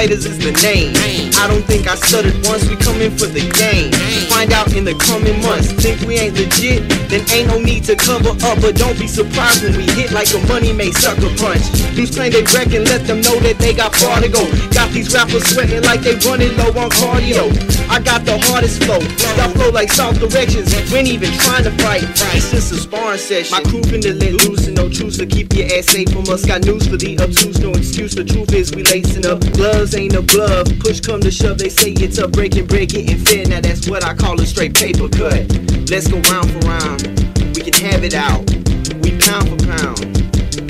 Fighters is the name. I don't think I stuttered once. We come in for the game. Find out in the coming months. Think we ain't legit? Then ain't no need to cover up. But don't be surprised when we hit like a money made sucker punch. These claim they reckon, let them know that they got far to go. Got these rappers sweating like they running low on cardio. I got the hardest flow. Y'all flow like south directions. We ain't even trying to fight. It's just a sparring session. My crew finna let loose and no truce to keep your ass safe from us. Got news for the obtuse, no excuse. The truth is we lacing up. The gloves ain't a glove. Push come to shove, they say it's a breaking bread getting fair. Now that's what I call a straight paper cut. Let's go round for round. We can have it out. We pound for pound.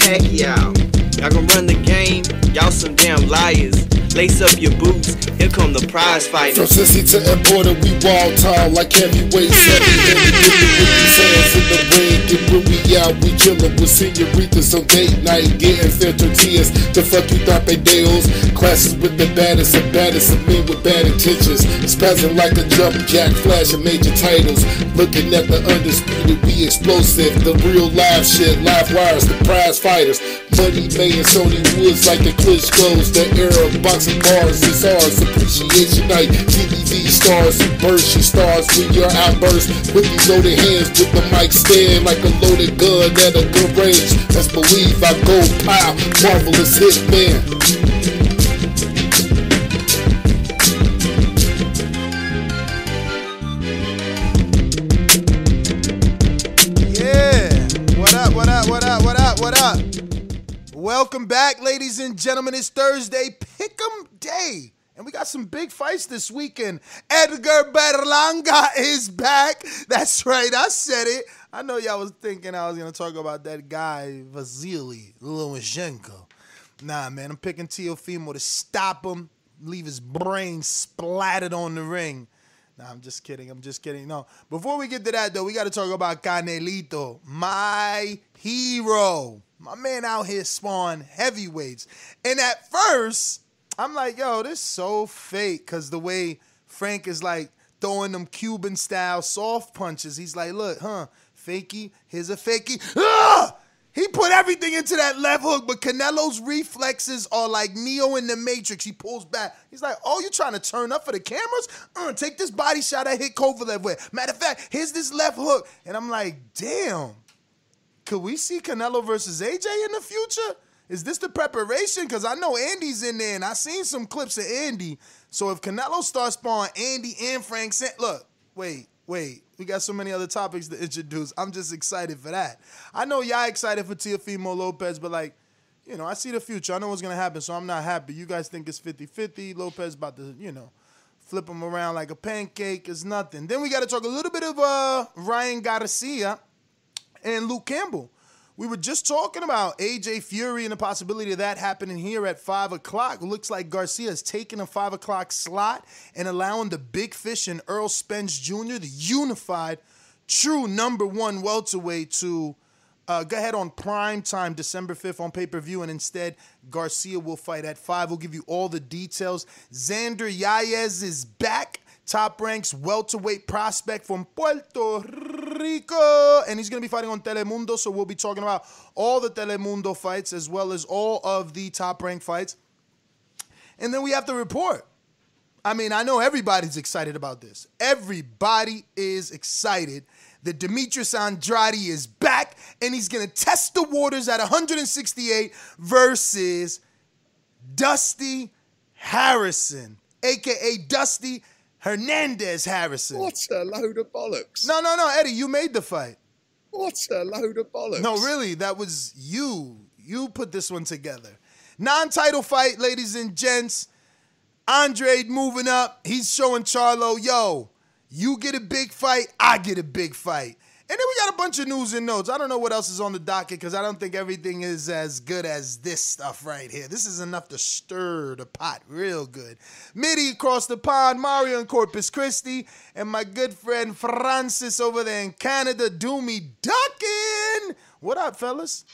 Pacquiao. Y'all gonna run the game. Y'all some damn liars. Lace up your boots. Here come the prize fighters. From. Sissy to Importer, we wall tall like heavyweights. Heavy, heavy, these hands in the ring. And when we we chillin' with senoritas on date night, getting fair tortillas. The fuck you thought they deals? Classes with the baddest and baddest of men with bad intentions. Spazzing like a jump jack, flashing major titles. Looking at the undisputed, we explosive. The real live shit, live wires, the prize fighters. Money made Sony Woods like the Klitschko's. The era of boxing bars is ours. Appreciation night, DVD stars who burst your stars with your outburst. With these loaded hands, with the mic stand like a loaded gun at a good range. Let's believe I go pow, marvelous hit Welcome back, ladies and gentlemen. It's Thursday, Pick'em Day. And we got some big fights this weekend. Edgar Berlanga is back. That's right, I said it. I know y'all was thinking I was going to talk about that guy, Vasily Lomachenko. Nah, man, I'm picking Teofimo to stop him, leave his brain splattered on the ring. Nah, I'm just kidding. I'm just kidding. No. Before we get to that, though, we got to talk about Canelito, my hero. My man out here spawn heavyweights. And at first, I'm like, yo, this so fake. Because the way Frank is like throwing them Cuban style soft punches, he's like, look, huh, fakey, here's a fakey. Ah! He put everything into that left hook, but Canelo's reflexes are like Neo in the Matrix. He pulls back. He's like, "Oh, you trying to turn up for the cameras? Uh, take this body shot I hit Kovalev with. Matter of fact, here's this left hook." And I'm like, "Damn, could we see Canelo versus AJ in the future? Is this the preparation? Because I know Andy's in there, and I seen some clips of Andy. So if Canelo starts spawning Andy and Frank, San- look, wait, wait. We got so many other topics to introduce. I'm just excited for that. I know y'all excited for Teofimo Lopez, but like, you know, I see the future. I know what's gonna happen, so I'm not happy. You guys think it's 50-50. Lopez about to, you know, flip him around like a pancake. It's nothing. Then we got to talk a little bit of uh, Ryan Garcia and Luke Campbell. We were just talking about AJ Fury and the possibility of that happening here at 5 o'clock. Looks like Garcia is taking a 5 o'clock slot and allowing the big fish and Errol Spence Jr., the unified, true number one welterweight, to uh, go ahead on prime time, December 5th on pay per view. And instead, Garcia will fight at 5. We'll give you all the details. Xander Zayas is back. Top ranks welterweight prospect from Puerto Rico. And he's going to be fighting on Telemundo. So we'll be talking about all the Telemundo fights as well as all of the top ranked fights. And then we have to report I mean, I know everybody's excited about this. Everybody is excited that Demetrius Andrade is back and he's going to test the waters at 168 versus Dusty Harrison, aka Dusty Hernandez Harrison. What a load of bollocks. No, no, no, Eddie, you made the fight. What a load of bollocks. No, really, that was you. You put this one together. Non-title fight, ladies and gents. Andre moving up. He's showing Charlo, yo, you get a big fight, I get a big fight. And then we got a bunch of news and notes. I don't know what else is on the docket because I don't think everything is as good as this stuff right here. This is enough to stir the pot real good. Midi across the pond, Mario in Corpus Christi, and my good friend Francis over there in Canada, Doomy Duckin. What up, fellas?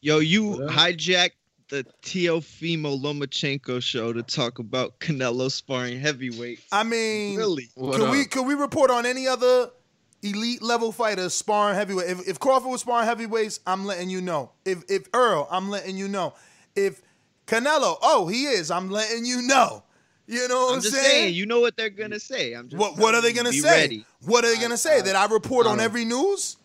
Yo, you hijacked the Teofimo Lomachenko show to talk about Canelo sparring heavyweight. I mean, Really? What could we up? could we report on any other elite level fighter sparring heavyweight? If, if Crawford was sparring heavyweights, I'm letting you know. If if Earl, I'm letting you know. If Canelo, oh, he is, I'm letting you know. You know what I'm, I'm just saying? saying, you know what they're gonna say. I'm just what what are they gonna say? Ready. What are they gonna say? I- that I report on every news?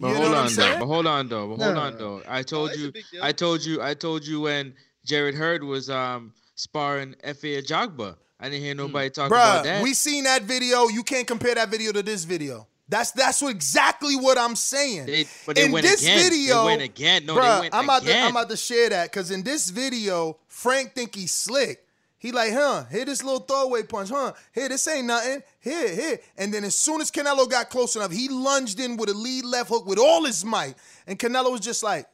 But you know hold what I'm on though. But hold on though. But hold No. on though. I told it's a you. I told you. I told you when Jarrett Hurd was um sparring Efe Ajagba. I didn't hear nobody talk about Bruh, that. we seen that video. You can't compare that video to this video. That's that's what, exactly what I'm saying. They- but they in went this again. They video, went again. No, they bruh, went I'm about to again. I'm about to share that because in this video, Frank think he's slick. He like, huh? Hit this little throwaway punch, huh? Here, this ain't nothing. Here, here. And then as soon as Canelo got close enough, he lunged in with a lead left hook with all his might, and Canelo was just like,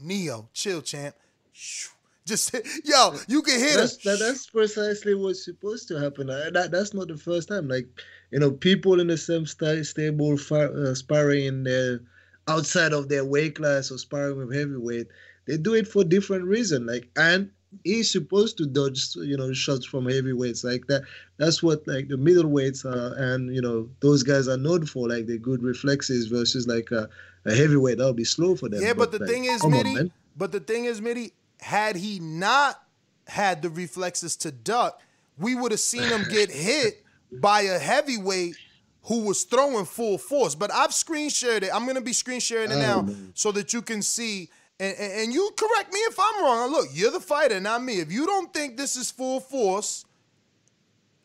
Neo, chill, champ. Shh. Just yo, you can hear that's, him. that, that's precisely what's supposed to happen. That that's not the first time. Like you know, people in the same sta- stable far, uh, sparring in their outside of their weight class or sparring with heavyweight, they do it for different reason. Like and he's supposed to dodge you know shots from heavyweights like that. That's what like the middleweights are, and you know those guys are known for like the good reflexes versus like a, a heavyweight that'll be slow for them. Yeah, but the like, thing is, come on, but the thing is, Mitty, had he not had the reflexes to duck, we would have seen him get hit by a heavyweight who was throwing full force. But I've screen shared it. I'm gonna be screen sharing it Oh, now man. so that you can see. And, and, and you correct me if I'm wrong. Look, you're the fighter, not me. If you don't think this is full force,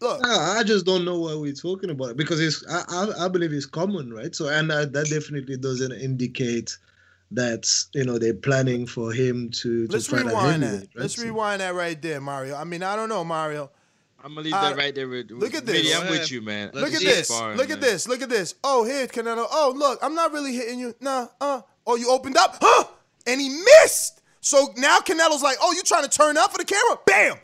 look. No, I just don't know what we're talking about because it's I, I, I believe it's common, right? So and uh, that definitely doesn't indicate that you know they're planning for him to to Let's rewind that. right? Let's So- rewind that right there, Mario. I mean, I don't know, Mario. I'm gonna leave Uh, that right there with. look at Mitty, this. I'm with you, man. Look at this. Sparring, Look at man. this. Look at this. Oh, here, Canelo. Oh, look, I'm not really hitting you. Nah, uh. Oh, you opened up? Huh? And he missed. So now Canelo's like, oh, you trying to turn up for the camera? Bam!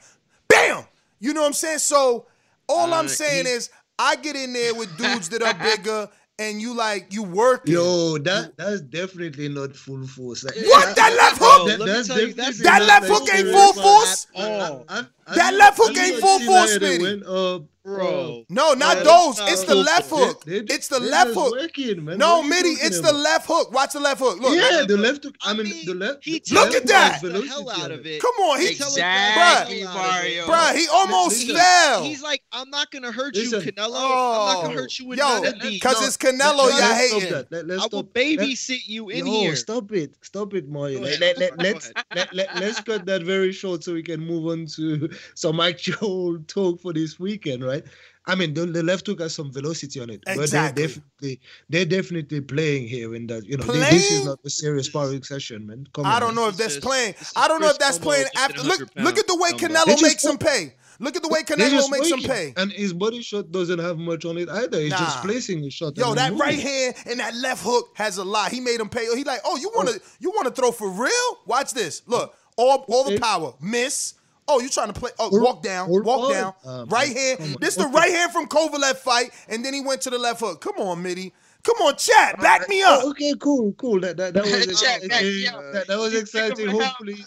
Bam! You know what I'm saying? So all I'm Uh, saying he- is I get in there with dudes that are bigger and you like, you work. Yo, that that's definitely not full force. Like, What? That left hook? let me that's tell definitely That not left hook ain't full force? at all. I- I- That left hook I ain't did full see force, that they Mitty. went up, Bro. Oh. No, not Yeah, those. that's It's the full left hook. They- they- It's the left hook. working, man. No, What are you Mitty, talking it's the left hook. Watch the left hook. Look. yeah, the left hook. I I mean, mean, the left. he the Look left at hook that. has the hell out of it. Come on, he Exactly, Bruh. Mario. Bruh, he almost Listen. fell. He's like, I'm not gonna hurt Listen. you, Canelo. I'm not gonna Oh. hurt you with Yo, none of these. Cause No, it's Canelo, let- y'all let's hating. that. Let- let's I will babysit you in here. stop it. Stop it, Mario. Let, ahead. let, let, Go let's, ahead. let, let, let's cut that very short so we can move on to some actual talk for this weekend, right? I mean, the, the left hook has some velocity on it, Exactly. but they're definitely they're definitely playing here in that. You know, they- this is not a serious sparring session, man. Come I don't man. know if that's playing. I don't know if that's playing after. Look, look at the way. Canelo They just makes him pay. Look at the way Canelo makes him pay. and his body shot doesn't have much on it either. He's just placing his shot. Yo, that right hand and that left hook has a lot. He made him pay. He like, oh, you wanna oh. you wanna throw for real? Watch this. Look, all all the power. Miss. Oh, you trying to play? Oh, Or- walk down, or- walk or- down. um, right hand. on. This the right hand from Kovalev fight, and then he went to the left hook. Come on, Mitty. Come on, chat. Back me up. Oh, okay, cool, cool. That that, that was Check, exciting. back me that, that was You pick him exciting. Hopefully,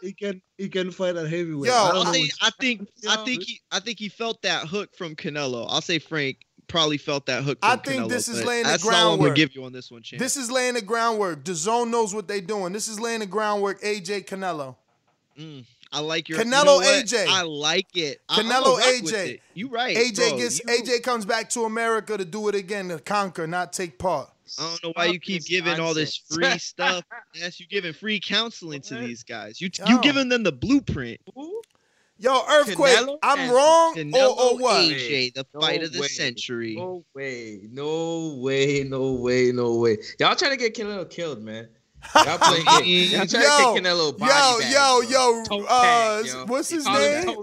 he can he can fight at heavyweight. Yo, I don't I'll know say, I think, I think he, I think he felt that hook from Canelo. I'll say Frank probably felt that hook. From I think Canelo, this is laying the That's all I'm groundwork. gonna give you on this one, champ. This is laying the groundwork. The zone knows what they're doing. This is laying the groundwork. AJ Canelo. I like your you Canelo know what? AJ. I like it. I- I'ma Canelo AJ. it. You right. AJ bro. gets You- AJ comes back to America to do it again, to conquer, not take part. I don't know why you keep this giving all this free stuff. Yes, you giving free counseling to these guys. You Yo. you giving them the blueprint. Yo, Earthquake, Canelo I'm wrong Canelo or, or what? AJ, the No fight of the way. century. No way, no way, no way, no way. Y'all trying to get Canelo killed, man. Y'all playing games. Y'all Yo, to Canelo body yo, bag, yo, bro. yo, uh, tag, yo. what's his name?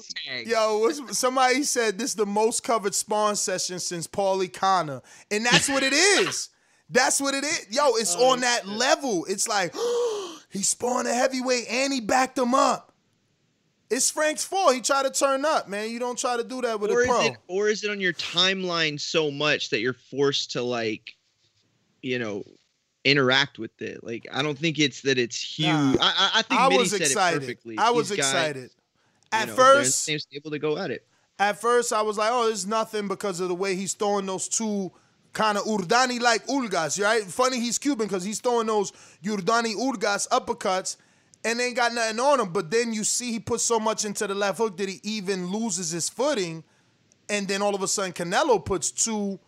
Yo, what's, somebody said this is the most covered spawn session since Paulie Connor, and that's what it is. That's what it is. Yo, it's Oh, on that level. It's like he spawned a heavyweight and he backed him up. It's Frank's fault. He tried to turn up, man. You don't try to do that with or a is pro. it or is it on your timeline so much that you're forced to like, you know, interact with it? Like I don't think it's that it's huge. Nah. I, I think I Mitty was said excited. it perfectly. I was guys, excited. you At know, they're in the first, same stable to go at it. at first I was like, oh, it's nothing because of the way he's throwing those two kind of Urdani like Ulgas, right? Funny he's Cuban because he's throwing those Urdani Ulgas uppercuts and ain't got nothing on him. But then you see he puts so much into the left hook that he even loses his footing. And then all of a sudden Canelo puts two,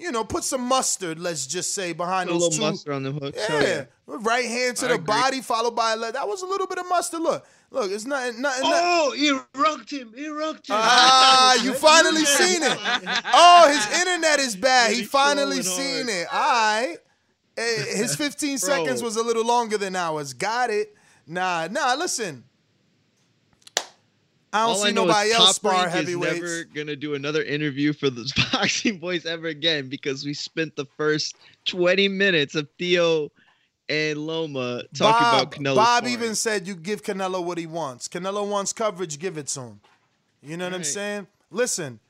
you know, put some mustard, let's just say, behind Put a those little two. mustard on the hook. Yeah. Right hand to I the agree. body, followed by a left. That was a little bit of mustard. Look, look, it's nothing, nothing. nothing. Oh, he rocked him. He rocked him. Ah, you finally seen it. Oh, his internet is bad. He finally seen it. All right. Eh, His 15 seconds was a little longer than ours. Got it. Nah, nah, listen. I don't All see I know nobody is else spar Rank is heavyweights. never gonna do another interview for the Boxing Boys ever again because we spent the first 20 minutes of Theo and Loma talking Bob, about Canelo. Bob sparring. even said you give Canelo what he wants. Canelo wants coverage, give it to him. You know what I'm saying? Listen,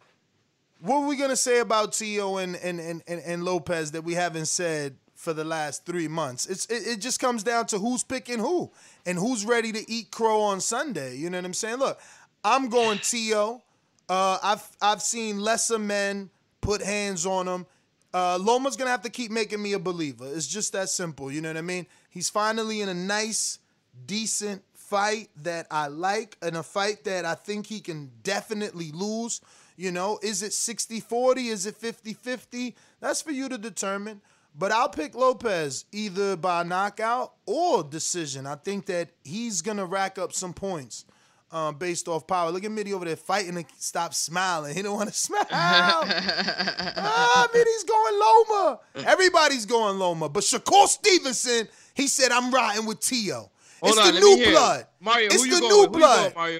what are we gonna say about Tio and and, and, and and Lopez that we haven't said for the last three months? It's it, it just comes down to who's picking who and who's ready to eat crow on Sunday. You know what I'm saying? Look, I'm going Tio. Uh, I've I've seen lesser men put hands on him. Uh, Loma's gonna have to keep making me a believer. It's just that simple. You know what I mean? He's finally in a nice, decent fight that I like, and a fight that I think he can definitely lose. You know, is it 60-40? Is it 50-50? That's for you to determine. But I'll pick Lopez either by knockout or decision. I think that he's gonna rack up some points um, based off power. Look at Mitty over there fighting to stop smiling. He don't want to smile. ah, Mitty's going Loma. Everybody's going Loma. But Shakur Stevenson, he said, I'm riding with Tio. Hold it's on, the new blood. Mario, it's who the you going new with? Who you going, blood. Mario?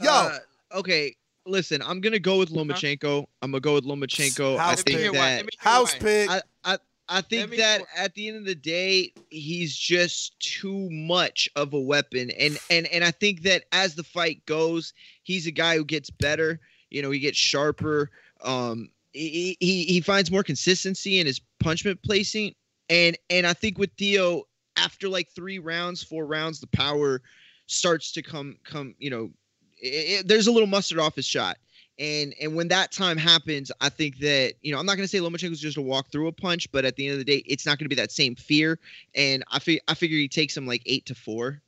Yo, Uh, okay, listen, I'm gonna go with Lomachenko. I'm gonna go with Lomachenko. I House Let me hear think pick. that Let me hear house pick. I, I I think that know. at the end of the day, he's just too much of a weapon, and and and I think that as the fight goes, he's a guy who gets better. You know, he gets sharper. Um, he he, he finds more consistency in his punishment placing, and and I think with Theo, after like three rounds, four rounds, the power starts to come come. You know, it, it- there's a little mustard off his shot. And and when that time happens, I think that you know I'm not going to say Lomachenko's just a walk through a punch, but at the end of the day, it's not going to be that same fear. And I fig- I figure he takes him like eight to four,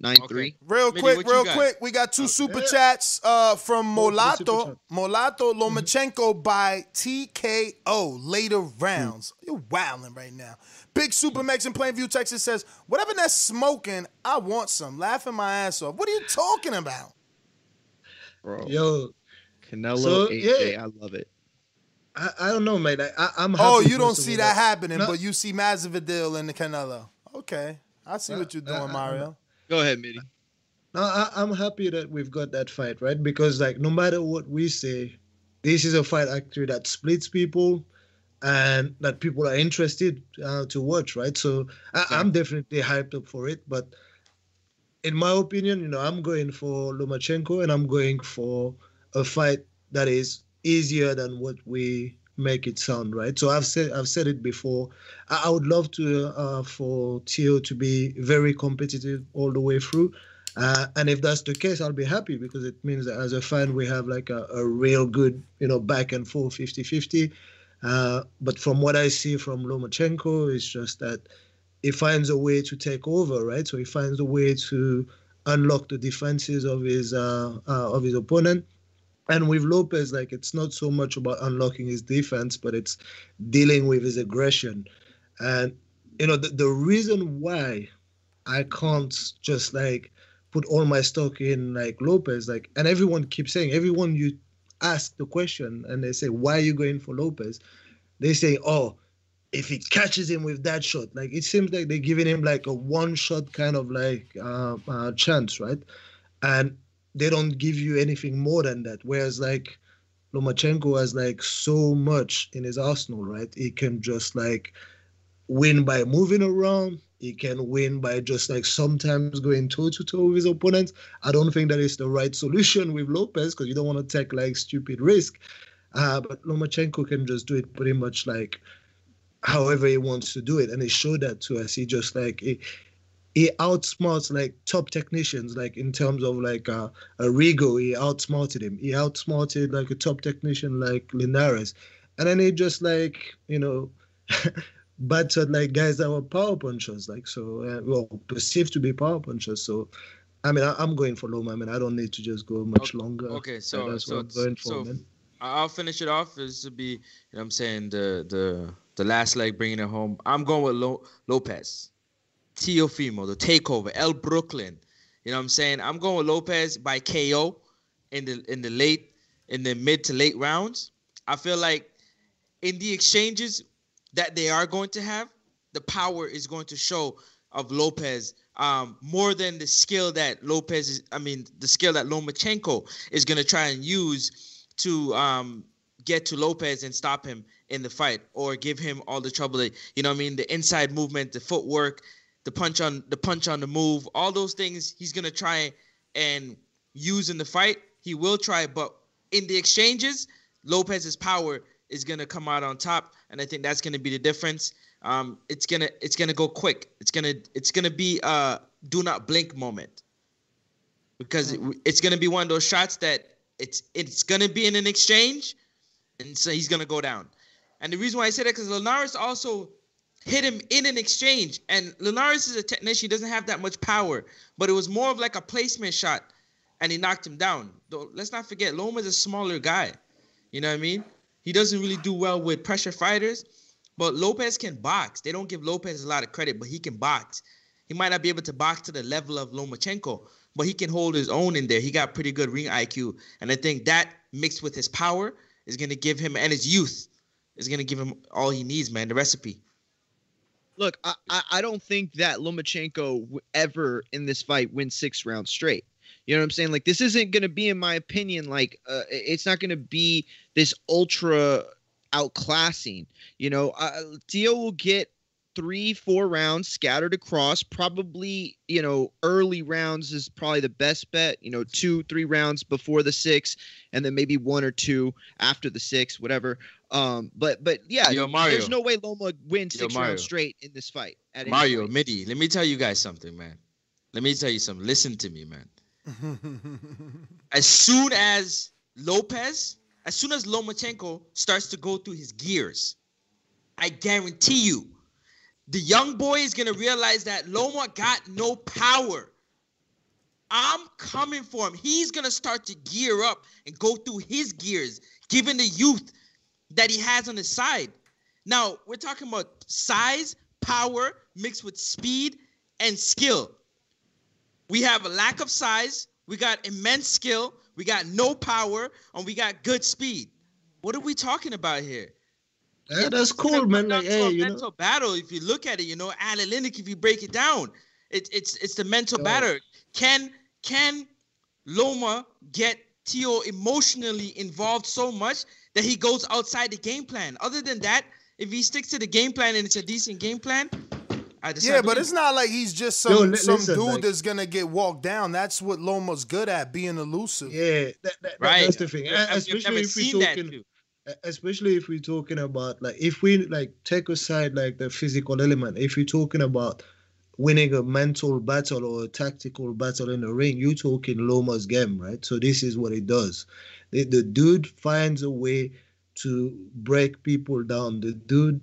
nine Okay. three. Real Mitty, quick, what real quick. We got two Okay. super chats uh, from two super Molato. chat. Molato Lomachenko by TKO later rounds. You're wilding right now. Big Super Mex in Plainview, Texas says, whatever that's smoking, I want some. Laughing my ass off. What are you talking about? Bro, Yo, Canelo, So, AJ, yeah. I love it. I, I don't know, man. I, I, I'm. Oh, you don't see all that happening, No. but you see Masvidal and the Canelo. Okay. I see what you're Uh, uh, doing, uh, Mario. Go ahead, Mitty. No, I, I'm happy that we've got that fight, right? Because like no matter what we say, this is a fight actually that splits people, and that people are interested uh, to watch, right? So I, I'm definitely hyped up for it. But in my opinion, you know, I'm going for Lomachenko, and I'm going for a fight that is easier than what we make it sound, right? So I've said I've said it before. I, would love to uh, for Tio to be very competitive all the way through. Uh, and if that's the case, I'll be happy because it means that as a fan, we have like a, a real good, you know, back and forth 50 50. Uh, but from what I see from Lomachenko, it's just that he finds a way to take over, right? So he finds a way to unlock the defenses of his uh, uh, of his opponent. And with Lopez, like it's not so much about unlocking his defense, but it's dealing with his aggression. And you know, the, the reason why I can't just like put all my stock in like Lopez, like and everyone keeps saying, everyone you ask the question and they say, Why are you going for Lopez? They say, Oh, if he catches him with that shot, like it seems like they're giving him like a one shot kind of like uh, uh, chance, right? And they don't give you anything more than that. Whereas like Lomachenko has like so much in his arsenal, right? He can just like win by moving around. He can win by just like sometimes going toe to toe with his opponents. I don't think that is the right solution with Lopez because you don't want to take like stupid risk. Uh, but Lomachenko can just do it pretty much like however he wants to do it, and he showed that to us. He just like he, he outsmarts like top technicians, like in terms of like uh, a Rigo, he outsmarted him. He outsmarted like a top technician like Linares, and then he just like you know. battered like guys that were power punchers, like so, uh, well, perceived to be power punchers. So, I mean, I, am going for Loma. I mean, I don't need to just go much okay, longer. Okay, so that's so, what I'm going for, so man. I'll finish it off. This to be, you know, what I'm saying the the the last leg bringing it home. I'm going with Lo- Lopez, Teofimo, the Takeover, El Brooklyn. You know, what I'm saying I'm going with Lopez by KO in the in the late in the mid to late rounds. I feel like in the exchanges that they are going to have, the power is going to show of Lopez um, more than the skill that Lopez is. I mean, the skill that Lomachenko is going to try and use to um, get to Lopez and stop him in the fight or give him all the trouble that you know. What I mean, the inside movement, the footwork, the punch on the punch on the move, all those things he's going to try and use in the fight. He will try, but in the exchanges, Lopez's power is going to come out on top, and I think that's going to be the difference. Um, it's gonna it's gonna go quick. It's gonna it's gonna be a do not blink moment because it, it's gonna be one of those shots that it's it's gonna be in an exchange, and so he's gonna go down. And the reason why I say that because Linares also hit him in an exchange, and Linares is a technician. He doesn't have that much power, but it was more of like a placement shot, and he knocked him down. Though let's not forget, Loma's a smaller guy. You know what I mean? He doesn't really do well with pressure fighters, but Lopez can box. They don't give Lopez a lot of credit, but he can box. He might not be able to box to the level of Lomachenko, but he can hold his own in there. He got pretty good ring IQ, and I think that mixed with his power is going to give him and his youth is going to give him all he needs, man. The recipe. Look, I, I, don't think that Lomachenko ever in this fight wins six rounds straight. You know what I'm saying? Like this isn't going to be, in my opinion, like uh, it's not going to be this ultra outclassing. You know, uh, Dio will get three, four rounds scattered across. Probably, you know, early rounds is probably the best bet. You know, two, three rounds before the six, and then maybe one or two after the six, whatever. Um, but but yeah, Yo, Mario. there's no way Loma wins Yo, six Mario. rounds straight in this fight. at any Mario, point. Midi, let me tell you guys something, man. Let me tell you something. Listen to me, man. as soon as Lopez, as soon as Lomachenko starts to go through his gears, I guarantee you, the young boy is gonna realize that Loma got no power. I'm coming for him. He's gonna start to gear up and go through his gears, given the youth that he has on his side. Now we're talking about size, power mixed with speed and skill. We have a lack of size, we got immense skill, we got no power, and we got good speed. What are we talking about here? Yeah, that's cool, man. Like, to hey, a you know, battle. If you look at it, you know, analytic. If you break it down, it's it's it's the mental Yo. battle. Can can Loma get Tio emotionally involved so much that he goes outside the game plan? Other than that, if he sticks to the game plan and it's a decent game plan, I just Yeah, but it's not like he's just some Yo, li- some listen, dude like- that's gonna get walked down. That's what Loma's good at, being elusive. yeah, that, that, Right. that's the thing. I've- I've Especially if we're seen that talking, too. Especially if we're talking about like if we like take aside like the physical element if you're talking about winning a mental battle or a tactical battle in the ring you're talking loma's game right? So this is what it does. The, the dude finds a way to break people down. The dude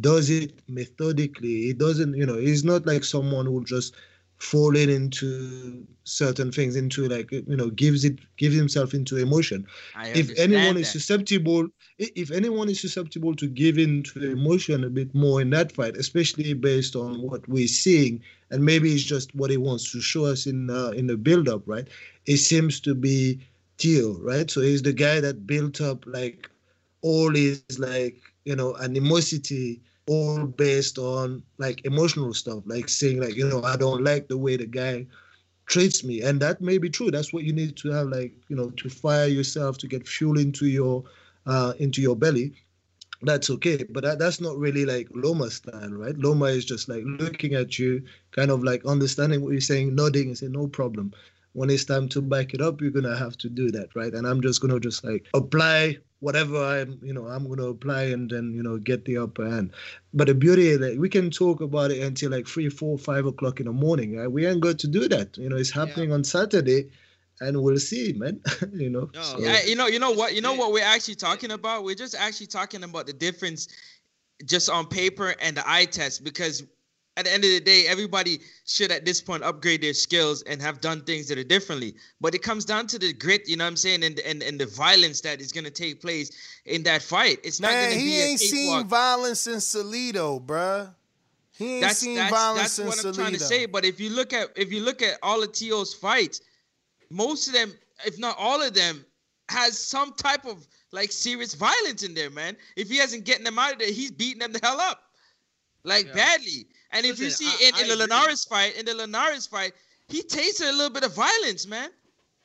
does it methodically. He doesn't you know he's not like someone who just falling into certain things, into like you know, gives it gives himself into emotion. If anyone is susceptible, if anyone is susceptible to give in to emotion a bit more in that fight, especially based on what we're seeing, and maybe it's just what he wants to show us in uh, in the build up, right? It seems to be Theo, right? So he's the guy that built up like all his like you know animosity all based on like emotional stuff like saying like you know i don't like the way the guy treats me. And that may be true. That's what you need to have like you know to fire yourself to get fuel into your uh into your belly. That's okay. But that, that's not really like loma style right? Loma is just like looking at you kind of like understanding what you're saying nodding and saying no problem when it's time to back it up you're gonna have to do that right? And i'm just gonna just like apply whatever i'm you know i'm gonna apply and then you know get the upper hand. But the beauty is like we can talk about it until like three four five o'clock in the morning right? We ain't got to do that you know it's happening on saturday and we'll see man you know? So- Yeah, you know, you know what, you know what we're actually talking about. We're just actually talking about the difference, just on paper and the eye test. Because at the end of the day, everybody should at this point upgrade their skills and have done things that are differently. But it comes down to the grit, you know what I'm saying, and and, and the violence that is gonna take place in that fight. It's not Man, gonna he be a ain't seen violence in Salito, bruh. He ain't that's seen that's, violence that's in what I'm Salito. trying to say. But if you look at if you look at all of Tio's fights, most of them, if not all of them, has some type of like serious violence in there, man. If he hasn't getting them out of there, he's beating them the hell up, like badly. And if you see I- in, in I the agree. Linares fight, in the Linares fight, he tasted a little bit of violence, man.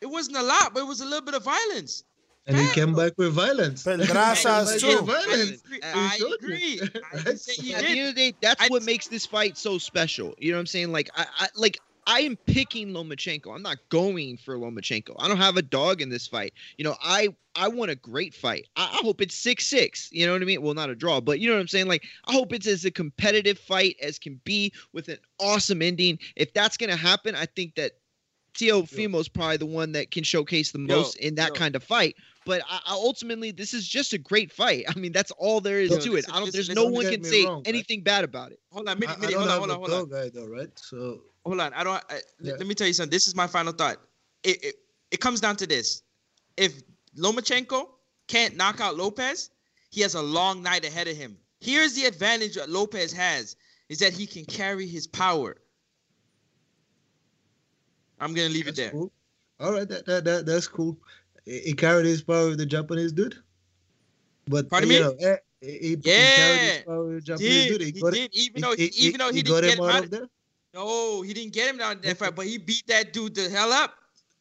It wasn't a lot, but it was a little bit of violence. and he came back with violence Pedraza's too. violence. I He told agree. I didn't he At the did. end of the day, that's what makes this fight so special. You know what I'm saying? Like I, I like I am picking Lomachenko. I'm not going for Lomachenko. I don't have a dog in this fight. You know, I I want a great fight. I, I hope it's six six. You know what I mean? Well, not a draw, but you know what I'm saying. Like I hope it's as a competitive fight as can be with an awesome ending. If that's gonna happen, I think that Teofimo's probably the one that can showcase the Yo, most in that yo. kind of fight. But I, I ultimately, this is just a great fight. I mean, that's all there is Yo, to listen, it. I don't. listen, there's listen, no one can say wrong, right? anything bad about it. Hold on, I, Midi, I Midi, don't hold on, hold on, hold on. dog either, right? So hold on. I don't. I, Yeah. Let me tell you something. This is my final thought. It, it it comes down to this: if Lomachenko can't knock out Lopez, he has a long night ahead of him. Here's the advantage that Lopez has: is that he can carry his power. I'm gonna leave it there. cool. All right, that, that, that that's cool. He, carried his power with the Japanese dude. But Pardon you me? know, eh, he, he, he carried his power with the Japanese Did dude. he He did it. even though he- even though he, didn't got get him out of there. No, he didn't get him down that fight, but he beat that dude the hell up.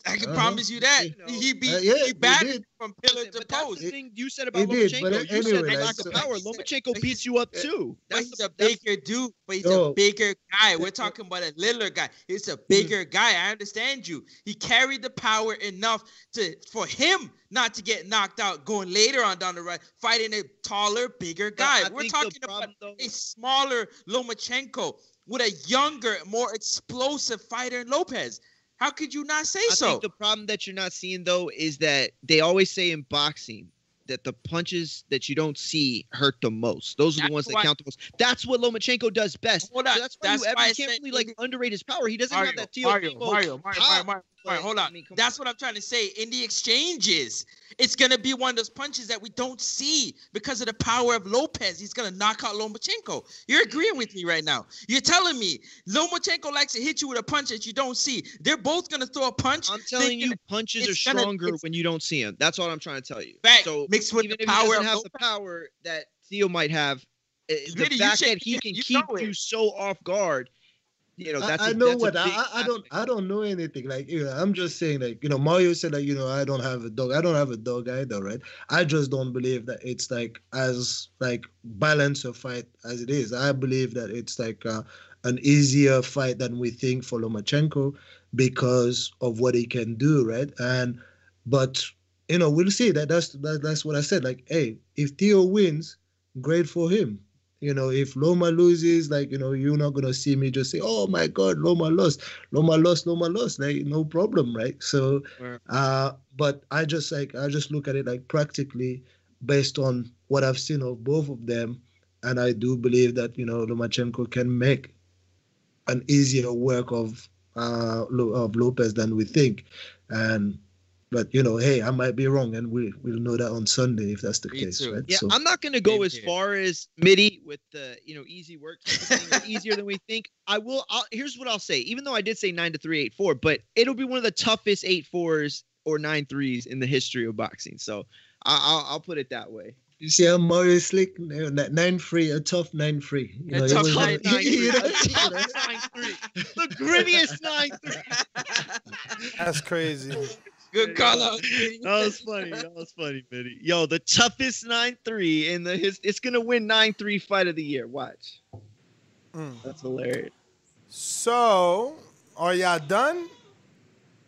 I can Uh-huh. promise you that. You know, He be uh, yeah, he he battered from pillar Listen, to but that's post. the thing you said He about did, Lomachenko. but you said anyway, the like, lack so- of power. like said, Lomachenko beats you up said, too. But That's he's the, a that's- bigger dude. But he's Yo. a bigger guy. We're talking about a littler guy. He's a bigger guy. I understand you. He carried the power enough to for him not to get knocked out going later on down the road, fighting a taller, bigger guy. I We're think the talking about though- a smaller Lomachenko with a younger, more explosive fighter in Lopez. How could you not say I so? think the problem that you're not seeing though is that they always say in boxing that the punches that you don't see hurt the most. Those are That's the ones that why- count the most. That's what Lomachenko does best. So that's why That's you, why you can't really like underrate his power. He doesn't Mario, have that Mario, Teofimo Mario, Mario, Mario, Mario, but, Mario, hold on. I mean, come That's what I'm trying to say. In the exchanges, it's gonna be one of those punches that we don't see because of the power of Lopez. He's gonna knock out Lomachenko. You're agreeing with me right now. You're telling me Lomachenko likes to hit you with a punch that you don't see. They're both gonna throw a punch. I'm telling thinking you, punches are it's gonna- stronger when you don't see them. That's what I'm trying to tell you. Fact, so mixed with even the if he power doesn't of have Lopez. the power that Theo might have, eh, the Really, you fact should- that he can you keep know you so off guard, you know, that's I, I know a what I, I I don't. I don't know anything like you know I'm just saying like you know Mario said like you know I don't have a dog I don't have a dog either right? I just don't believe that it's like as like balanced a fight as it is. I believe that it's like uh, an easier fight than we think for Lomachenko because of what he can do right? And but you know we'll see. That that's that, that's what I said like hey if Theo wins great for him you know, if Loma loses, like, you know, you're not gonna see me just say, Oh my god, Loma lost, Loma lost, Loma lost, like no problem, right? So uh but I just like I just look at it like practically based on what I've seen of both of them, and I do believe that, you know, Lomachenko can make an easier work of uh, of Lopez than we think, and but you know, hey, I might be wrong, and we we'll know that on Sunday if that's the Me case, too. right? Yeah, So- I'm not gonna go Same as here. far as Mitty with the you know easy work type of thing, or easier than we think. I will. I'll, here's what I'll say. Even though I did say nine to three, eight four, but it'll be one of the toughest eight fours or nine threes in the history of boxing. So I, I'll I'll put it that way. You see how Mario Slick nine free, a tough nine free. You A know, tough was nine- one- Nine you three, a tough nine three, the grittiest nine three. That's crazy. Good call out. That was funny. That was funny, Mitty. Yo, the toughest nine three in the his. It's gonna win nine three fight of the year. Watch. Mm. That's hilarious. So, are y'all done?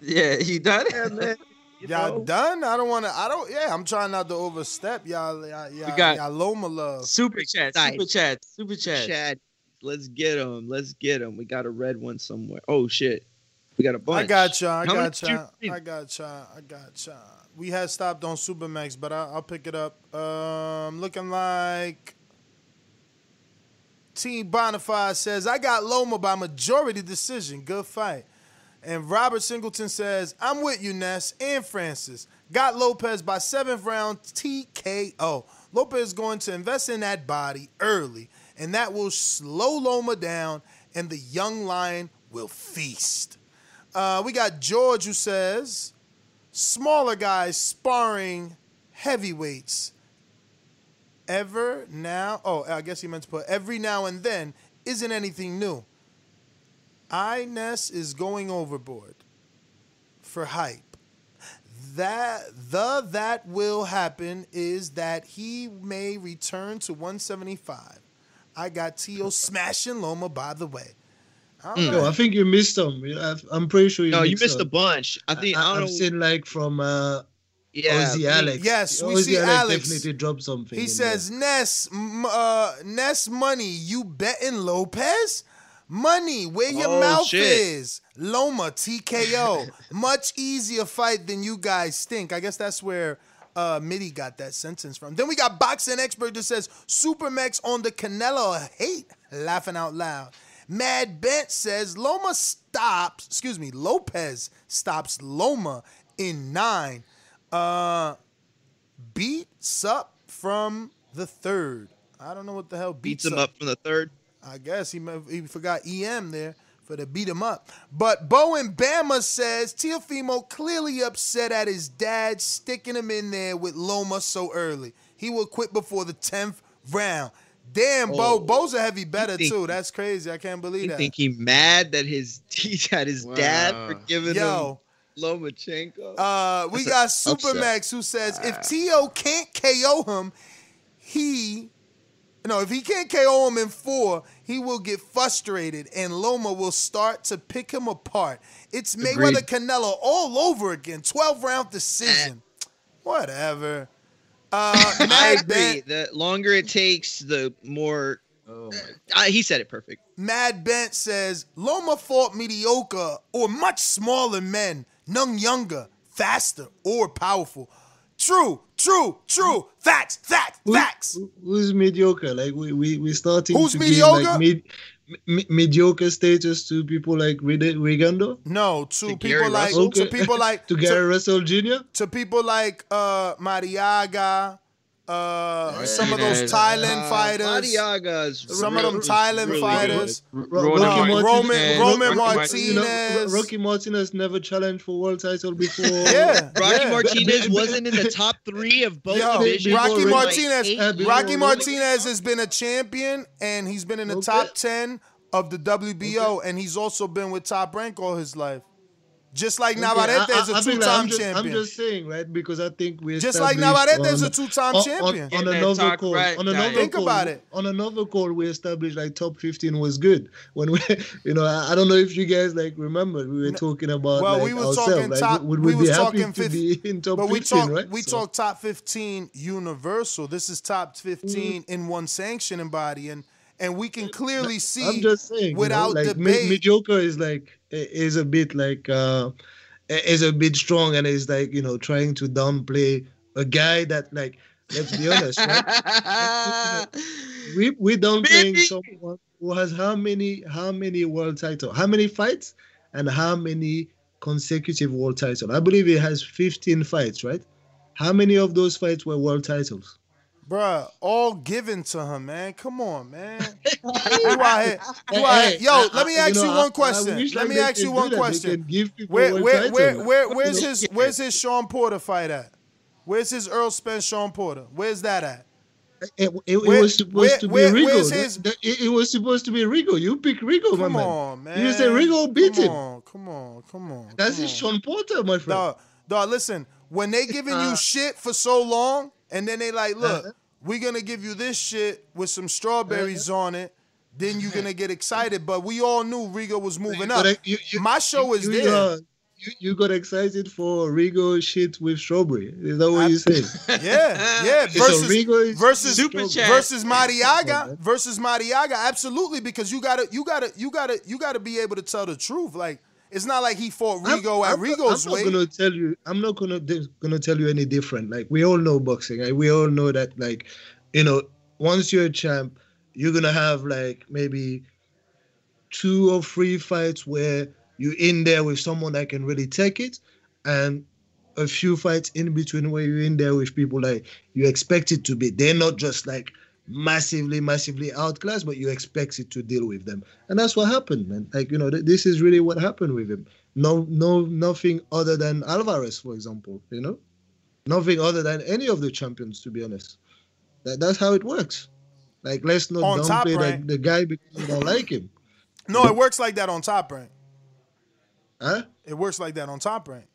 Yeah, you done? Yeah, man. You Y'all know? done? I don't want to. I don't. Yeah, I'm trying not to overstep. Y'all, y'all, y'all, we got- y'all Loma love. Super chat, Nice. super chat, super chat. Chad, let's get him. Let's get him. We got a red one somewhere. Oh shit, we got a bunch. I got y'all. I How many got you y'all. I got y'all. I got y'all. We had stopped on Supermax, but I, I'll pick it up. Um, looking like Team Bonafide says I got Loma by majority decision. Good fight. And Robert Singleton says I'm with you, Ness and Francis. Got Lopez by seventh round TKO. Lopez is going to invest in that body early, and that will slow Loma down, and the young lion will feast. Uh, we got George who says smaller guys sparring heavyweights ever now. Oh, I guess he meant to put every now and then isn't anything new. Ines is going overboard for hype. That the that will happen is that he may return to 175. I got Tio smashing Loma by the way. All Mm. Yo, I think you missed them. I've- I'm pretty sure you. No, you missed missed a bunch. I think I, I, don't have seen like from uh, yeah, Ozzy me- Alex. Yes, we Ozzy see Alex Alex. definitely dropped something. He in says, Ness, uh, Ness money, you betting Lopez? Money, where your Oh, mouth shit. is. Loma, TKO. Much easier fight than you guys think. I guess that's where uh, Mitty got that sentence from. Then we got boxing expert that says, Supermax on the Canelo hate. Laughing out loud. Mad Bent says, Loma stops, excuse me, Lopez stops Loma in nine. Uh, beats up from the third. I don't know what the hell beats, beats him up from the third. I guess he he forgot EM there for the beat him up. But Bowen Bama says Teofimo clearly upset at his dad sticking him in there with Loma so early. He will quit before the tenth round. Damn, Oh. Bo. Bo's a heavy better think- too. That's crazy. I can't believe that. You that. think he mad that his he's had his dad for Wow. giving Yo, him Lomachenko? Uh, we That's a got Supermax who says if T.O. can't KO him, he no, if he can't KO him in four, he will get frustrated and Loma will start to pick him apart. It's Mayweather Canelo all over again. 12 round decision. Whatever. Uh, I agree. Bent, The longer it takes, the more. Oh my Uh, he said it perfect. Mad Bent says Loma fought mediocre or much smaller men, none younger, faster, or powerful. True, true, true. Facts, facts, Who- facts. who- Who's mediocre? Like we we we starting Who's to mediocre? give like mid, mi- mediocre status to people like Rid- Rigondeaux, No, to, To people like Russell? to people like to to, Gary Russell Jr. to people like uh Marriaga, uh some of those Thailand Uh, fighters. Marriaga's Some of them Thailand really fighters. good. Ro- Ronan Rocky Roman, Martinez- Roman, Rocky Martinez. You know, Rocky Martinez never challenged for world title before. Yeah. Rocky yeah. Martinez wasn't in the top three of both Yo, divisions. Rocky Martinez, Like eight- before Rocky Martinez has been a champion and he's been in the Okay. top 10 of the WBO and he's also been with Top Rank all his life. Just like Navarrete is a I- I feel like two-time I'm just, champion. I'm just saying, right? Because I think we're Just like established Navarrete is a two-time on- champion. On, Get on another call, right, on guys. another Think call, about it. On another call, we established like top 15 was good. When we, you know, I, I don't know if you guys like remember we were talking about. Well, like, we were talking like, top- Would we we, was be happy talking to fif- be in top But 15, we talk right? we So- talk top 15 universal. This is top mm. 15 in one sanctioning body and and we can clearly see I'm just saying, without you know, like, me- debate. mediocre is like is a bit like uh is a bit strong and is like you know trying to downplay a guy that like let's be honest, right? we we downplaying someone who has how many how many world titles how many fights, and how many consecutive world titles. I believe he has 15 fights, right? How many of those fights were world titles? Bruh, all given to him, man. Come on, man. you out here, you out here. Yo, let me ask you, one question. let me ask you one question. Where, where, where, where, where's his, where's his Shawn Porter fight at? Where's his Errol Spence Shawn Porter? Where's that at? It, it, it Where- was supposed where- to be where- Rigo. his- it, it was supposed to be Rigo. You pick Rigo, my Come man. on, man. You say Rigo beat come him. On, come on, come on. That's come his on. Shawn Porter, my friend. Dog, dog, listen, when they giving Uh. you shit for so long, and then they like, look, Uh-huh. we're gonna give you this shit with some strawberries Uh-huh. on it, then you're gonna get excited. But we all knew Rigo was moving up. you- you- My show is you, there. uh, you, you got excited for Rigo shit with strawberry. Is that what you saying? Yeah, yeah. So Versus Rigo is- versus Super versus Marriaga versus Marriaga. Absolutely, because you gotta you gotta you gotta you gotta be able to tell the truth. Like it's not like he fought Rigo at I'm, Rigo's I'm not weight. gonna tell you. I'm not gonna gonna tell you any different. Like we all know boxing. Like we all know that. Like you know, once you're a champ, you're gonna have like maybe two or three fights where you're in there with someone that can really take it, and a few fights in between where you're in there with people like you expect it to be. They're not just like massively, massively outclassed, but you expect it to deal with them, and that's what happened, man. Like you know, th- this is really what happened with him. No, no, nothing other than Alvarez, for example. You know, nothing other than any of the champions, to be honest. That that's how it works. Like let's not On downplay Rank. that the guy because we don't like him. no, it works like that on top rank. Huh? It works like that on top rank.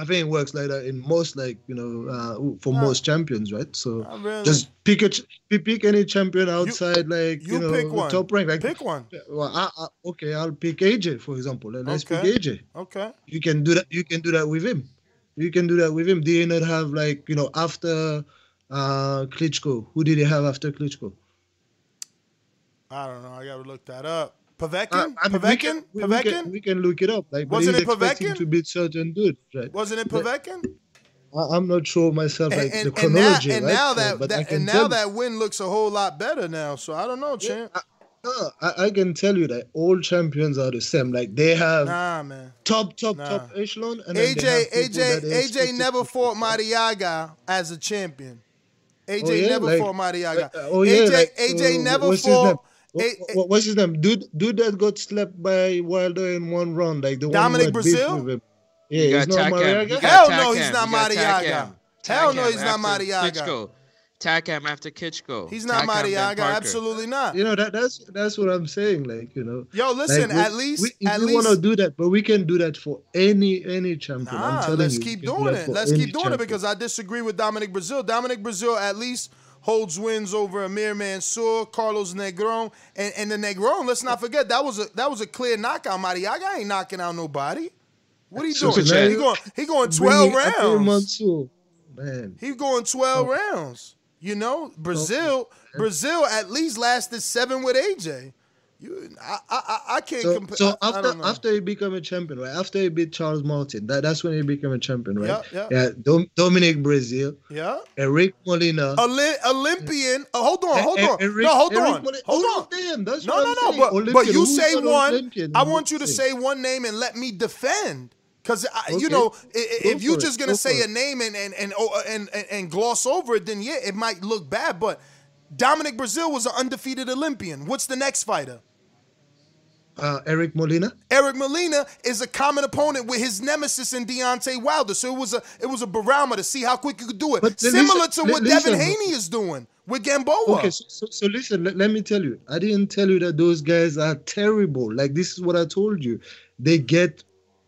I think it works like that in most, like you know, uh, for most champions, right? So really. just pick a ch- pick any champion outside, like you, you know, pick one. top rank. Like Pick one. Well, I, I, okay, I'll pick AJ for example. Let- Let's Okay. pick AJ. Okay. You can do that. You can do that with him. You can do that with him. Did he not have like you know after uh Klitschko? Who did he have after Klitschko? I don't know. I gotta look that up. Povetkin? Uh, I mean, we can, Povetkin? we, can we can look it up. Like, Wasn't it Povetkin? to beat certain dudes, right? Wasn't it Povetkin? I, I'm not sure myself, like and, the and now, chronology, and right? now that, but I that can and now that win looks a whole lot better now. So I don't know, champ. No, I, I can tell you that all champions are the same. Like they have Nah, man. top, top, Nah. top echelon, and AJ they have people AJ AJ never fought Marriaga as a champion. AJ Oh, yeah? never Like- fought Marriaga. Uh, oh yeah, AJ like, AJ uh, never what's his What, A- what- what's his name? Dude, dude that got slapped by Wilder in one round, like the Dominic one who had beef Breazeale? with him. Yeah, You it's not Takam. Marriaga. You got Hell no, he's not You got Marriaga. Takam. Hell no, Takam he's not after Marriaga. Klitschko. Takam after Klitschko. He's not Takam, then Marriaga. Absolutely not. You know that that's that's what I'm saying. Like you know. Yo, listen, like, we- at least- we, at we want to do that, but we can do that for any any champion. I'm Nah, telling let's you, keep we do doing it. Let's keep doing it because I disagree with Dominic Breazeale. Dominic Breazeale at least holds wins over Amir Mansour, Carlos Negron, and, and the Negron. Let's not forget that was a that was a clear knockout. Marriaga ain't knocking out nobody. What are you So doing? now He going he going twelve rounds. Man. He going twelve Oh. rounds. You know, Breazeale Breazeale at least lasted seven with AJ. You, I, I, I- can't So, compare. so after after he became a champion, right? After he beat Charles Martin, that, that's when he became a champion, right? Yeah, yeah. Dom, Dominic Breazeale, yeah. Eric Molina. Olymp- Olympian. Oh, hold on, hold on. Eric- no, hold Eric on. Molina- Hold on. that's no, no, no. But, Olympian. but you Who's say one. Olympian? I want you to say one name and let me defend. Because you Okay. know, i- Go if you're just gonna Go say a name and and and, oh, and and and gloss over it, then yeah, it might look bad. But Dominic Breazeale was an undefeated Olympian. What's the next fighter? Uh, Eric Molina. Eric Molina is a common opponent with his nemesis in Deontay Wilder. So it was a it was a barometer to see how quick you could do it. But Similar listen- to what li- Devin. Haney is doing with Gamboa. Okay, so, so, so listen, let, let me tell you. I didn't tell you that those guys are terrible. Like this is what I told you. They get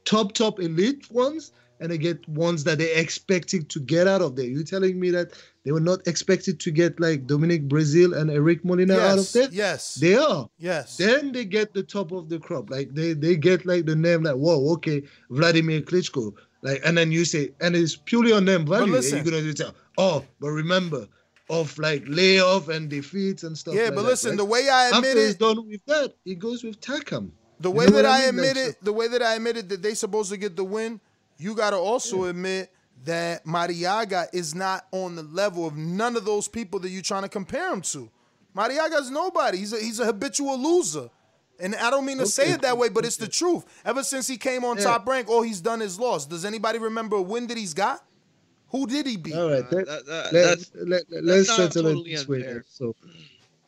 top top elite ones and they get ones that they expected to get out of there. You telling me that they were not expected to get like Dominic Breazeale and Eric Molina out of Yes, there? yes. They are. Yes. Then they get the top of the crop. Like they they get like the name like, whoa, okay, Vladimir Klitschko. Like and then you say, and it's purely on name value. And listen. you're gonna tell, oh, but remember, of like layoff and defeats and stuff. Yeah, like but that, listen, right? the way I admit After it- he's done with that, he goes with Takam. The You way know that what I mean? Like, admitted, the way that I admitted that they supposed to get the win, you got to also admit that Marriaga is not on the level of none of those people that you're trying to compare him to. Marriaga's nobody. He's a he's a habitual loser. And I don't mean to say it that way, but it's the truth. Ever since he came on Yeah. top rank, all he's done is lost. Does anybody remember a win that he's got? Who did he beat? All right, let, that- that- let, that's- let, that's let's settle totally it this way. So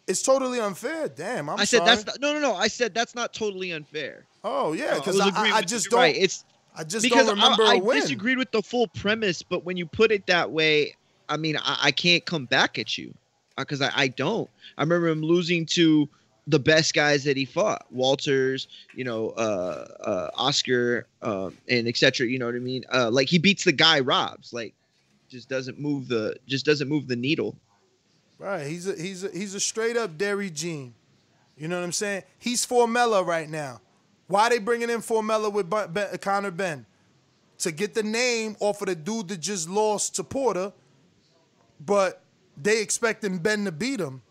It's totally unfair. Damn, I'm i said sorry. that's not, no, no, no. I said that's not totally unfair. oh yeah, because was I, I, I just don't. Right. It's I just because don't remember I, a I win. disagreed with the full premise, but when you put it that way, I mean, I, I can't come back at you because I, I don't. I remember him losing to the best guys that he fought, Walters, you know, uh, uh, Oscar, um, and etc. You know what I mean? Uh, like he beats the guy Robs, like just doesn't move the just doesn't move the needle. Right. He's a he's a he's a straight up Dierry Jean. You know what I'm saying? He's Formella right now. Why they bringing in Formella with Benn, Benn, Conor Benn? To get the name off of the dude that just lost to Porter, but they expecting Benn to beat him.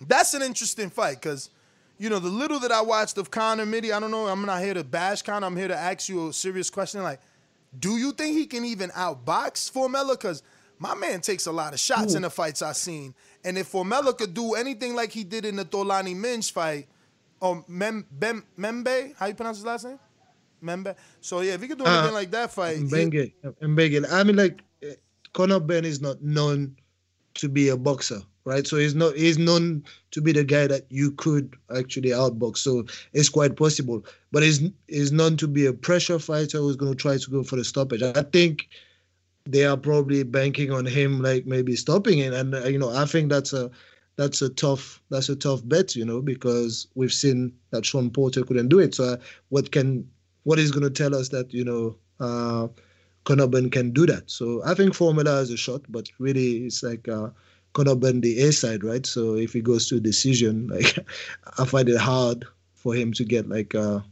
That's an interesting fight because, you know, the little that I watched of Conor Mitty, I don't know, I'm not here to bash Conor. I'm here to ask you a serious question. Like, do you think he can even outbox Formella? Because my man takes a lot of shots in the fights I've seen. And if Formella could do anything like he did in the Thulani Minch fight, or Mem, Bem, Membe, how you pronounce his last name? Membe. So yeah, if he could do Uh, anything like that fight, he- Mbenge, Mbenge. I mean, like eh, Conor Benn is not known to be a boxer, right? So he's not he's known to be the guy that you could actually outbox. So it's quite possible. But he's he's known to be a pressure fighter who's going to try to go for the stoppage. I think they are probably banking on him, like maybe stopping it. And uh, you know, I think that's a that's a tough that's a tough bet, you know, because we've seen that Shawn Porter couldn't do it. So uh, what can what is going to tell us that you know uh, Conor Benn can do that? So I think Formella has a shot, but really it's like uh, Conor Benn the A side, right? So if he goes to a decision, like I find it hard for him to get like a,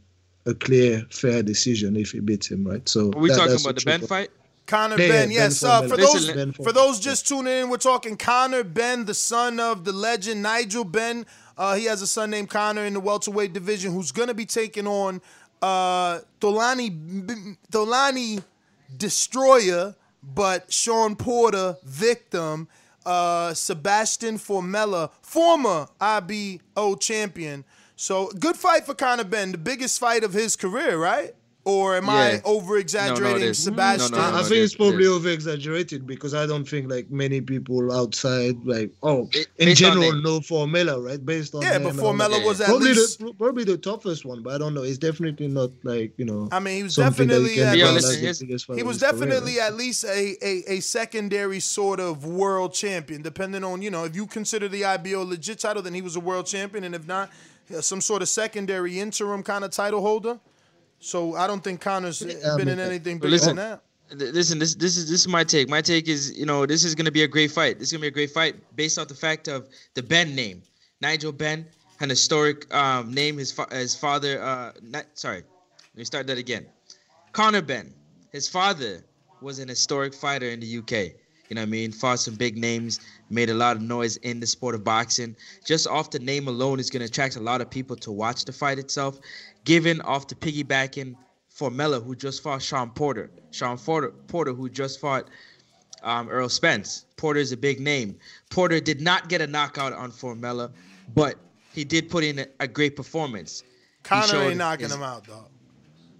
a clear, fair decision if he beats him, right? So Are we that- talking about the Benn fight? Conor Benn, Benn yes. Uh, Formella. for Listen, those Benn for those just tuning in, we're talking Conor Benn, the son of the legend Nigel Benn. Uh, he has a son named Conor in the welterweight division who's gonna be taking on uh, Thulani Destroyer, but Shawn Porter victim. Uh, Sebastian Formella, former IBO champion. So good fight for Conor Benn, the biggest fight of his career, right? Or am I Yeah. over exaggerating No, no. Sebastian? No, no, I, I think it's probably it is. over exaggerated because I don't think like many people outside like oh It- in general the- know Formella right based on Yeah, but and. Formella was at probably least. the probably the toughest one but I don't know it's definitely not like you know I mean, he was something definitely can at Yeah, brand least, listen, as the his- he was his career, definitely at least a, a a secondary sort of world champion. Depending on you know if you consider the IBO legit title, then he was a world champion, and if not, uh, some sort of secondary interim kind of title holder. So I don't think Conor's Yeah, been mean, in anything But bigger listen, than that. Listen, this this is this is my take. My take is, you know, this is gonna be a great fight. This is gonna be a great fight based off the fact of the Benn name, Nigel Benn, an historic um, name. His fa- his father, uh, not, sorry, let me start that again. Conor Benn, his father was an historic fighter in the UK. You know what I mean? Fought some big names, made a lot of noise in the sport of boxing. Just off the name alone is going to attract a lot of people to watch the fight itself. Given off the piggybacking for Formella, who just fought Shawn Porter. Shawn Porter, Porter who just fought um, Errol Spence. Porter is a big name. Porter did not get a knockout on Formella, but he did put in a, a great performance. He Conor ain't knocking his- him out, dog.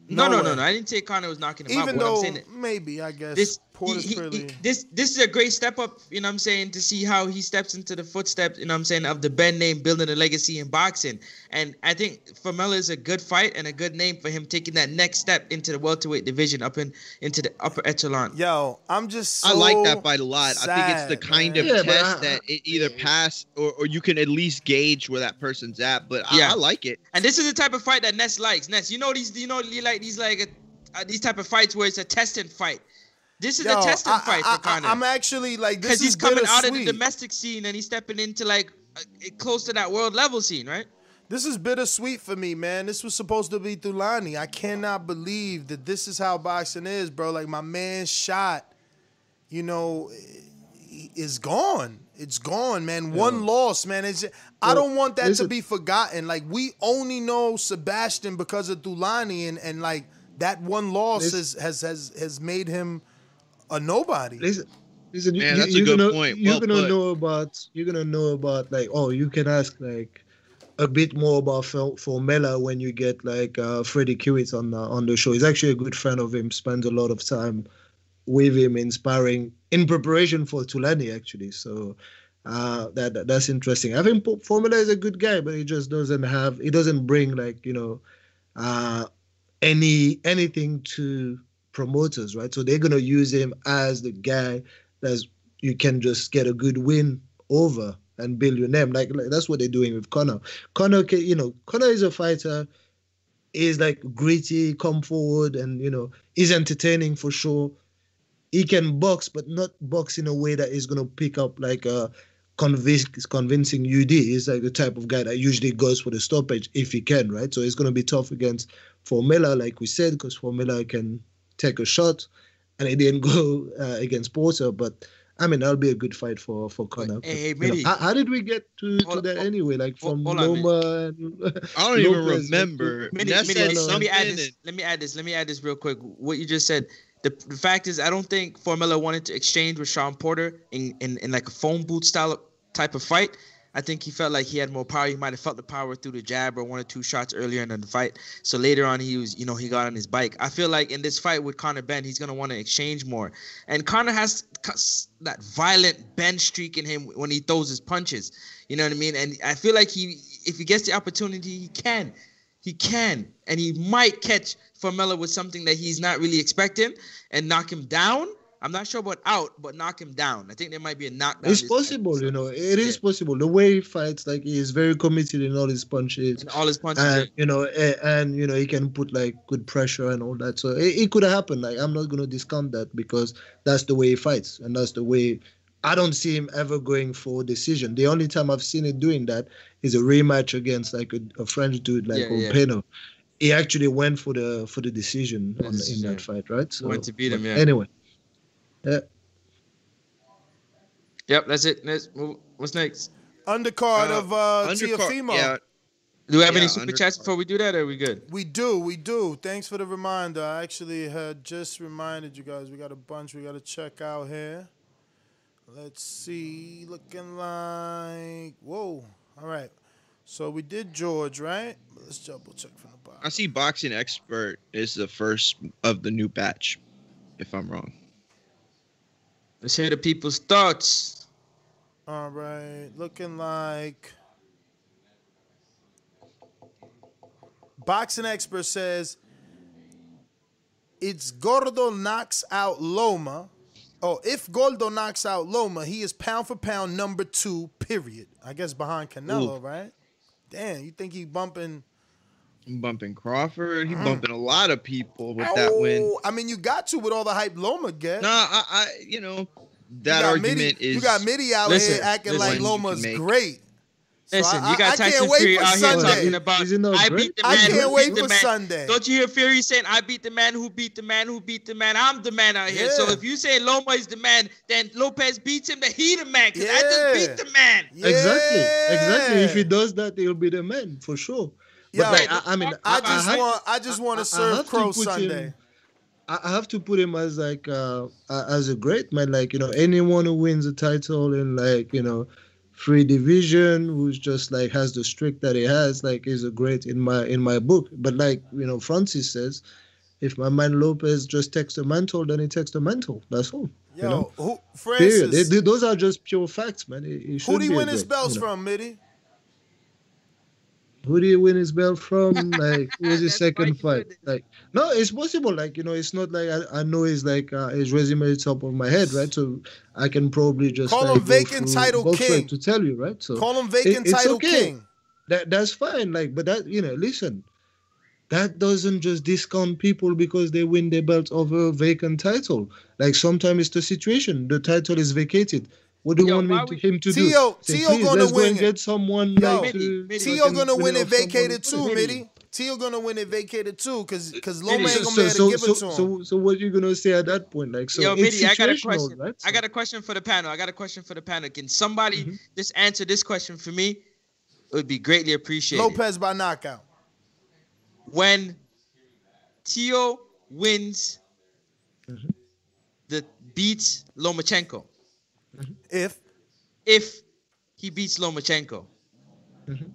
No, No no, no, no. I didn't say Conor was knocking him out. Even But I'm though maybe I guess this Porter's he- he- clearly. he- this this is a great step up, you know what I'm saying, to see how he steps into the footsteps, you know what I'm saying, of the Benn name building a legacy in boxing. And I think Formella is a good fight and a good name for him taking that next step into the welterweight division up in into the upper echelon. Yo, I'm just. I like that fight a lot. I think it's the kind man. of Yeah, test I- that it either pass or, or you can at least gauge where that person's at. But I, Yeah. I like it. And this is the type of fight that Ness likes. Ness, you know these you know you like these like uh, these type of fights where it's a testing fight. This is Yo, a testing I, fight I, for Conor. I, am actually like because he's coming out of the domestic scene and he's stepping into like uh, close to that world level scene, right? This is bittersweet for me, man. This was supposed to be Thulani. I cannot believe that this is how boxing is, bro. Like my man shot, you know, is gone. It's gone, man. One loss, man. It's I Well, don't want that to listen- be forgotten. Like we only know Sebastian because of Thulani, and and like that one loss has has has has made him a nobody. Listen, listen, Man, you, that's a you're good gonna, point. You're Well gonna put. know about. You're gonna know about like. Oh, you can ask like a bit more about for Formella when you get like uh, Freddy Kiwitt on the, on the show. He's actually a good friend of him. Spends a lot of time with him, inspiring in preparation for Thulani actually. So uh, that, that that's interesting. I think Formella is a good guy, but he just doesn't have he doesn't bring like you know uh, any anything to promoters, right? So they're gonna use him as the guy that's you can just get a good win over and build your name. Like, like that's what they're doing with Conor. Conor, you know, Conor is a fighter. Is like gritty, come forward, and you know, he's entertaining for sure. He can box, but not box in a way that is gonna pick up like a convince, convincing UD. He's like the type of guy that usually goes for the stoppage if he can, right? So it's gonna be tough against Formella, like we said, because Formella can take a shot, and it didn't go uh, against Porter, but I mean, that'll be a good fight for for Conor. Hey, You know, how, how did we get to, to that anyway? Like from hold on, Loma and I don't even remember. Mini, Ness Mini, let me add this. Let me add this. Let me add this real quick. What you just said. The, the fact is, I don't think Formella wanted to exchange with Shawn Porter in, in, in like a phone booth style type of fight. I think he felt like he had more power. He might have felt the power through the jab or one or two shots earlier in the fight. So later on, he was, you know, he got on his bike. I feel like in this fight with Conor Benn, he's gonna want to exchange more. And Conor has that violent bend streak in him when he throws his punches. You know what I mean? And I feel like he, if he gets the opportunity, he can. He can, and he might catch Formella with something that he's not really expecting and knock him down. I'm not sure about out, but knock him down. I think there might be a knockdown. It's possible, you know. It is possible. The way he fights, like he is very committed in all his punches. And all his punches. and you know, and you know, he can put like good pressure and all that. So it, it could have happened. Like I'm not gonna discount that because that's the way he fights, and that's the way. I don't see him ever going for decision. The only time I've seen it doing that is a rematch against like a, a French dude like Yeah, yeah. Openo. He actually went for the for the decision on, in that fight, right? So Went to beat him, yeah. Anyway, yeah. Yep, that's it. Next, what's next? Undercard Uh, of uh, undercard- Teofimo. yeah. Do we have Yeah, any super chats before we do that, or are we good? We do, we do. Thanks for the reminder. I actually had just reminded you guys. We got a bunch we got to check out here. Let's see. Looking like whoa. All right. So we did George, right? Let's double check from the bottom. I see boxing expert is the first of the new batch, if I'm wrong. Let's hear the people's thoughts. All right. Looking like Boxing Expert says it's Gordo knocks out Loma. Oh, if Gordo knocks out Loma, he is pound for pound number two, period. I guess behind Canelo, Ooh. right? Damn, you think he bumping bumping Crawford. He Mm. bumping a lot of people with that win. Oh, I mean, you got to with all the hype Loma get. Nah, I, I you know that got argument Mitty- is You got Mitty out Listen, here acting listen. like One you can Loma's great. So Listen, I- you got I can't Tyson wait Fury for out here talking about Is it not I beat the I can't who wait beat the for man. Sunday. Don't you hear Fury saying I beat the man who beat the man who beat the man? I'm the man out here. So if you say Loma is the man, then Lopez beats him, then he the man. Cause I just beat the man. Exactly, exactly. If he does that, he'll be the man for sure. But Yo, like, I, I mean, I just have- want I just want to serve to Crow put him- Sunday. I I have to put him as like uh, as a great man. Like you know, anyone who wins a title in like you know, free division, who's just like has the streak that he has, like is a great in my in my book. But like you know, Francis says, if my man Lopez just takes the mantle, then he takes the mantle. That's all. Yo, you know? who Period. Francis? They- they- those are just pure facts, man. He, he who did he win his belts you know. from, Mitty? Who did he win his belt from? Like, who was his second fight? Like, no, it's possible. Like, you know, it's not like I, I know his like uh, his resume is top of my head, right? So I can probably just Call like, him vacant through- title king. to tell you, right? So Call him vacant it's title okay. king. that that's fine. Like, but that you know, listen, that doesn't just discount people because they win their belt over a vacant title. Like sometimes it's the situation. The title is vacated. What do you want me why to, him to Tio- do? Say, Tio please, gonna let's go win and it. get someone Yo, like Mitty, to, Mitty, Tio gonna win it vacated too, someone. Mitty. Tio gonna win it vacated too, cause cause Loma Mitty, ain't So, gonna so, to so, give so, it to him. so, so what you gonna say at that point? Like, so Yo, it's Mitty, I got a question. right? I got a question for the panel. I got a question for the panel. Can somebody Mm-hmm. just answer this question for me? It would be greatly appreciated. Lopez by knockout. when Tio wins Mm-hmm. the beats Lomachenko, If if he beats Lomachenko, Mm-hmm.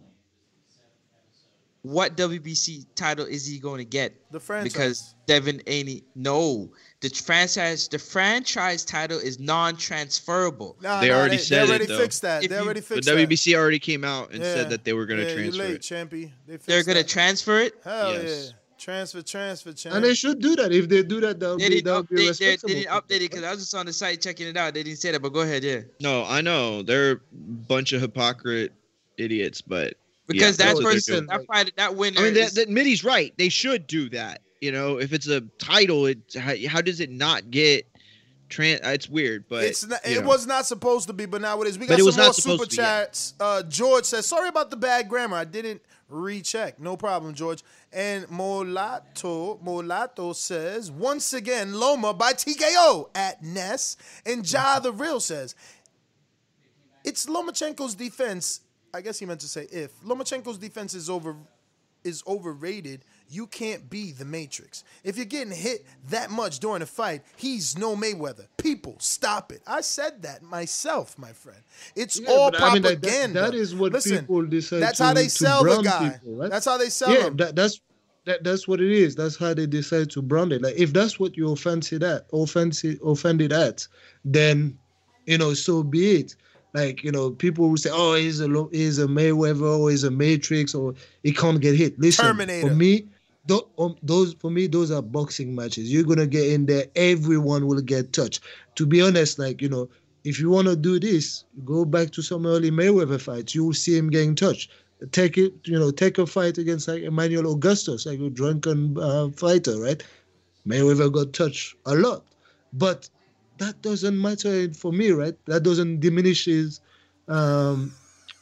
what WBC title is he going to get? The franchise. Because Devin Haney, no, the franchise, the franchise title is non-transferable. Nah, they nah, already they, said they already it, though. fixed that. If they you- already The fixed that. WBC already came out and Yeah. said that they were going to yeah, transfer you late, it. Champy. They fixed They're gonna transfer it. Hell Yes. yeah. Transfer, transfer, transfer. And they should do that. If they do that, that would They be, didn't that would be update. They, they didn't update it because I was just on the site checking it out. They didn't say that, but go ahead, yeah. No, I know they're a bunch of hypocrite idiots, but Because yeah, that that's what they're person, that fight, that winner. I mean, that, is- that Mitty's right. They should do that. You know, if it's a title, it how, how does it not get? Trans, it's weird, but it's not, it know. was not supposed to be, but now it is. We got it was some more not supposed super to be, chats. Uh, George says, "Sorry about the bad grammar. I didn't recheck. No problem, George." And Molato Molato says, "Once again, Loma by TKO at Ness." And Ja mm-hmm. the Real says, "It's Lomachenko's defense. I guess he meant to say if Lomachenko's defense is over is overrated." You can't be the Matrix. If you're getting hit that much during a fight, he's no Mayweather. People, stop it. I said that myself, my friend. It's Yeah, all but I mean, that- that- propaganda. that is what Listen, people decide That's to- how they sell the guy. people, right? That's how they sell yeah, him. that, that's that, that's what it is. That's how they decide to brand it. Like if that's what you're offended at, offended offended at, then you know, so be it. Like you know, people will say, "Oh, he's a he's a Mayweather, or he's a Matrix, or he can't get hit." Listen, Terminator. for me, tho- um, those for me, those are boxing matches. You're gonna get in there, everyone will get touched. To be honest, like you know, if you want to do this, go back to some early Mayweather fights. You will see him getting touched. Take it, you know, take a fight against like Emmanuel Augustus, like a drunken uh, fighter, right? Mayweather got touched a lot, but that doesn't matter for me, right? That doesn't diminish his um,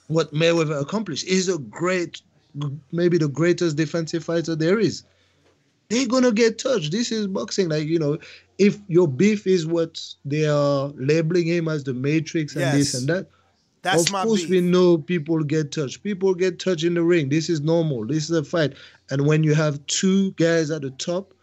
what Mayweather accomplished. He's a great, maybe the greatest defensive fighter there is. They're gonna get touched. This is boxing. Like you know, if your beef is what they are labeling him as the Matrix and this and that. That's of my course, beef. we know people get touched. People get touched in the ring. This is normal. This is a fight. And when you have two guys at the top,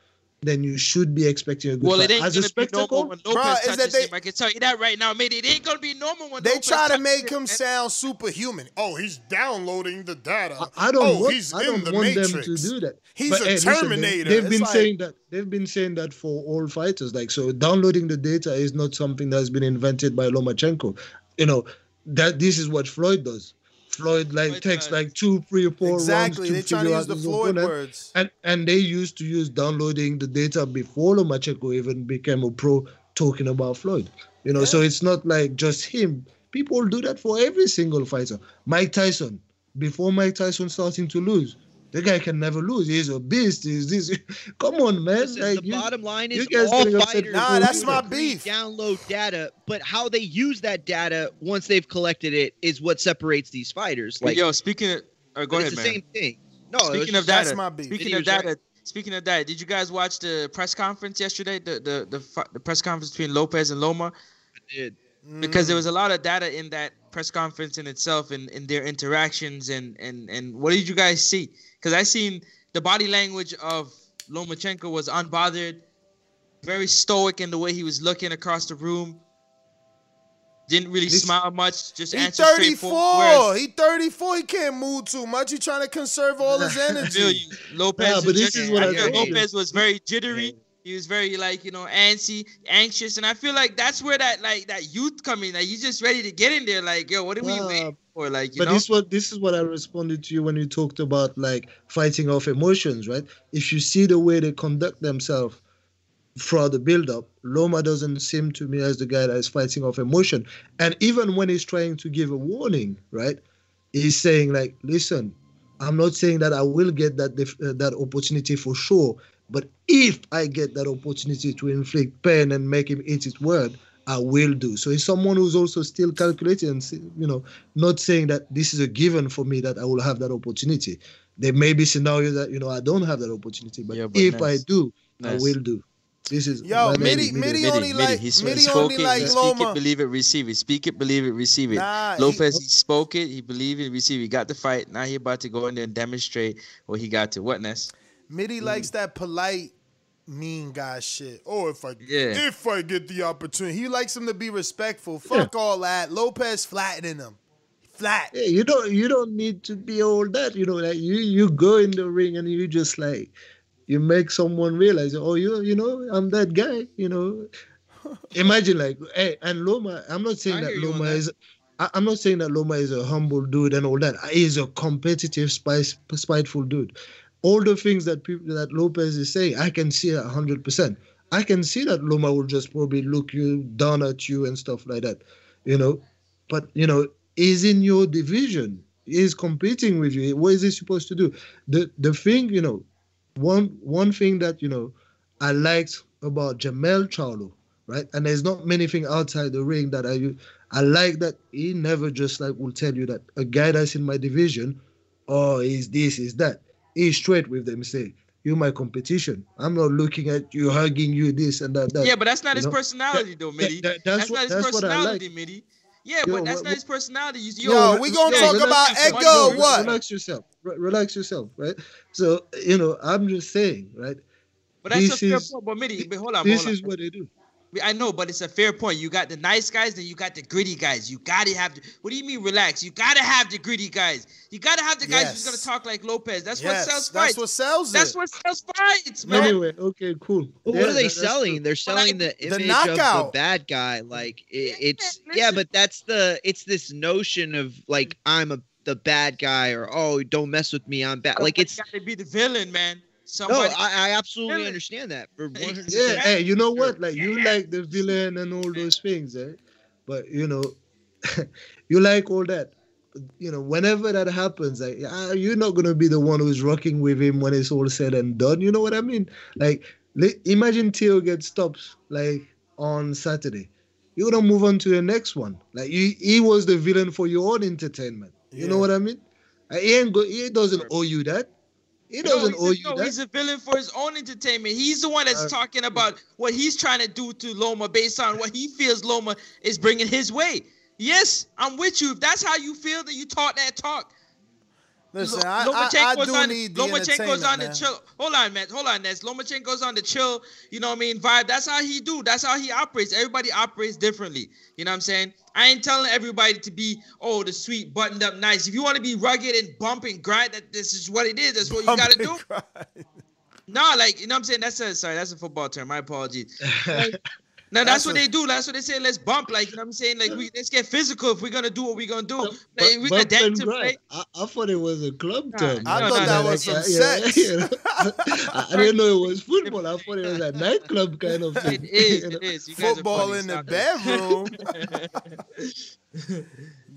then you should be expecting a good well, fight. it ain't As gonna a spectacle, be normal when Lopez Bruh, is that they- him. I can tell you that right now, mate. It ain't gonna be normal when They Lopez try to make him man. sound superhuman. Oh, he's downloading the data. I don't oh, want, he's I in don't the want Matrix. them to do that. He's But, a hey, listen, they- Terminator. they've It's been like- saying that. They've been saying that for all fighters. Like so, downloading the data is not something that's been invented by Lomachenko. You know that this is what Floyd does. Floyd like Floyd takes like two, three, or four Exactly. rounds They're to trying to figure use out the his Floyd opponent. words. And and they used to use downloading the data before Lomachenko even became a pro talking about Floyd. You know, so it's not like just him. People do that for every single fighter. Mike Tyson, before Mike Tyson starting to lose, the guy can never lose. He's a beast. He's this. Come on, man. Listen, Like, the you- bottom line is guys all getting upset fighters. Nah, that's my reason. beef. Download data, but how they use that data once they've collected it is what separates these fighters. But Like, yo, speaking of, uh, go but ahead, it's the man. same thing. No, Speaking of just- That's data, my beef. speaking of check. data, speaking of that, did you guys watch the press conference yesterday? The the the, the press conference between Lopez and Loma Dude, because Mm. there was a lot of data in that press conference in itself and in their interactions and and and what did you guys see? Because I seen the body language of Lomachenko was unbothered, very stoic in the way he was looking across the room. Didn't really This- smile much. Just He's 34. Whereas He 34. He can't move too much. He trying to conserve all his energy. Lopez, Yeah, but this just- is what I I feel. Lopez was very jittery. He was very like you know antsy, anxious, and I feel like that's where that like that youth come in. Like he's just ready to get in there. Like yo, what are we waiting for? Like you but know. this what this is what I responded to you when you talked about like fighting off emotions, right? If you see the way they conduct themselves throughout the build-up, Loma doesn't seem to me as the guy that is fighting off emotion. And even when he's trying to give a warning, right? He's saying like, "Listen, I'm not saying that I will get that def- uh, that opportunity for sure, but if I get that opportunity to inflict pain and make him eat his word, I will do." So he's someone who's also still calculating, and you know, not saying that this is a given for me that I will have that opportunity. There may be scenarios that you know I don't have that opportunity, but, Yeah, but if I do, Ness. I will do. This is Yo, my Mitty- main- Mitty main- only like- he Mitty spoke only it, like he speak it, believe it, receive it. Speak it, believe it, receive it. Nah, Lopez, he, spoke it, he believed it, receive it. He got the fight. Now he about to go in there and demonstrate what he got to. What, Ness? Mitty mm. likes that polite, mean guy shit. Oh, if I Yeah. if I get the opportunity, he likes him to be respectful. Fuck all that. Lopez flattening him, flat. Yeah, you don't you don't need to be all that. You know, like you you go in the ring and you just like you make someone realize, oh, you you know, I'm that guy. You know, imagine like, hey, and Loma. I'm not saying I that hear you on Loma that. is. I- I'm not saying that Loma is a humble dude and all that. He's a competitive, spice, spiteful dude. All the things that people that Lopez is saying, I can see hundred percent. I can see that Loma will just probably look you down at you and stuff like that, you know. But you know, he's in your division. He's competing with you. What is he supposed to do? The the thing, you know, one one thing that you know I liked about Jermall Charlo, right? And there's not many things outside the ring that I I like that he never just like will tell you that a guy that's in my division, oh, is this, is that. He's straight with them, say, you're my competition. I'm not looking at you hugging you this and that. that. Yeah, but that's not you his know? personality, though, that- Mitty. that- that's, that's what- not his that's what I personality, like. Mitty. Yeah, Yo, but that's what- not his personality. You, Yo, we gonna yo, talk relax about yourself. Edgar Yo, what? Relax yourself. Re- relax yourself, right? So, you know, I'm just saying, right? But that's this a fair is- point. But Mitty, but hold on, This hold on. is what they do. I know, but it's a fair point. You got the nice guys, then you got the gritty guys. You gotta have. The, what do you mean, relax? You gotta have the gritty guys. You gotta have the guys who's gonna talk like Lopez. That's Yes, what sells that's what sells That's it. what sells fights, man. Anyway, okay, cool. But Yeah, what are they selling? true. They're selling the The image of the bad guy. Like it, it's listen. yeah, but that's the it's this notion of like I'm a the bad guy or oh don't mess with me I'm bad. Like it's gotta be the villain, man. No, I, I absolutely Really? understand that for Yeah, hey, you know what? Like you like the villain and all those things, eh? But you know, you like all that. You know, whenever that happens, like you're not gonna be the one who's rocking with him when it's all said and done. You know what I mean? Like, imagine Theo gets stopped like on Saturday. You're gonna move on to the next one. Like you, he was the villain for your own entertainment. You know what I mean? He ain't go, he doesn't owe you that. He No, doesn't he's owe a, you no, that. he's a villain for his own entertainment. He's the one that's Uh, talking about what he's trying to do to Loma based on what he feels Loma is bringing his way. Yes, I'm with you. If that's how you feel, that you talk that talk. Listen, Lo- I, I, I do on, need the Lomachenko's entertainment, on man. the chill. Hold on, man. Hold on, Ness. Lomachenko's on the chill. You know what I mean? Vibe. That's how he do. That's how he operates. Everybody operates differently. You know what I'm saying? I ain't telling everybody to be oh the sweet buttoned up nice. If you want to be rugged and bump and grind, that this is what it is. That's what you gotta do. No, like you know what I'm saying. That's a sorry. That's a football term. My apologies. Like, no, that's, That's what a- they do. That's what they say. Let's bump. Like you know what I'm saying. Like we let's get physical if we're gonna do what we're gonna do. Like, we Bump can to play. I, I thought it was a club Nah, term. I man. thought You that know, was like, some yeah, sex. you know. I, I didn't know it was football. I thought it was a nightclub kind of thing. It is. you know. It is. You guys are Football funny. in the bedroom.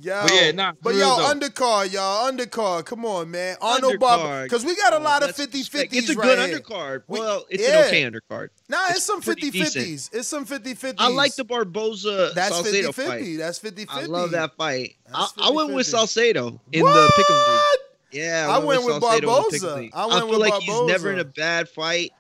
Yo, But yeah, nah, but real though. undercard, y'all, undercard. Come on, man. Arnold Bob, Undercard. because we got a Oh, lot of that's 50 respect. 50s It's a right good here. undercard. We- well, it's yeah. an okay undercard. Nah, it's, It's some pretty 50 decent. 50s. It's some 50 50s. I like the Barboza That's 50 Saucedo 50. fight. That's 50 50. I love that fight. I, I went with Saucedo in what? the pick'em league. Yeah, I went with Saucedo in the Barboza. I I, went feel with like he's never in a bad fight.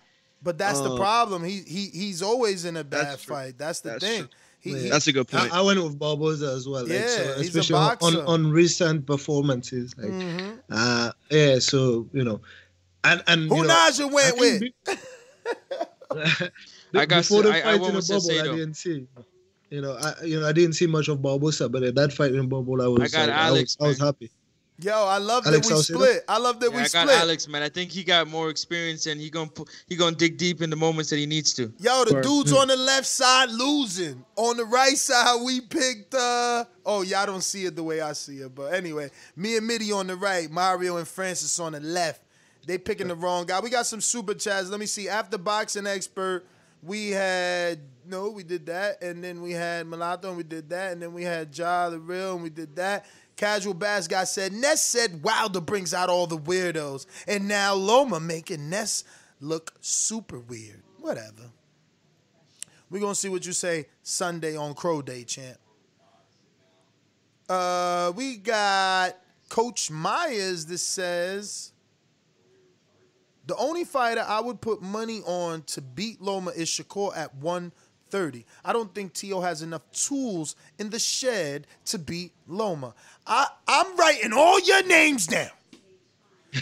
But that's the Uh, problem. He he he's always in a bad That's fight. That's the That's thing. true. He, That's a good point. I, I went with Barboza as well. Like, Yeah, so, he's a especially on, on, recent performances. Like, Mhm. uh, yeah, so, you know. And, and Who you know, Naja I went with? be- I got before the I- I fight went in the bubble, I didn't see. You know, I you know I didn't see much of Barboza, but at that fight in bubble, I was I got like, Alex, I was, I was happy. Yo, I love Alex that we Saucedo? split. I love that Yeah, we I got split. Alex, man. I think he got more experience and he gonna he gonna dig deep in the moments that he needs to. Yo, the Word. dudes on the left side losing. On the right side, we picked uh oh, y'all don't see it the way I see it. But anyway, me and Mitty on the right, Mario and Francis on the left. They picking the wrong guy. We got some super chats. Let me see. After boxing expert, we had no, we did that, and then we had Mulatto, and we did that, and then we had Ja the real, and we did that. Casual Bass guy said Ness said Wilder brings out all the weirdos, and now Loma making Ness look super weird. Whatever. We're gonna see what you say Sunday on Crow Day, champ. Uh, we got Coach Myers that says the only fighter I would put money on to beat Loma is Shakur at 130. I don't think Tio has enough tools in the shed to beat Loma. I, I'm writing all your names down.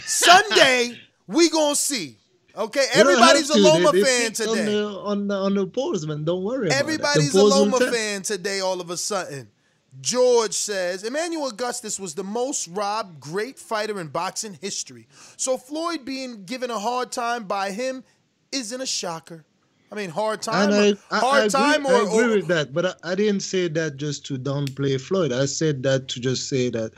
Sunday, we gonna see. Okay, You everybody's a. Loma They- they fan today. On the, on the, on the polls, man. Don't worry about it. Everybody's a Loma fan today. All of a sudden, George says Emmanuel Augustus was the most robbed great fighter in boxing history. So Floyd being given a hard time by him isn't a shocker. I mean, hard time, I, I, hard I agree, time, or, I agree or with that, but I, I didn't say that just to downplay Floyd. I said that to just say that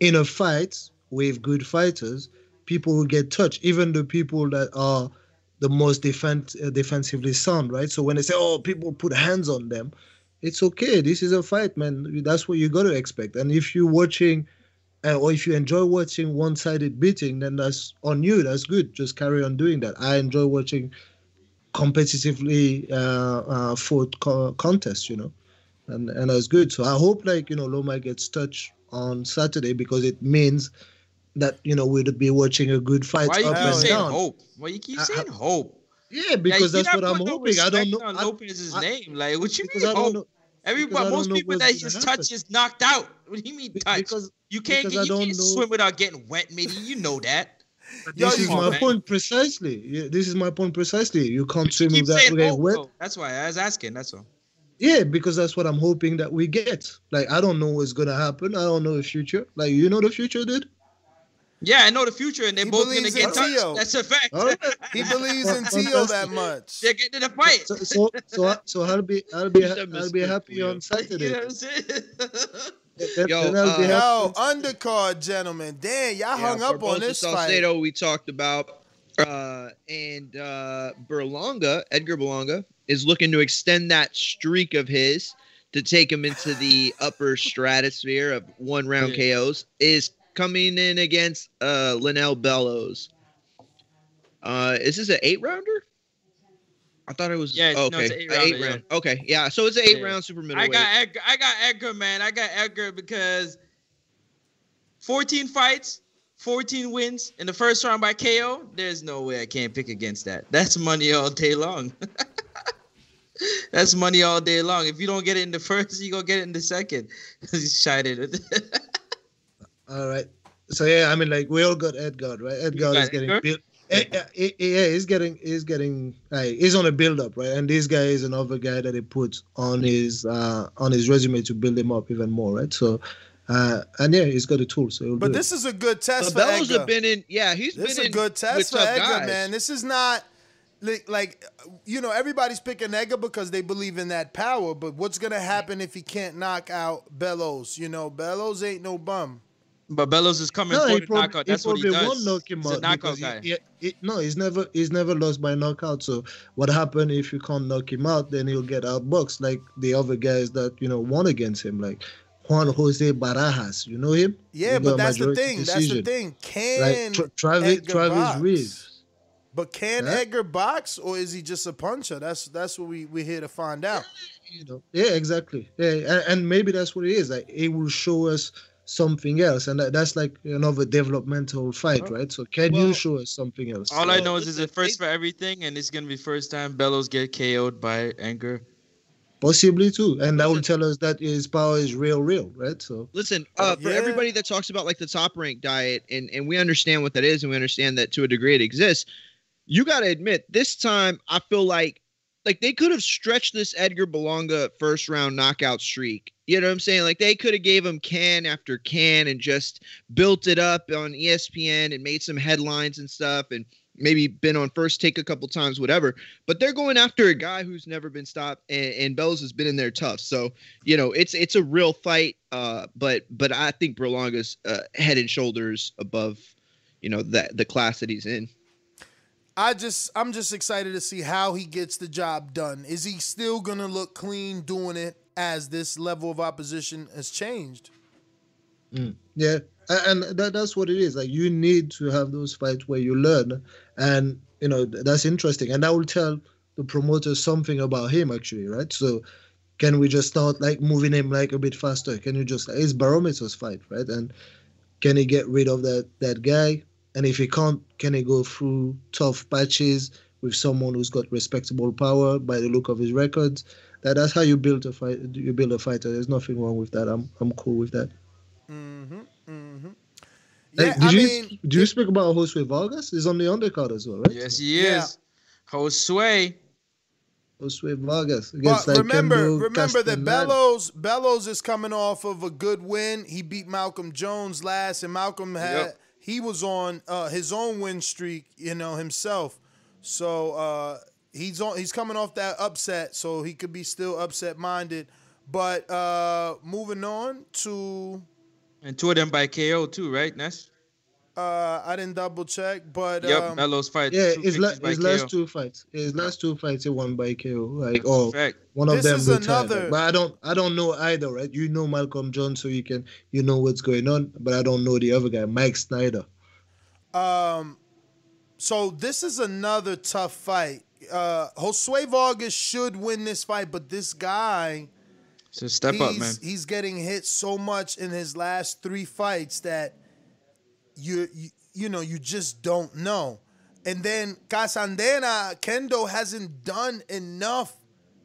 in a fight with good fighters, people will get touched, even the people that are the most defend, uh, defensively sound, right? So when they say, "Oh, people put hands on them," it's okay. This is a fight, man. That's what you got to expect. And if you're watching, uh, or if you enjoy watching one-sided beating, then that's on you. That's good. Just carry on doing that. I enjoy watching competitively uh, uh, fought co- contest, you know, and and that's good. So I hope like you know Loma gets touched on Saturday because it means that you know we'd be watching a good fight Why you up and saying down. hope? Why you keep I- saying hope? Yeah, because you're that's what I'm hoping. I don't know. on I- Lopez's I- name. Like, what you mean I don't hope? know- Everybody, I most don't know people that he's touched is knocked out. What do you mean touch? because- you can't get, you can't know- swim without getting wet, Mitty. You know that. Yo, this is my man. point precisely. This is my point precisely. You can't swim Keep without saying getting wet. That's why I was asking. That's all. Yeah, because that's what I'm hoping that we get. Like I don't know what's gonna happen. I don't know the future. Like you know the future, dude. Yeah, I know the future, and they're He both gonna get in touched. Tio. That's a fact. All right. he believes in Fantastic. Tio that much. They're getting in a fight. So so so, so I'll be I'll be He's a I'll be happy on Saturday. You know what I'm saying? Then- Yo, then uh, Yo, undercard gentlemen, damn, y'all hung up on Barboza this fight. We talked about, uh, and uh, Berlanga, Edgar Berlanga, is looking to extend that streak of his to take him into the upper stratosphere of one round Yeah. KOs. Is coming in against uh, Lanell Bellows. Uh, is this an eight rounder? I thought it was. Yeah, no, okay, it's eight a rounder, yeah. round. Okay, yeah. So it's an eight Yeah. round super I middleweight. got Edgar. I got Edgar, man. I got Edgar because 14 fights, 14 wins in the first round by KO. There's no way I can't pick against that. That's money all day long. That's money all day long. If you don't get it in the first, you gonna get it in the second. He's shited. All right. So yeah, I mean, like we all got Edgar, right? Edgar is getting Edgar? built. Eh, eh, eh, Yeah, he's getting, he's getting, like, he's on a build up, right? And this guy is another guy that he put on his, uh, on his resume to build him up even more, right? So, uh, and yeah, he's got the tools. So But this is a good test But for Bellows Edgar. have been in. Yeah, he's This is been a in good test for tough Edgar, guys. man. This is not like, like you know everybody's picking Edgar because they believe in that power. But what's gonna happen if he can't knock out Bellows? You know, Bellows ain't no bum. But Bellows is coming No, for the probably, knockout. That's what he does. won't knock him He's a out knockout because he- guy. he- he- no, he's never he's never lost by knockout. So what happened if you can't knock him out? Then he'll get outboxed like the other guys that you know won against him, like Juan Jose Barajas. You know him? Yeah, He but that's the majority thing. That's the thing. Can Like Tra- Travis Edgar Travis box? Reeves. But can Yeah. Edgar box or is he just a puncher? That's that's what we we're here to find out. You know, yeah, exactly. Yeah, and, and maybe that's what it is. Like it will show us something else, and that, that's like another developmental fight, right? So can Well- you show us something else? All I know is it's a first for everything, and it's gonna be first time Bellows get KO'd by anger Possibly too, and that will tell us that his power is real, real, right? So Listen, uh, for Yeah. everybody that talks about like the top rank diet, and and we understand what that is, and we understand that to a degree it exists. You got to admit, this time I feel like like they could have stretched this Edgar Berlanga first round knockout streak. You know what I'm saying? Like they could have gave him can after can and just built it up on ESPN and made some headlines and stuff, and maybe been on first take a couple times, whatever. But they're going after a guy who's never been stopped, and, and Bells has been in there tough. So you know, it's it's a real fight. Uh, but but I think Berlanga's uh, head and shoulders above, you know, that the class that he's in. I just I'm just excited to see how he gets the job done. Is he still gonna look clean doing it as this level of opposition has changed? Mm. yeah, and that, that's what it is. Like you need to have those fights where you learn, and you know that's interesting, and that will tell the promoter something about him actually, right? So can we just start like moving him like a bit faster? Can you just it's barometers fight, right? And can he get rid of that that guy? And if he can't, can he go through tough patches with someone who's got respectable power by the look of his records? That that's how you build a fight. You build a fighter. There's nothing wrong with that. I'm I'm cool with that. Mm-hmm. Mm-hmm. Hey, Yeah, did I you mean, do you speak about Josue Vargas? He's on the undercard as well, right? Yes, he is. Yeah. is. Josue. Josue Vargas against But like remember, Kendo remember that Bellows Bellows is coming off of a good win. He beat Malcolm Jones last, and Malcolm had Yep. He was on uh, his own win streak, you know himself. So uh, he's on. He's coming off that upset, so he could be still upset minded. But uh, moving on to, And two of them by KO too, right? Ness? Uh, I didn't double check, but Yep, um, Mello's fight. Yeah, two his, la- victories his last two fights, his last two fights, he won by KO. Like, oh, Fact. one of This them is retired. another- But I don't, I don't know either, right? You know Malcolm Jones, so you can, you know what's going on. But I don't know the other guy, Mike Snyder. Um, so this is another tough fight. Uh, Josue Vargas should win this fight, but this guy, So step he's, up, man. he's getting hit so much in his last three fights that you you, you know you just don't know. And then Castaneda, Kendo hasn't done enough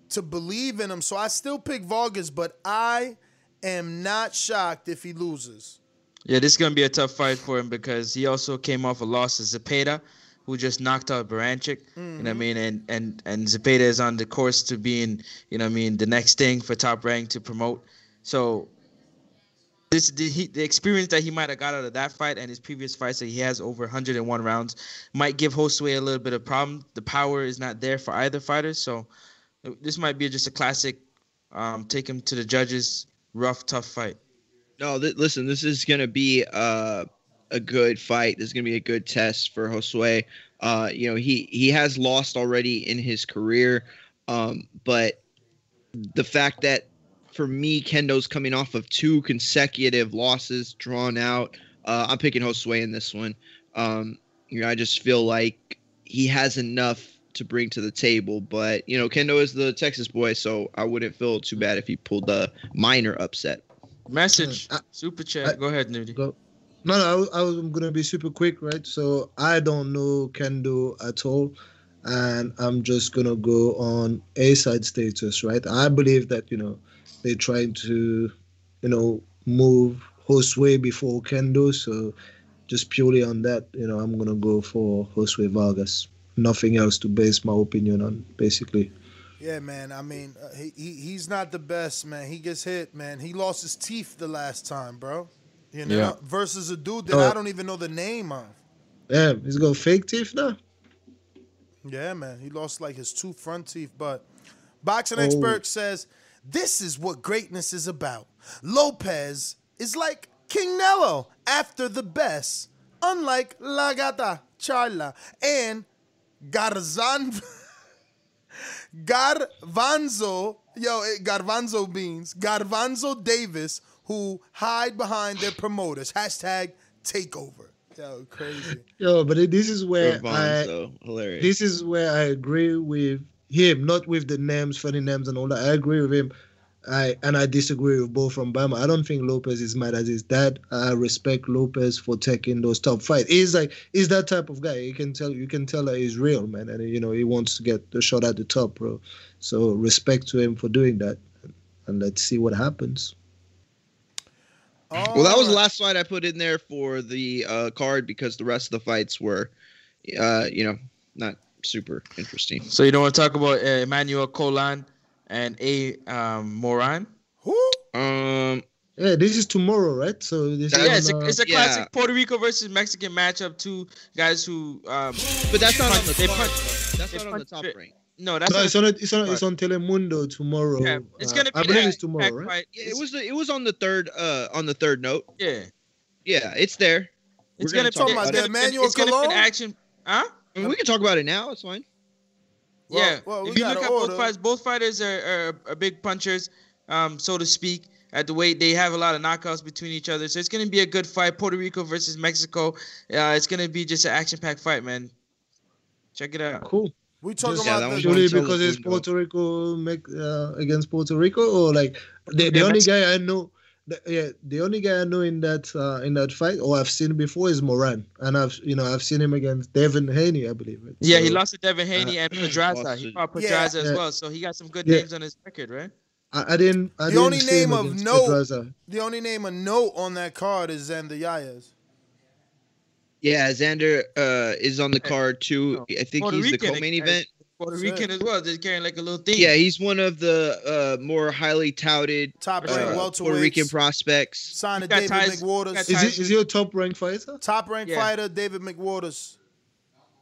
to believe in him. So I still pick Vargas, but I am not shocked if he loses. Yeah, this is gonna be a tough fight for him because he also came off a loss to Zepeda, who just knocked out Baranchyk. You know what I mm-hmm. mean? And and and Zepeda is on the course to being, you know what I mean, the next thing for top rank to promote. So this the, he, the experience that he might have got out of that fight and his previous fights that he has over 101 rounds might give Josue a little bit of problem. The power is not there for either fighter, so uh, this might be just a classic. Um, take him to the judges. Rough, tough fight. No, th- listen, this is going to be uh, a good fight. This is going to be a good test for Josue. Uh, you know, he he has lost already in his career, um, but the fact that for me, Kendo's coming off of two consecutive losses drawn out. Uh, I'm picking Josue in this one. Um, you know, I just feel like he has enough to bring to the table. But you know, Kendo is the Texas boy, so I wouldn't feel too bad if he pulled a minor upset. Message, Uh, super chat. Go ahead, Nudie. Go. No, no, I, was- I was gonna be super quick, right? So I don't know Kendo at all, and I'm just gonna go on A side status, right? I believe that you know they're trying to, you know, move Josue before Kendo, so just purely on that, you know, I'm gonna go for Josue Vargas. Nothing else to base my opinion on, basically. Yeah, man. I mean, uh, he, he he's not the best, man. He gets hit, man. He lost his teeth the last time, bro. You know, Yeah. versus a dude that Oh. I don't even know the name of. Damn, he's got fake teeth now. Yeah, man. He lost like his two front teeth. But boxing Oh. expert says this is what greatness is about. Lopez is like King Nello after the best, unlike La Gata Charla and Garzan. Garvanzo, yo, eh, Garvanzo beans, Garvanzo Davis, who hide behind their promoters. Hashtag takeover. Yo, crazy. Yo, but this is where Ravon, I, hilarious. this is where I agree with him, not with the names, funny names, and all that. I agree with him. I and I disagree with both from Bama. I don't think Lopez is mad at his dad. I respect Lopez for taking those top fights. He's like he's that type of guy. You can tell you can tell that he's real, man, and you know he wants to get the shot at the top, bro. So respect to him for doing that, and let's see what happens. well, that was the last fight I put in there for the uh, card because the rest of the fights were, uh, you know, not super interesting. So you don't want to talk about uh, Emmanuel Colon and A um, Moran? Who? Um, Yeah, this is tomorrow, right? So this That- is Yeah, it's a, uh, it's a Yeah. classic Puerto Rico versus Mexican matchup. Two guys who um, but that's not on the they punch- That's they not on the top it. rank. no, that's no, not it's on it- it's on it's on Telemundo tomorrow. yeah, it's Uh, gonna be I believe an it's tomorrow, action-packed right? Yeah, it was the, it was on the third uh on the third note. yeah. Yeah, it's there. It's We're gonna, gonna be talk it's about gonna, that. be- Emmanuel it's gonna be an Colon? action. Huh? I mean, we can talk about it now. It's fine. Well- yeah. well, we if you look at order. both fights, both fighters are, are, are big punchers, um, so to speak. At the weight, they have a lot of knockouts between each other, so it's gonna be a good fight. Puerto Rico versus Mexico. Uh, it's gonna be just an action-packed fight, man. Check it out. Cool. We talk Just- Yeah, that about one's the, Purely because it's Puerto Rico make, uh, against Puerto Rico, or like the, the Yeah, only Mexico. guy I know, the, yeah, the only guy I know in that uh, in that fight, or I've seen before, is Moran, and I've you know I've seen him against Devin Haney, I believe. Right? Yeah, he lost to Devin Haney and Pedraza. He to- fought Yeah. Pedraza as Yeah. well, so he got some good Yeah. names on his record, right? I, I didn't. I The didn't only see name him of against note- Pedraza. the only name a note on that card is Xander Zayas. Yeah, Xander uh is on the card too. I think Puerto he's the co-main uh, event. Puerto Rican as well, just carrying like a little thing. Yeah, he's one of the uh, more highly touted Top uh, ranked Puerto Rican prospects. Signed to David ties- McWaters. Is he, is he a top ranked fighter? Top ranked Yeah. fighter, David McWaters.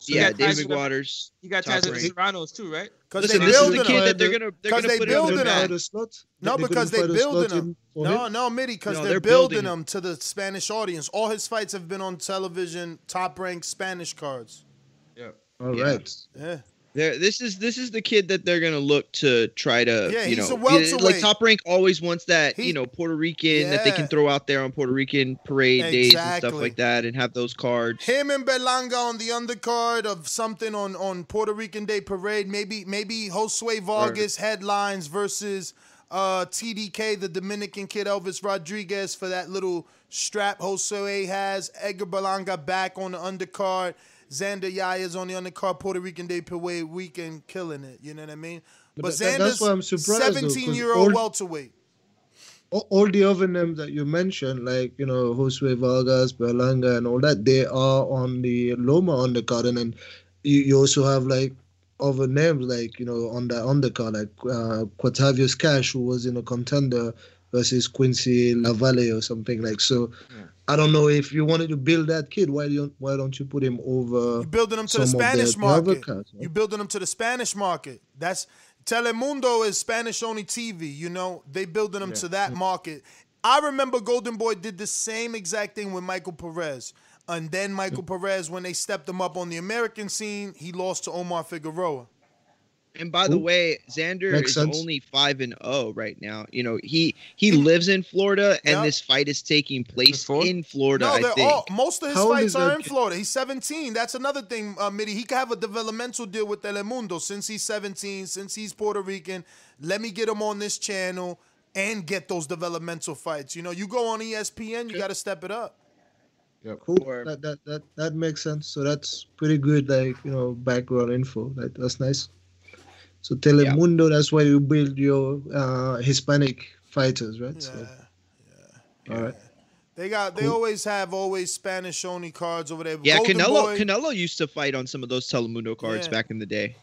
you yeah, got David with- Waters. You got top ties with the ranked. Serranos too, right? Because Listen, they this is building the kid that they're gonna they're 'Cause gonna they put building him in them. that. Fight a slot? No, They couldn't because they fight a building him. No, him? no, Mitty, because No, they're, they're building building him to the Spanish audience. All his fights have been on television, top ranked Spanish cards. Yeah. All right. Yeah. They're, this is this is the kid that they're gonna look to try to Yeah, you he's know a welterweight. like top rank always wants that He- you know Puerto Rican that they can throw out there on Puerto Rican parade days and stuff like that and have those cards. Him and Berlanga on the undercard of something on, on Puerto Rican Day Parade. Maybe maybe Josue Vargas headlines versus uh, TDK, the Dominican kid Elvis Rodriguez for that little strap Josue has. Edgar Berlanga back on the undercard. Xander Zayas on the undercard. Puerto Rican Day Parade weekend killing it. You know what I mean? But, But that- that's Xander's why I'm surprised, though, 17 'cause year old all- welterweight. all, all the other names that you mentioned, like you know Josue Vargas, Berlanga, and all that, they are on the Loma undercard, and then you, you also have like other names like you know on the undercard, like uh, Quatavious Cash, who was in a contender versus Quincy Lavalle or something like. So, I don't know if you wanted to build that kid. Why don't why don't you put him over? You building them to the Spanish the market. cards, right? You building them to the Spanish market. That's Telemundo is Spanish only TV. You know they building them to that market. I remember Golden Boy did the same exact thing with Michael Perez, and then Michael Perez, when they stepped him up on the American scene, he lost to Omar Figueroa. And by the Ooh. way, Xander Makes is sense. only five and zero right now. You know he he lives in Florida, and Yeah. this fight is taking place Florida? in Florida. No, I they're think. all most of his How fights are in kid? Florida. He's 17. That's another thing, uh, Mitty. He could have a developmental deal with Telemundo since he's 17, since he's Puerto Rican. Let me get him on this channel and get those developmental fights. You know, you go on ESPN, you got to step it up. Yeah, Cool. Or- That, that that that makes sense. So that's pretty good, like you know, background info. That that's nice. So Telemundo, that's where you build your uh, Hispanic fighters, right? Yeah. So, all right. They got. They Cool. always have always Spanish only cards over there. yeah, Golden Canelo Boy, Canelo used to fight on some of those Telemundo cards Yeah. back in the day.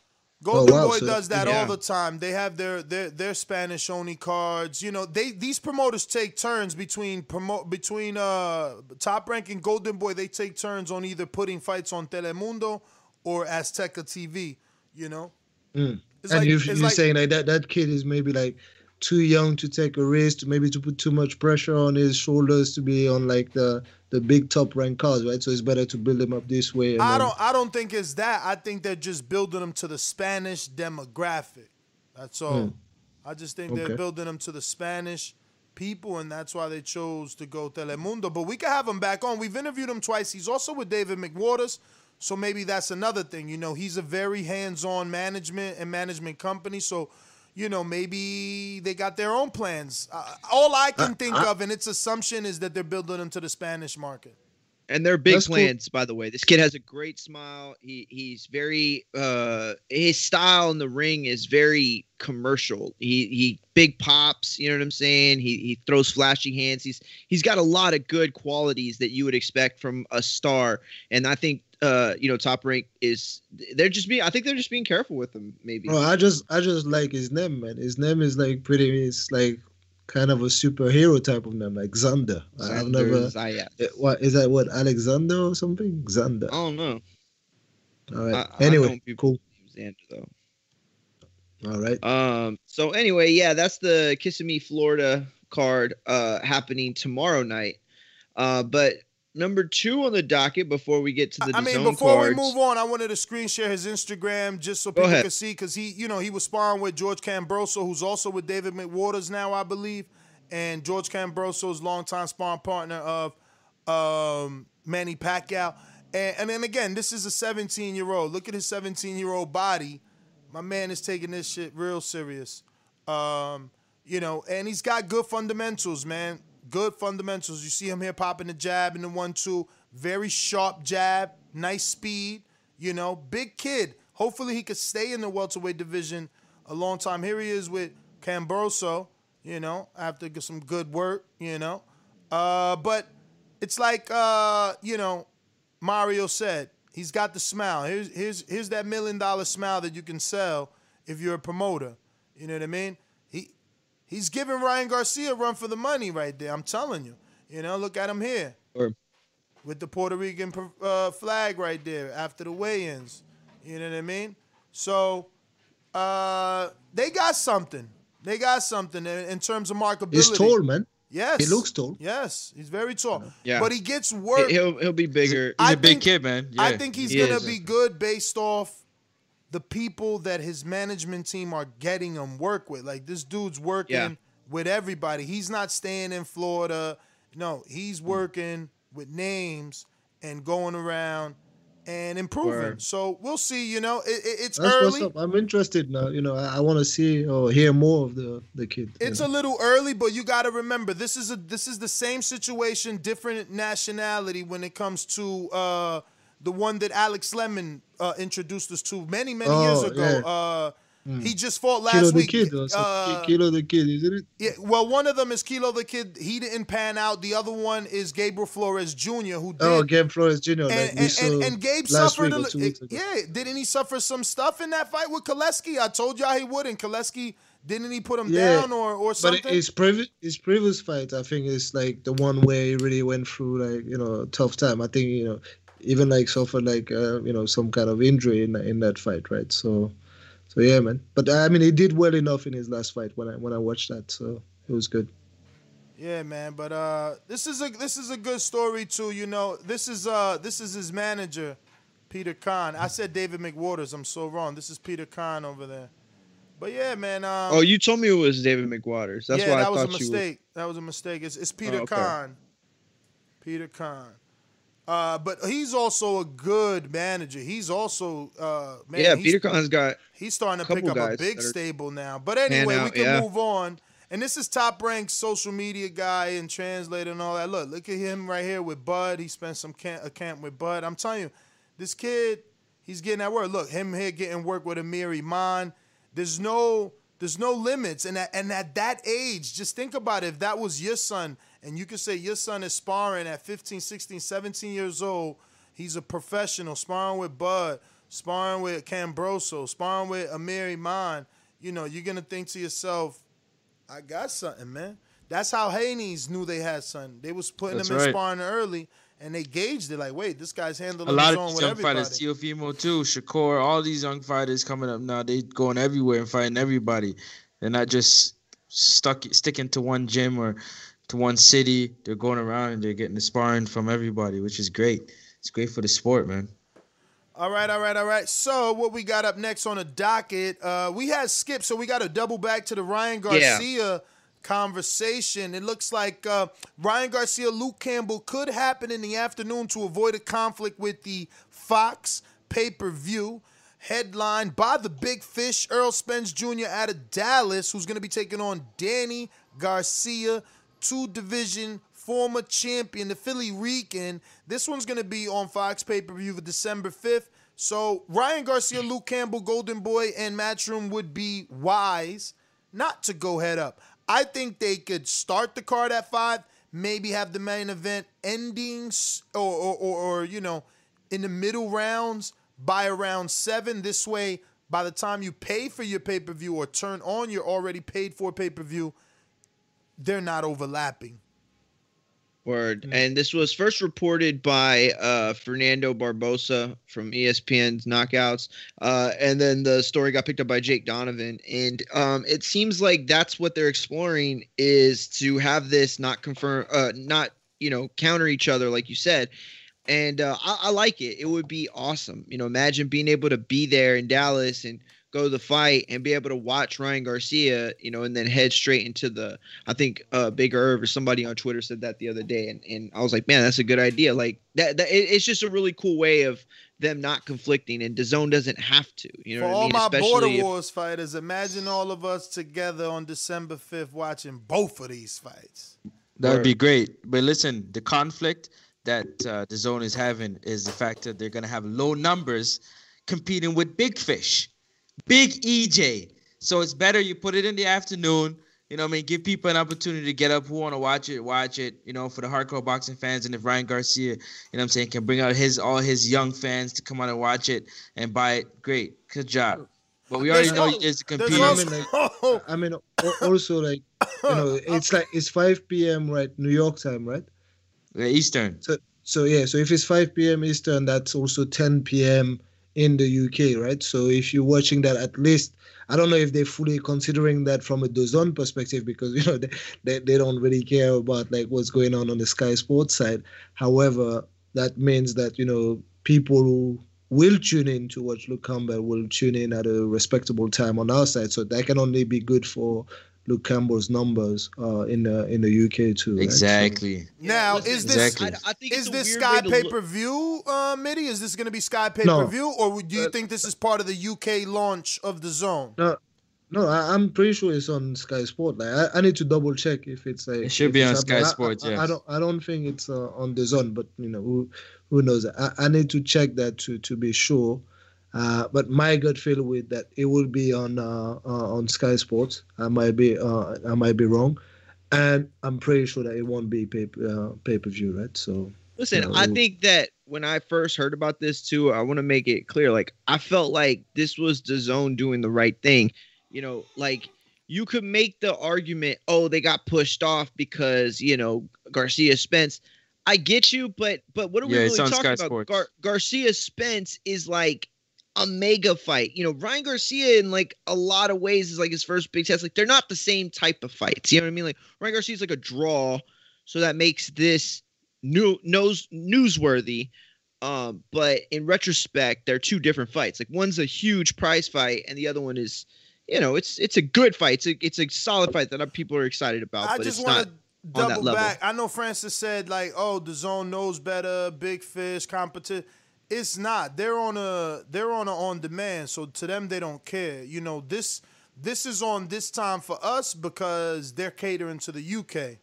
Golden Oh, wow, Boy so- does that yeah. all the time. They have their their their Spanish only cards. You know, they these promoters take turns between promote between uh top ranking Golden Boy. They take turns on either putting fights on Telemundo or Azteca TV. You know, Mm. It's and like- you, you're like- saying like that that kid is maybe like too young to take a risk, maybe to put too much pressure on his shoulders to be on like the the big top rank cards, right? So it's better to build him up this way. I don't I don't think it's that. I think they're just building them to the Spanish demographic. That's all. Hmm. I just think they're building them to the Spanish people, and that's why they chose to go Telemundo. But we can have him back on. We've interviewed him twice. He's also with David McWaters. So maybe that's another thing. You know, he's a very hands-on management and management company. So, you know, maybe they got their own plans. Uh, all I can think of, and its assumption, is that they're building them to the Spanish market. And they're big That's cool. plans, by the way. This kid has a great smile. He he's very uh his style in the ring is very commercial. He he big pops, you know what I'm saying? He he throws flashy hands. He's he's got a lot of good qualities that you would expect from a star. And I think uh you know top rank is they're just being I think they're just being careful with him maybe. Bro, I just I just like his name, man. His name is like pretty. It's like kind of a superhero type of name, like Xander. I've never. Zayas. eh, What is that? What Alexander or something? Xander. I don't know. All right. I- I anyway, people- cool. Xander though. All right. Um. So anyway, yeah, that's the Kissimmee, Florida card uh, happening tomorrow night. Uh, but number two on the docket before we get to the I mean, before cards, we move on, I wanted to screen share his Instagram just so Go people ahead. could see because he, you know, he was sparring with George Kambosos, who's also with David McWaters now, I believe, and George Kambosos's longtime sparring partner of um, Manny Pacquiao. And, and then again, this is a 17 year old. Look at his 17 year old body. My man is taking this shit real serious. Um, you know, and he's got good fundamentals, man. Good fundamentals. You see him here popping the jab in the one two. Very sharp jab, nice speed. You know, big kid. Hopefully he could stay in the welterweight division a long time. Here he is with Kambosos. You know, after some good work. You know, uh, but it's like uh, you know, Mario said. He's got the smile. Here's here's here's that million dollar smile that you can sell if you're a promoter. You know what I mean? He he's giving Ryan Garcia a run for the money right there. I'm telling you. You know, look at him here with the Puerto Rican uh, flag right there after the weigh-ins. You know what I mean? So uh, they got something. They got something in, terms of marketability. He's tall, man. Yes, He looks tall. Yes, he's very tall. Yeah. but he gets work. he'll he'll be bigger. He's I a big kid, man. Yeah. I think he's he gonna is. be good based off the people that his management team are getting him work with. Like this dude's working Yeah. with everybody. He's not staying in Florida. No, he's Mm. working with names and going around and improving. Word. So we'll see. You know, it, it- it's That's early. what's up. I'm interested now. You know, I, I want to see or hear more of the the kid. It's know. a little early, but you got to remember this is a this is the same situation, different nationality when it comes to uh, the one that Alex Lemon uh, introduced us to many many years Oh, ago. yeah. Uh, He just fought last Kilo the week. kid. Or. Uh, Kilo the kid, isn't it? yeah, well, one of them is Kilo the Kid. He didn't pan out. The other one is Gabriel Flores Jr., who did. Oh, Gabriel Flores Jr. and, like and, and, and Gabe suffered week a or two weeks ago. yeah. Didn't he suffer some stuff in that fight with Koleski? I told y'all he would, and Koleski didn't he put him Yeah, down or or But something? his previous his previous fight, I think, is like the one where he really went through like you know a tough time. I think you know even like suffered like uh, you know some kind of injury in in that fight, right? So, so yeah, man. But I mean, he did well enough in his last fight when I when I watched that, so it was good. Yeah, man, but uh this is a this is a good story too, you know. This is uh this is his manager, Peter Kahn. I said David McWaters. I'm so wrong. This is Peter Kahn over there. But yeah, man, um oh, you told me it was David McWaters. That's yeah, why I thought you. Yeah, that was a thought you. Mistake. That was a mistake. It's, it's Peter Oh, okay. Kahn. Peter Kahn. Uh, but he's also a good manager. He's also uh, man. yeah, Peter Kahn's got. He's starting to pick up a big stable now. But anyway, we can yeah. move on. And this is top ranked social media guy and translator and all that. Look, look at him right here with Bud. He spent some camp, a camp with Bud. I'm telling you, this kid, he's getting that work. Look, him here getting work with Amir Imam. There's no there's no limits. And at, and at that age, just think about it. If that was your son, and you could say your son is sparring at 15, 16, 17 years old, he's a professional, sparring with Bud, sparring with Kambosos, sparring with Amir Imam. You know, you're gonna think to yourself, I got something, man. That's how Haney's knew they had something. They was putting That's him in right. sparring early, and they gauged it like, wait, this guy's handling a lot his of own these with young everybody. fighters, Teofimo too, Shakur, all these young fighters coming up now, they going everywhere and fighting everybody. They're not just stuck sticking to one gym or to one city. They're going around and they're getting the sparring from everybody, which is great. It's great for the sport, man. All right, all right, all right. So what we got up next on the docket? Uh, we had Skip, so we got to double back to the Ryan Garcia conversation. It looks like uh, Ryan Garcia, Luke Campbell could happen in the afternoon to avoid a conflict with the Fox pay per view. Headlined by the Big Fish, Errol Spence Jr. out of Dallas, who's going to be taking on Danny Garcia, two division former champion, the Philly Rican. This one's going to be on Fox pay per view for December 5th. So Ryan Garcia, Luke Campbell, Golden Boy, and Matchroom would be wise not to go head up. I think they could start the card at five, maybe have the main event endings or, or, or, or you know, in the middle rounds by around seven. This way, by the time you pay for your pay per view or turn on your already paid for pay per view, they're not overlapping. Word. And this was first reported by uh, Fernando Barbosa from ESPN's Knockouts. Uh, and then the story got picked up by Jake Donovan. And um, it seems like that's what they're exploring is to have this not confirm, uh, not, you know, counter each other, like you said. And uh, I, I like it. It would be awesome. You know, imagine being able to be there in Dallas and go to the fight and be able to watch Ryan Garcia, you know, and then head straight into the. I think uh, Big Irv or somebody on Twitter said that the other day, and, and I was like, man, that's a good idea. Like that, that it- it's just a really cool way of them not conflicting, and DAZN doesn't have to. You know For what I all mean? my Especially Border if- Wars fighters, imagine all of us together on December 5th watching both of these fights. That would be great. But listen, the conflict that uh, the zone is having is the fact that they're going to have low numbers competing with big fish, big EJ. So it's better you put it in the afternoon. You know, what I mean, give people an opportunity to get up who want to watch it, watch it. You know, for the hardcore boxing fans, and if Ryan Garcia, you know, what I'm saying, can bring out his all his young fans to come out and watch it and buy it, great, good job. But we already There's know no- he is a there's. I mean, like, I mean, also like you know, it's like it's 5 p.m. right, New York time, right? Yeah, Eastern. So so yeah, so if it's 5 p.m. Eastern, that's also 10 p.m. in the UK, right? So if you're watching that, at least I don't know if they're fully considering that from a DAZN perspective because you know they, they they don't really care about like what's going on on the Sky Sports side. However, that means that you know people who will tune in to watch Luke Campbell will tune in at a respectable time on our side. So that can only be good for Luke Campbell's numbers uh, in the in the UK too. right? So- Exactly. Now, listen, is this Exactly. I, I think is this Sky way pay per view, uh, Mitty? Is this going to be Sky pay per view, or do you Uh, think this is part of the UK launch of the Zone? No, no, I, I'm pretty sure it's on Sky Sport. Like, I, I need to double check if it's like. It should be on. Sky I- Sports, I, I, don't. I don't think it's uh, on the zone, but you know who, who knows? I, I need to check that to to be sure. Uh, but my gut feel with that it will be on uh, uh, on Sky Sports. I might be uh, I might be wrong, and I'm pretty sure that it won't be pay uh, pay per view, right? So Listen, No. I think that when I first heard about this too, I want to make it clear. Like, I felt like this was the zone doing the right thing. You know, like you could make the argument, oh, they got pushed off because you know Garcia Spence. I get you, but but what are we Yeah, really talking about? Gar- Garcia Spence is like a mega fight. You know, Ryan Garcia in like a lot of ways is like his first big test. Like they're not the same type of fights. You know what I mean? Like Ryan Garcia's like a draw, so that makes this new knows newsworthy. Um, but in retrospect, they're two different fights. Like one's a huge prize fight, and the other one is, you know, it's it's a good fight. It's a it's a solid fight that people are excited about. I but just it's want to double level. back. I know Francis said like, "Oh, the zone knows better, big fish, competition." It's not. They're on a they're on a on demand, so to them they don't care. You know this this is on this time for us because they're catering to the UK.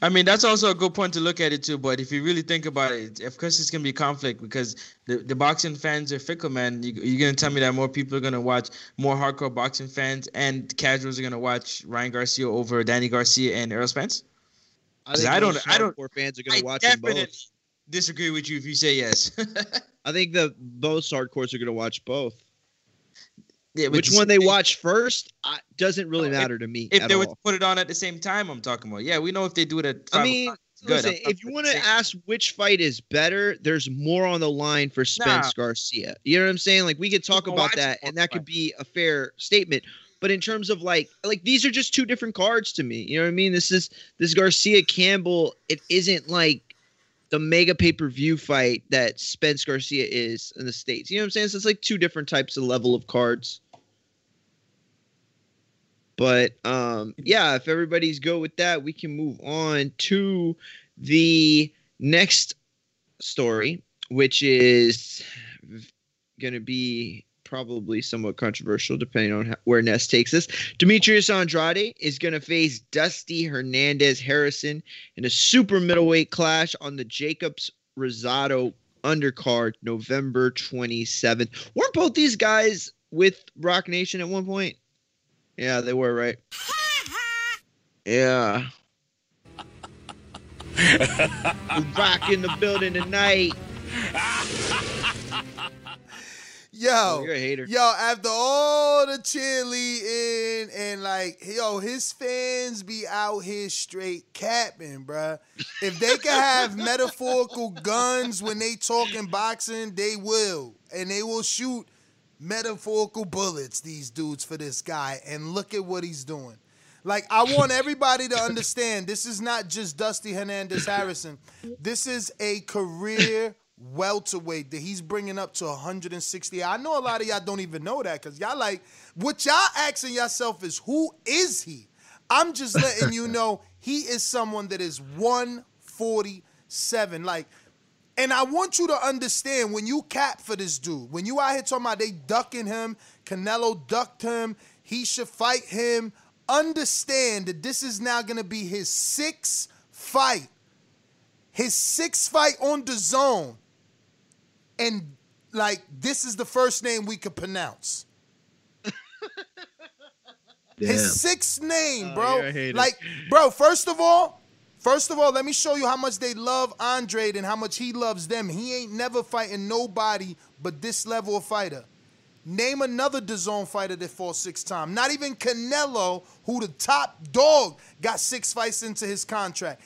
I mean, that's also a good point to look at it too. But if you really think about it, of course, it's gonna be conflict because the, the boxing fans are fickle, man. You, you're gonna tell me that more people are gonna watch more hardcore boxing fans, and casuals are gonna watch Ryan Garcia over Danny Garcia and Errol Spence. I, think I don't- I don't- hardcore fans are gonna I watch them definitely both. Disagree with you if you say yes. I think the both hardcores are gonna watch both. Yeah, Which one they watch first I, doesn't really No, if- matter to me. If at they all. to put it on at the same time, I'm talking about. Yeah, we know if they do it at. I mean, listen, if you want to ask which fight is better, there's more on the line for Spence Nah. Garcia. You know what I'm saying? Like we could talk People about that, and that could be a fair statement. But in terms of like, like these are just two different cards to me. You know what I mean? This is this Garcia Campbell. It isn't like the mega pay per view fight that Spence Garcia is in the states. You know what I'm saying? So it's like two different types of level of cards. But um, yeah, if everybody's good with that, we can move on to the next story, which is going to be probably somewhat controversial depending on how, where Ness takes us. Demetrius Andrade is going to face Dusty Hernandez Harrison in a super middleweight clash on the Jacobs Rosado undercard November 27th. Weren't both these guys with Roc Nation at one point? Yeah, they were, right? Yeah. Rock in the building tonight. Yo, Oh, you're a hater. yo, after all the cheerleading and like, yo, his fans be out here straight capping, bruh. If they can have metaphorical guns when they talking boxing, they will. And they will shoot metaphorical bullets, these dudes, for this guy. And look at what he's doing. Like, I want everybody to understand this is not just Dusty Hernandez Harrison. This is a career welterweight that he's bringing up to 160. I know a lot of y'all don't even know that because y'all like, what y'all asking yourself is, who is he? I'm just letting you know he is someone that is 147. Like, and I want you to understand when you cap for this dude, when you out here talking about they ducking him, Canelo ducked him, he should fight him. Understand that this is now gonna be his sixth fight. His sixth fight on the zone. And like this is the first name we could pronounce. His sixth name, Oh, bro. you're a hater. Like, bro, first of all, first of all, let me show you how much they love Andre and how much he loves them. He ain't never fighting nobody but this level of fighter. Name another DAZN fighter that fought six times. Not even Canelo, who the top dog, got six fights into his contract.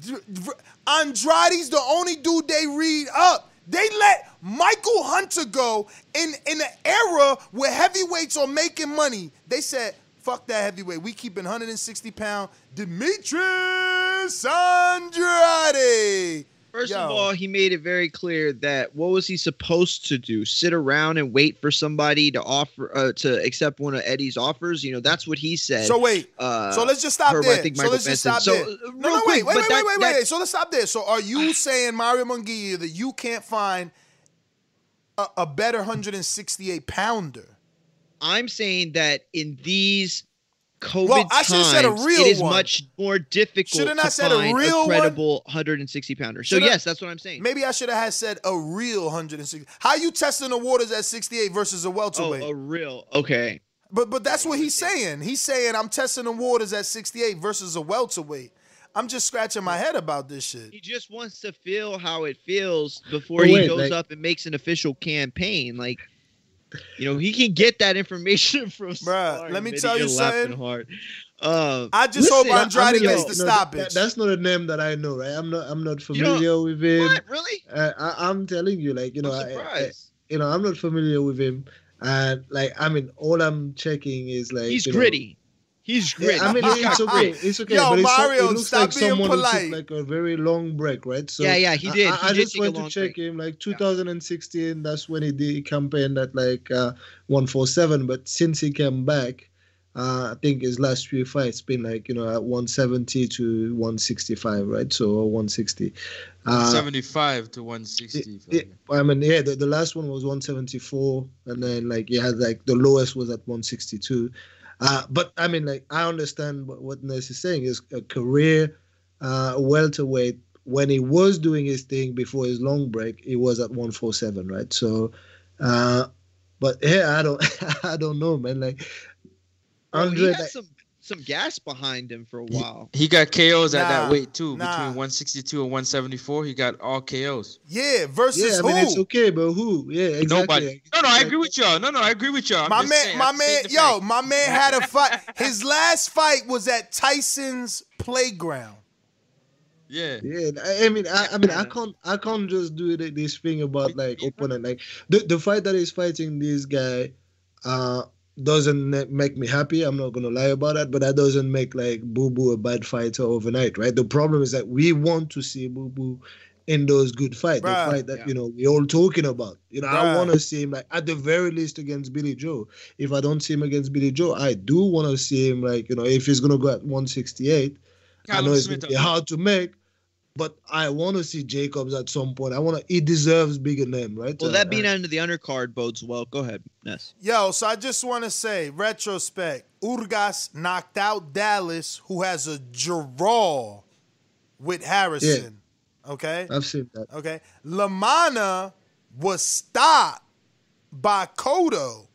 Dr- Dr- Andrade's the only dude they read up. They let Michael Hunter go in, in an era where heavyweights are making money. They said, fuck that heavyweight. We keeping 160 pound Demetrius Andrade. First Yo. of all, he made it very clear that what was he supposed to do? Sit around and wait for somebody to offer uh, to accept one of Eddie's offers? You know, that's what he said. So wait. Uh, so let's just stop per, there. I think so Michael let's just stop So, there. uh, No, no, quick, wait, wait, wait, that- wait, wait, wait. So let's stop there. So are you saying Mario Munguia that you can't find a, a better 168 pounder? I'm saying that in these COVID Well, I should've said a real it is one. much more difficult Shouldn't I to said a real one? credible 160 pounder. So Shoulda- yes, that's what I'm saying. Maybe I should have said a real 160. How you testing the waters at 68 versus a welterweight? Oh, welterweight? a real okay. But but that's what he's saying. He's saying I'm testing the waters at 68 versus a welterweight. I'm just scratching my head about this shit. He just wants to feel how it feels before But he goes like- up and makes an official campaign. Like, you know, he can get that information from. Bruh, let me tell you something. Hard. Um, I just hope listen, I- Andrade I mean, gets yo, the no, stoppage. that- that's not a name that I know, right? I'm not. I'm not You familiar with him. What really? Uh, I, I'm telling you, like you know, I'm I, I, you know, I'm not familiar with him, and like I mean, all I'm checking is like He's you know- gritty. He's Yeah. I mean, He's it's got okay. grit. It's okay. Yo, but it's so- Mario, it looks stop like being someone who polite. took like a very long break, right? So Yeah, yeah, he did. I, He I did just went to check break. him. Like 2016, that's when he did he campaigned at like uh, 147. But since he came back, uh, I think his last few fights been like you know at 170 to 165, right? So 160. Uh, 75 to 160. yeah, I mean, yeah, the, the last one was 174, and then like you had like the lowest was at 162. Uh, but I mean, like I understand what, what Ness is saying is a career uh, welterweight. When he was doing his thing before his long break, he was at 147, right? So, uh, but yeah, I don't, I don't know, man. Like he Andre, had like, some some gas behind him for a while. He got KOs at that weight too, nah. between 162 and 174. He got all KOs. Yeah, versus yeah, I mean, who? it's okay, but who? Yeah, exactly. Nobody. No, no, I agree with y'all. No, no, I agree with y'all. I'm my man, saying, my man, yo, fact. my man had a fight. His last fight was at Tyson's playground. Yeah. Yeah, I I mean, I, I mean, I can't, I can't just do it, this thing about like opponent. Like the the fight that is fighting this guy, uh, doesn't make me happy. I'm not gonna lie about that, but that doesn't make like Boo Boo a bad fighter overnight, right? The problem is that we want to see Boo Boo in those good fights, Bruh. the fight that Yeah. you know we all talking about. You know, I want to see him like at the very least against Billy Joe. If I don't see him against Billy Joe, I do want to see him like you know if he's gonna go at 168. I know it's Smith gonna be hard to make, but I want to see Jacobs at some point. I want to. He deserves bigger name, right? Well, Uh, that being uh, under the undercard bodes well. Go ahead, Ness. Yo, so I just want to say, retrospect, Urgas knocked out Dallas, who has a draw with Harrison. Okay? I've seen that. Okay. Lamana was stopped by Kodo.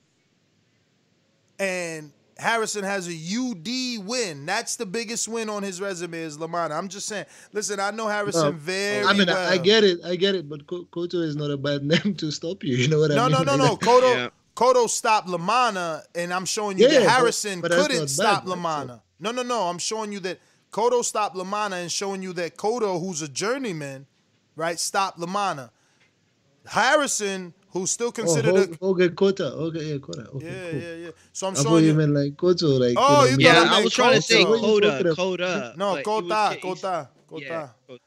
And Harrison has a UD win. That's the biggest win on his resume is Lamana. I'm just saying. Listen, I know Harrison No, very I mean, well. I, get it, I get it, but Koto is not a bad name to stop you. You know what No, I no, mean? no, no. Like, Kodo, Yeah. Kodo stopped Lamana, and I'm showing you Yeah, that Harrison but that's couldn't stop bad, right? Lamana. No, no, no. I'm showing you that Kodo stopped Lamana and showing you that Kodo, who's a journeyman, right, stopped Lamana. Harrison, who's still Oh, considered a Ho- okay, Kota. Okay, yeah, Kota. Okay, yeah, cool. yeah, yeah. So I'm I thought showing you you. meant like Koto, like. Oh, know, you me- Yeah, I was trying to say Koto. What are you Coda, talking about? Coda. No, but was Kota, Kota, Kota. Yeah, Kota.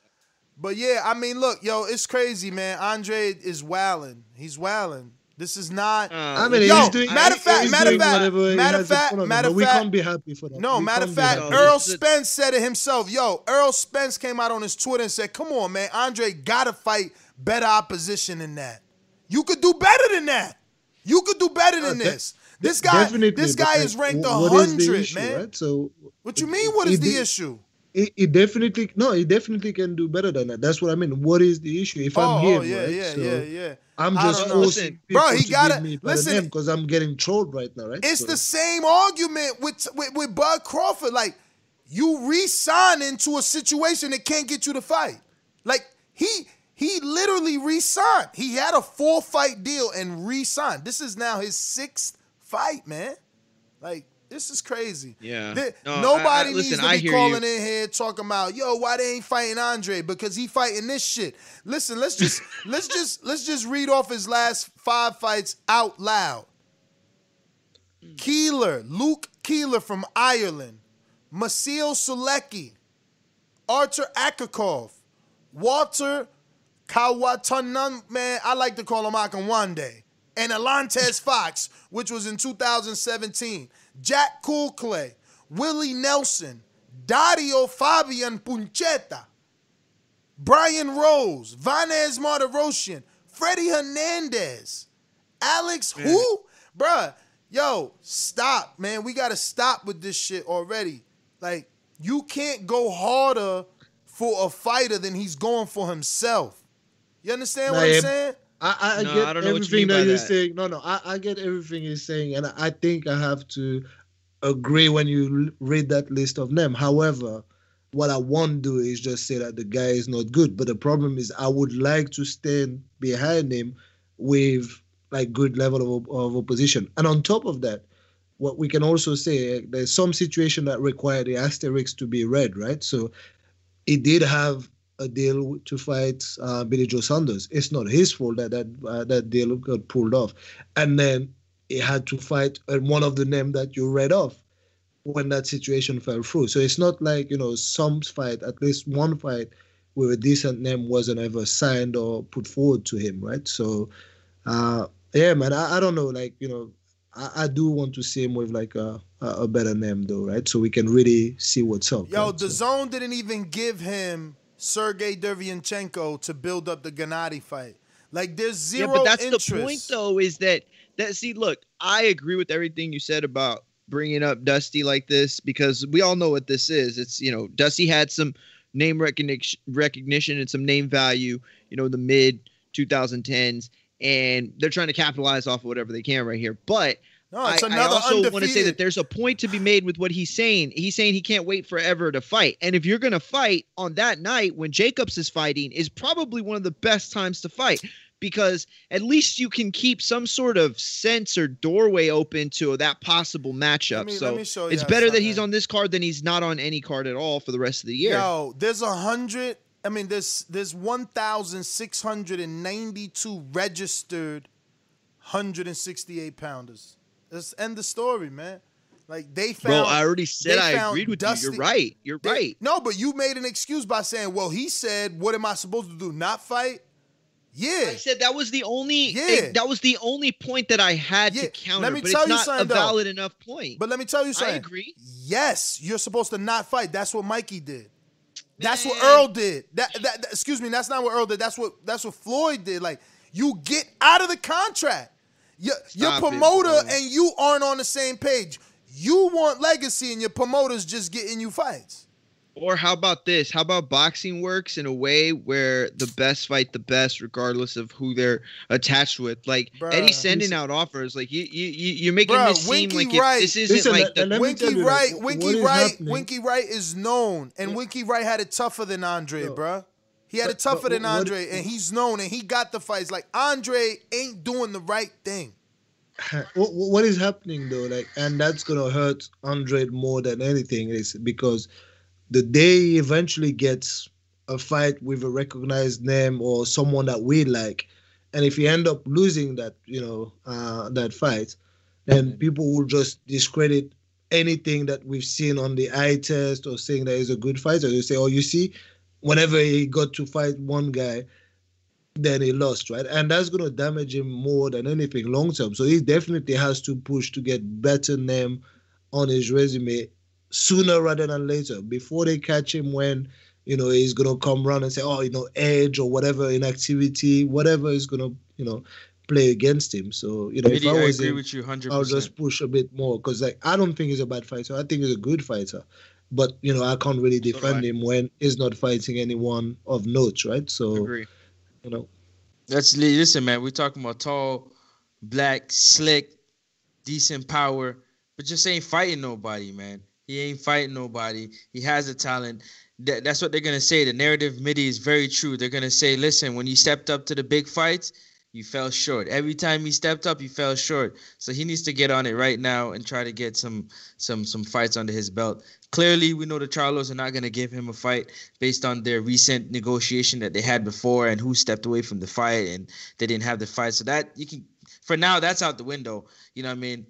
But yeah, I mean, look, yo, it's crazy, man. Andre is wilding. He's wilding. This is not. Uh, I mean, Yo, he's doing. matter of fact- matter of fact- matter of fact- matter but of we can't be happy for that. No, We matter of fact, Errol Spence said it himself. Yo, Errol Spence came out on his Twitter and said, "Come on, man, Andre gotta fight better opposition than that. You could do better than that. You could do better than Uh, de- this. This guy, this guy is ranked is the hundred, man. Right? So, What you mean? What he the did- issue? He, he definitely no, he definitely can do better than that. That's what I mean. What is the issue? If Oh, I'm him, oh, yeah, right? yeah, so, yeah, yeah. I'm just forcing Bro, he gotta- listen. because I'm getting trolled right now, right? It's So- the same argument with, with with Bud Crawford. Like you re-sign into a situation that can't get you to fight. Like he he literally re-signed. He had a four fight deal and re-signed. This is now his sixth fight, man. Like this is crazy. Yeah. Th- No, Nobody I- needs listen, to I be calling you. in here talking about, yo, why they ain't fighting Andre? Because he fighting this shit. Listen, let's just let's just let's just read off his last five fights out loud. Keeler, Luke Keeler from Ireland, Maciej Sulecki, Artur Akavov, Walter Kawatanan, man, I like to call him Akinwande, and Alantez Fox, which was in 2017, Jack Culcay, Willie Nelson, Dario Fabian Pucheta, Brian Rose, Vanes Martirosyan, Freddie Hernandez, Alex who? Bruh, yo, stop, man. We gotta stop with this shit already. Like, you can't go harder for a fighter than he's going for himself. You understand what Nah, I'm yeah, saying? I, I No, get I don't know what you everything that you're that. saying. No, no, I, I get everything you're saying, and I think I have to agree when you read that list of them. However, what I won't do is just say that the guy is not good. But the problem is, I would like to stand behind him with like good level of, of opposition. And on top of that, what we can also say, eh, there's some situation that require the asterisk to be read, right? So it did have a deal to fight uh, Billy Joe Saunders. It's not his fault that that uh, that deal got pulled off, and then he had to fight uh, one of the name that you read off when that situation fell through. So it's not like you know some fight, at least one fight with a decent name wasn't ever signed or put forward to him, right? So uh, yeah, man, I, I don't know, like you know. I, I do want to see him with like a, a a better name though, right? So we can really see what's up. Yo, right? the So- zone didn't even give him Sergey Derevyanchenko to build up the Gennady fight. Like, there's zero yeah, but that's interest. the point, though, is that that see, look, I agree with everything you said about bringing up Dusty like this because we all know what this is. It's you know, Dusty had some name recognition, recognition and some name value, you know, the mid 2010s, and they're trying to capitalize off of whatever they can right here. But No, it's I, I another also want to say that there's a point to be made with what he's saying. He's saying he can't wait forever to fight. And if you're going to fight on that night when Jacobs is fighting, is probably one of the best times to fight because at least you can keep some sort of sense or doorway open to that possible matchup. me- let so me show it's better that he's on this card than he's not on any card at all for the rest of the year. Yo, there's a hundred. I mean, there's there's one thousand six hundred and ninety-two registered, hundred and sixty-eight pounders. Let's end the story, man. Like they found. Bro, I already said I agreed with you. Dusty- You're right. You're they- right. No, but you made an excuse by saying, "Well, he said, what am I supposed to do? Not fight?" Yeah. I said that was the only Yeah. eh, that was the only point that I had Yeah, to counter, let me but tell it's you not a something, though. valid enough point. But let me tell you something. I agree. Yes, you're supposed to not fight. That's what Mikey did. That's what Errol did. That, that, that- excuse me, that's not what Errol did. That's what that's what Floyd did. Like you get out of the contract. Your, your Stop it, promoter and you aren't on the same page. You want legacy and your promoter's just getting you fights. Or how about this? How about boxing works in a way where the best fight the best, regardless of who they're attached with? Like Bruh. Eddie sending out offers, like you, you, you you're making Bruh, this seem Winky like it, Wright- this isn't Listen, like let- the. me Winky tell you, Wright, like, Winky Wright, happening- Winky Wright is known, and Winky Wright had it tougher than Andre, Yo. bruh. He had it tougher but than what- Andre, and he's known, and he got the fights. Like Andre ain't doing the right thing. what, what is happening though like and that's gonna hurt andre more than anything is because the day he eventually gets a fight with a recognized name or someone that we like and if he end up losing that you know uh, that fight then people will just discredit anything that we've seen on the eye test or saying that he's a good fighter they say oh you see whenever he got to fight one guy then he lost, right? And that's going to damage him more than anything long term. So he definitely has to push to get better name on his resume sooner rather than later. Before they catch him when you know he's going to come around and say, oh, you know, edge or whatever inactivity, whatever is going to you know play against him. So you know, if I I was agree him, with you 100%. I'll just push a bit more because like I don't think he's a bad fighter. I think he's a good fighter. But you know, I can't really defend I. him when he's not fighting anyone of note, right? So Agree. you know. That's listen, man. We're talking about tall, black, slick, decent power, but just ain't fighting nobody, man. He ain't fighting nobody. He has a talent. That, that's what they're gonna say. The narrative Mitty is very true. They're gonna say, listen, when you stepped up to the big fights, you fell short. Every time he stepped up, he fell short. So he needs to get on it right now and try to get some some some fights under his belt. Clearly, we know the Charlos are not going to give him a fight based on their recent negotiation that they had before and who stepped away from the fight and they didn't have the fight. So that you can, for now, that's out the window. You know what I mean?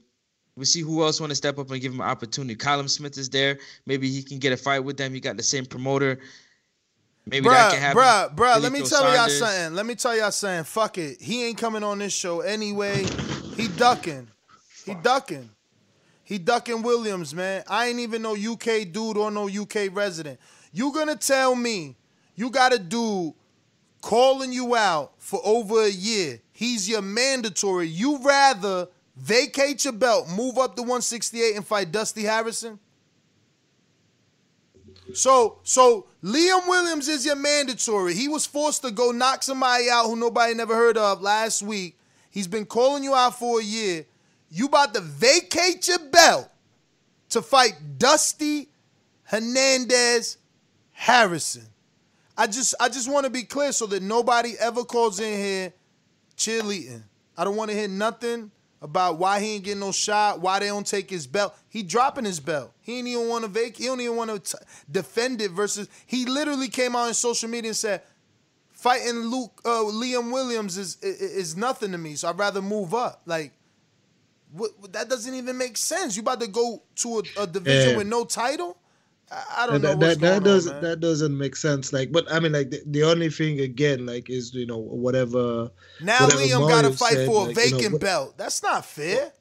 We see who else want to step up and give him an opportunity. Callum Smith is there. Maybe he can get a fight with them. He got the same promoter. Maybe that can Bruh, happen. bruh, bruh, let me tell y'all something. Let me tell y'all something. Fuck it. He ain't coming on this show anyway. He ducking. He ducking. He ducking Williams, man. I ain't even no UK dude or no UK resident. You gonna tell me you got a dude calling you out for over a year. He's your mandatory. You rather vacate your belt, move up to 168 and fight Dusty Harrison? So, so Liam Williams is your mandatory. He was forced to go knock somebody out who nobody never heard of last week. He's been calling you out for a year. You about to vacate your belt to fight Dusty Hernandez Harrison. I just I just want to be clear so that nobody ever calls in here cheerleading. I don't want to hear nothing about why he ain't getting no shot, why they don't take his belt. He dropping his belt. He ain't even want to vac. He don't even want to defend it. Versus, he literally came out on social media and said, "Fighting Luke uh, Liam Williams is, is is nothing to me. So I'd rather move up." Like, what, that doesn't even make sense. You about to go to a, a division Yeah. with no title? I, don't that, know what's that, going that doesn't on, that doesn't make sense. Like, but I mean, like the, the only thing again, like, is you know whatever. Now whatever Liam got to fight said, for a like, you know, vacant belt. That's not fair.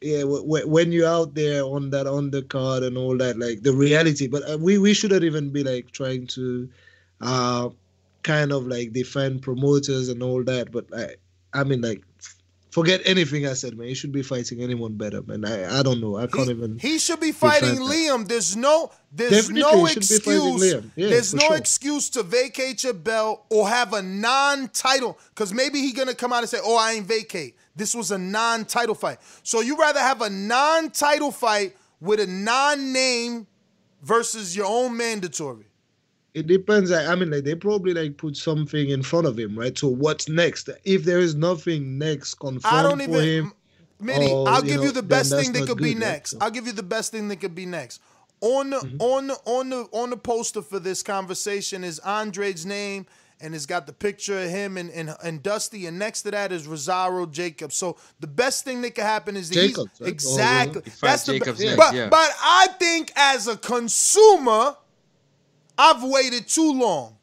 yeah wh- wh- when you're out there on that undercard and all that like the reality but uh, we we shouldn't even be like trying to uh kind of like defend promoters and all that but i i mean like forget anything i said man you should be fighting anyone better man i i don't know i can't even He should be fighting defend that. Liam. There's no there's Definitely, no he should be fighting excuse. Liam. Yeah, there's no sure. excuse to vacate your belt or have a non-title. Cause maybe he gonna come out and say, Oh, I ain't vacate. This was a non-title fight. So you rather have a non-title fight with a non-name versus your own mandatory. It depends i mean like they probably like put something in front of him right so what's next if there is nothing next confirmed I don't for even him Mitty, or, I'll you give know, you the best thing that not could be good, right? next. So- I'll give you the best thing that could be next. On the Mm-hmm. on the on the on the poster for this conversation is Andre's name, and it's got the picture of him and, and and Dusty, and next to that is Rosado Jacobs. So the best thing that could happen is that he's- Jacobs, right? exactly. He fights That's the Jacobs be- next, but yeah. but I think as a consumer, I've waited too long.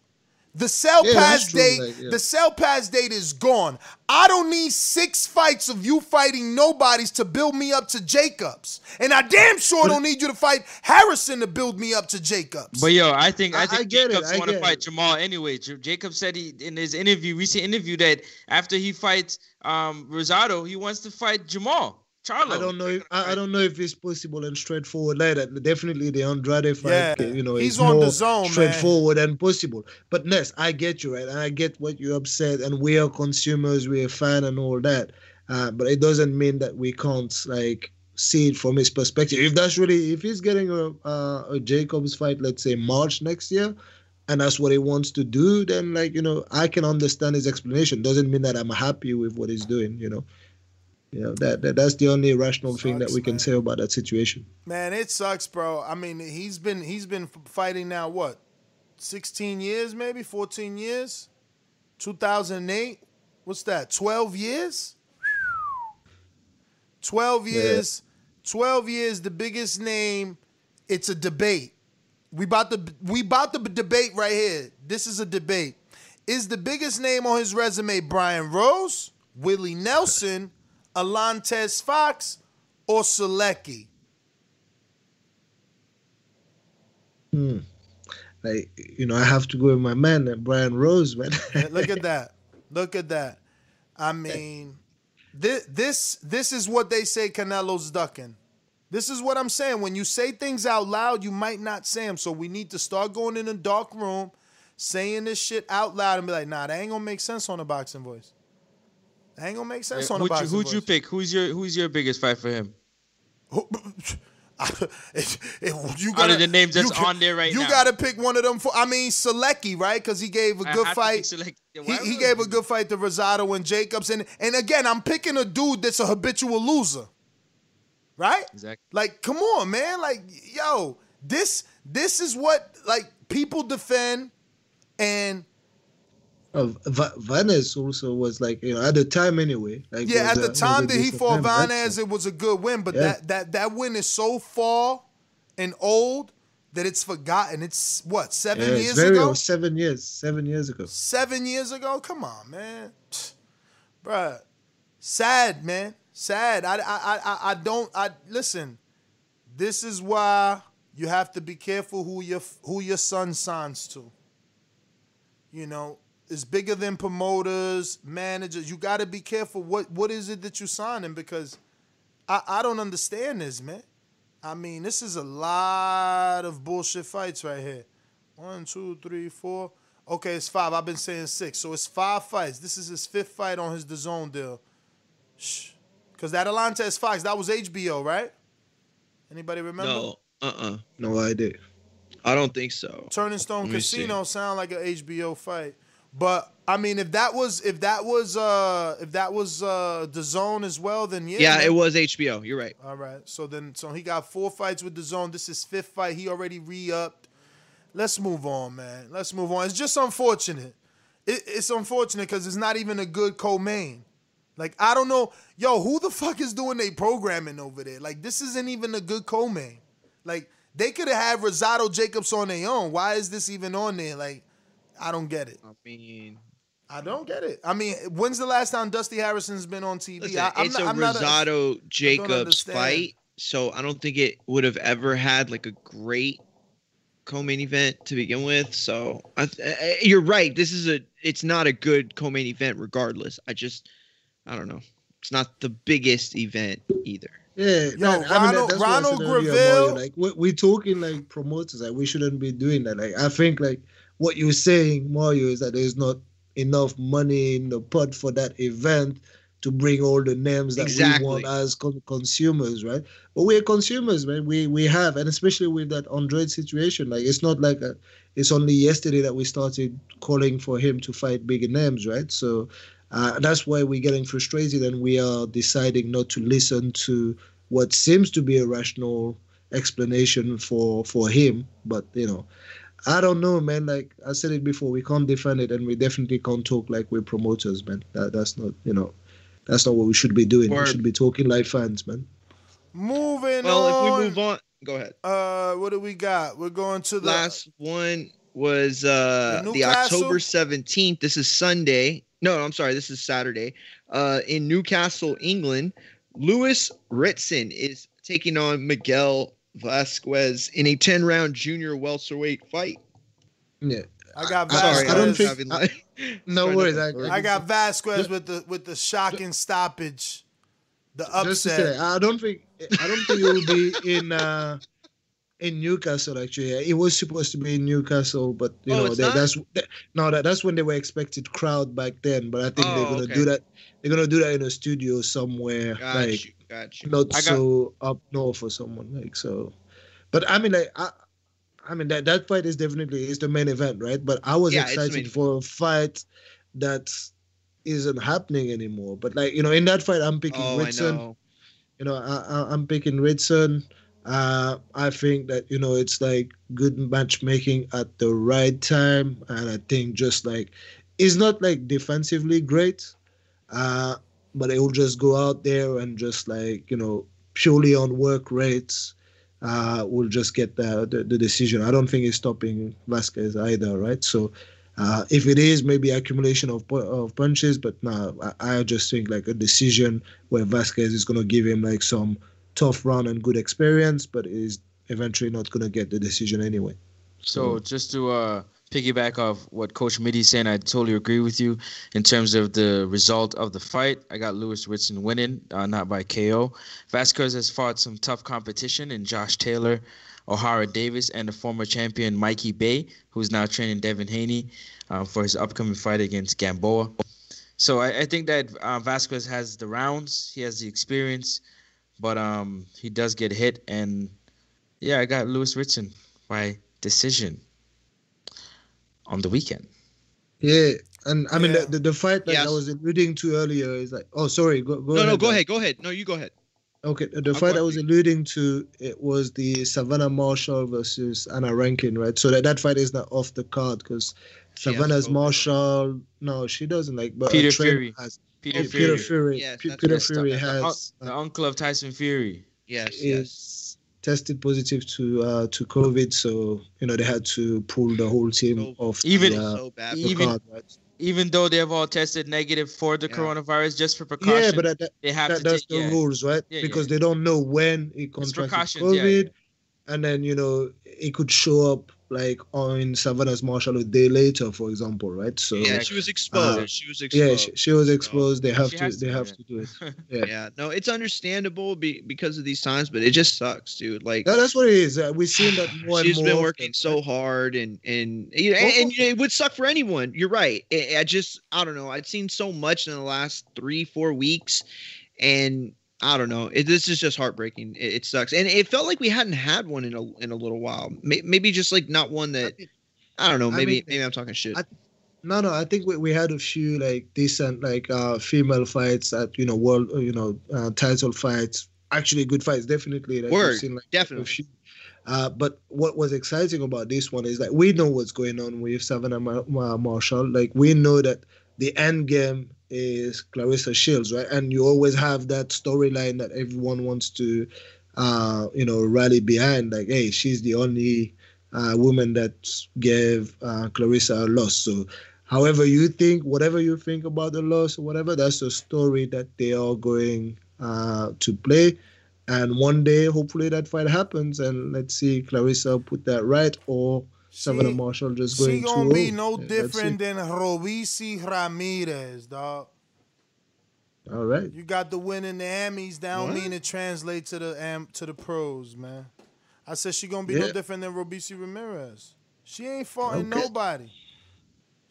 The sell Yeah, pass true, date, like, yeah. the sell pass date is gone. I don't need six fights of you fighting nobodies to build me up to Jacobs. And I damn sure don't need you to fight Harrison to build me up to Jacobs. But yo, I think I, I- think I get it, Jacobs I want to fight it. Jermall anyway. J- Jacob said he in his interview, recent interview, that after he fights um Rosado, he wants to fight Jermall Charlo. I don't know. If, I, I don't know if it's possible and straightforward like that. Definitely, the Andrade fight, Yeah, you know, he's on more the zone, man. straightforward and possible. But Ness, I get you right, and I get what you upset, and we are consumers, we are fan, and all that. Uh, but it doesn't mean that we can't like see it from his perspective. If that's really, if he's getting a uh, a Jacobs fight, let's say March next year. And that's what he wants to do. Then, like you know, I can understand his explanation. Doesn't mean that I'm happy with what he's doing. You know, you know that, that that's the only rational thing that we can man. say about that situation. Man, it sucks, bro. I mean, he's been he's been fighting now what? 16 years maybe, 14 years? 2008? What's that? 12 years? 12 Yeah. years. 12 years the biggest name. It's a debate. We about the we about to debate right here. This is a debate. Is the biggest name on his resume Brian Rose, Willie Nelson, Alantez Fox, or Sulecki? Like you know, I have to go with my man, uh, Brian Rose, man. Look at that. Look at that. I mean, this this this is what they say Canelo's ducking. This is what I'm saying. When you say things out loud, you might not say them. So we need to start going in a dark room, saying this shit out loud and be like, nah, that ain't gonna make sense on a boxing voice. That ain't gonna make sense on a who'd you, who'd you pick? Who's your Who's your biggest fight for him? If- if you Out gotta- of the names that's you ca- on there right you now. You gotta pick one of them. For I mean, Sulecki, right? Because he gave a good fight. He, he gave a good fight to Rosado and Jacobs, and and again, I'm picking a dude that's a habitual loser, right? Exactly. Like, come on, man. Like, yo, this this is what like people defend, and Uh, Va- Vanez also was like, you know, at the time anyway. Like yeah, at the time that he fought right? Vanez, it was a good win, but Yeah. that that that win is so far and old that it's forgotten. It's what seven Yeah, years ago. old, seven years, seven years ago. Seven years ago? Come on, man. Pfft. Bruh. Sad, man. Sad. I, I, I, I don't. I listen. This is why you have to be careful who your who your son signs to. You know, it's bigger than promoters, managers. You got to be careful. What what is it that you're signing? Because I, I don't understand this, man. I mean, this is a lot of bullshit fights right here. One, two, three, four. Okay, it's five. I've been saying six. So it's five fights. This is his fifth fight on his DAZN deal. Shh. Because that Alantez Fox, that was HBO, right? Anybody remember? No, uh, uh No idea. I don't think so. Turning Stone me see. Casino sound like an HBO fight. But I mean, if that was if that was uh if that was uh the zone as well, then yeah. Yeah, it was HBO. You're right. All right. So then, so he got four fights with the zone. This is fifth fight. He already re-upped. Let's move on, man. Let's move on. It's just unfortunate. It, it's unfortunate because it's not even a good co-main. Like I don't know, yo, who the fuck is doing they programming over there? Like this isn't even a good co-main. Like they could have had Rosado Jacobs on their own. Why is this even on there? Like I don't get it. I mean, I don't get it. I mean, when's the last time Dusty Harrison's been on TV? listen, I, I'm it's not, a I'm not Rosado Jacobs fight, so I don't think it would have ever had like a great co-main event to begin with. So I, th- uh, you're right. This is a. It's not a good co-main event, regardless. I just, I don't know. It's not the biggest event either. Yeah, Yo, man, I mean, that- Ronald- that's what I said Ronald earlier, Graville- Like we we talking like promoters, like we shouldn't be doing that. Like I think like what you're saying, Mario, is that there's not enough money in the pot for that event to bring all the names that Exactly. we want as con- consumers, right? But we're consumers, man. We we have, and especially with that Andrade situation, like it's not like a, it's only yesterday that we started calling for him to fight bigger names, right? So uh, that's why we're getting frustrated and we are deciding not to listen to what seems to be a rational explanation for for him. But you know, I don't know, man. Like I said it before, we can't defend it, and we definitely can't talk like we're promoters, man. That, that's not, you know, that's not what we should be doing. Word. We should be talking like fans, man. Moving Well, on. if we move on, go ahead. Uh, what do we got? We're going to the last one was uh The the, October 17th. This is Sunday. No, I'm sorry, this is Saturday. Uh in Newcastle, England, Lewis Ritson is taking on Miguel Vasquez in a 10-round junior welterweight fight. Yeah. I got I- Vasquez. I don't think- having, I- No worries. I, I got Vasquez with the with the shocking stoppage, the just to upset. say, I don't think I don't think it will be in uh in Newcastle actually. It was supposed to be in Newcastle, but you Oh, know it's that, not? that's that, no that that's when they were expected crowd back then. But I think they're Oh, gonna okay. do that. They're gonna do that in a studio somewhere, got like you, got you. not got- so up north or someone like so. But I mean, like I. I mean that that fight is definitely is the main event, right? But I was Yeah, it's the main excited for a fight that isn't happening anymore. But like you know, in that fight, I'm picking Oh, I Ritson know. you know, I, I'm picking Ritson. Uh, I think that you know it's like good matchmaking at the right time, and I think just like it's not like defensively great, uh, but it will just go out there and just like you know purely on work rates, uh, will just get the, the the decision. I don't think it's stopping Vasquez either, right? So. Uh, if it is maybe accumulation of of punches, but no, I, I just think like a decision where Vasquez is going to give him like some tough run and good experience, but is eventually not going to get the decision anyway. So just to uh piggyback off what Coach Mitty's saying. I totally agree with you in terms of the result of the fight. I got Lewis Ritson winning, uh, not by KO. Vasquez has fought some tough competition in Josh Taylor, Ohara Davies, and the former champion Mickey Bey, who's now training Devin Haney uh, for his upcoming fight against Gamboa. So I, I think that uh, Vasquez has the rounds, he has the experience, but um, he does get hit. And yeah, I got Lewis Ritson by decision on the weekend. Yeah, and I mean Yeah. the, the, the fight that Yes. I was alluding to earlier is like, oh, sorry, go, go no, ahead. no, go man. ahead, go ahead. No, you go ahead. Okay, the I'll fight I was after alluding to it was the Savannah Marshall versus Hannah Rankin, right? So that, that fight is not off the card because She has Savannah's COVID. Marshall, no, she doesn't like. But Peter Fury. has Peter oh, Fury. Peter Fury. Yes, Pe- that's Peter right. Fury The, un- has the uh, uncle of Tyson Fury. Yes, yes. Is tested positive to uh to COVID, so you know they had to pull the whole team So- off Even- the, uh, so bad. the even- card, right? Even though they've all tested negative for the Yeah. coronavirus, just for precaution, Yeah, but that, that, they have that, to that's take. the Yeah. rules, right? Yeah, because yeah. they don't know when it contracted precautions, yeah, COVID, yeah. and then you know it could show up like on Savannah's Marshall a day later, for example, right? So Yeah, she was exposed. Uh, she was yeah, exposed. she, she was exposed. They have to, to they have that. to do it. Yeah. yeah, no, it's understandable be, because of these times, but it just sucks, dude. Like Yeah, that's what it is. Uh, we've seen that more and she's more. been often, working so hard and and you know, and, and, you know, it would suck for anyone you're right I I just i don't know i've seen so much in the last three four weeks and i don't know it, this is just heartbreaking it, it sucks and it felt like we hadn't had one in a in a little while maybe just like not one that i don't know I maybe mean, maybe i'm talking shit I- No, no, I think we, we had a few like decent like uh female fights at you know world uh, you know uh, title fights. Actually, good fights, definitely. Like, Word, seen, like, a definitely. Uh, but what was exciting about this one is that we know what's going on with Savannah Mar- Mar- Marshall. Like we know that the end game is Claressa Shields, right? And you always have that storyline that everyone wants to, uh, you know, rally behind. Like, hey, she's the only uh, woman that gave uh, Claressa a loss. So, however you think, whatever you think about the loss or whatever, that's the story that they are going uh, to play. And one day, hopefully, that fight happens, and let's see Claressa put that right, or Savannah Marshall just She going gonna be old. no Yeah, different than Robeisy Ramirez, dog. All right. You got the win in the Emmys. That don't What? mean to translate to the am to the pros, man. I said she gonna be no different than Robeisy Ramirez. She ain't foughting Okay. nobody.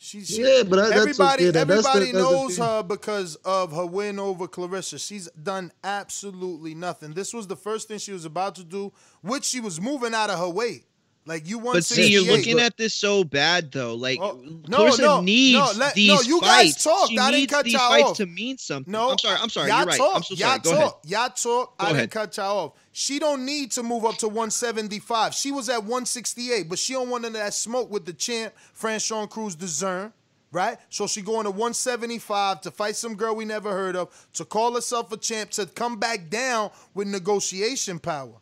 She, she Yeah, but that's everybody okay. That- that's the- everybody that's knows her because of her win over Claressa. She's done absolutely nothing. This was the first thing she was about to do, which she was moving out of her weight. Like you want but see you're looking at this so bad though like Oh, no, Claressa no, needs no, let- these no, you guys fights. talked. She I didn't needs cut these fights off. to mean something No, i'm sorry i'm sorry y'all you're right Talk, i'm so y'all sorry go talk, ahead Y'all talk. Go I ahead. didn't cut y'all off. She don't need to move up to 175. She was at 168, but she don't want none of that smoke with the champ, Franchon Crews-Dezurn, right? So she going to 175 to fight some girl we never heard of, to call herself a champ, to come back down with negotiation power.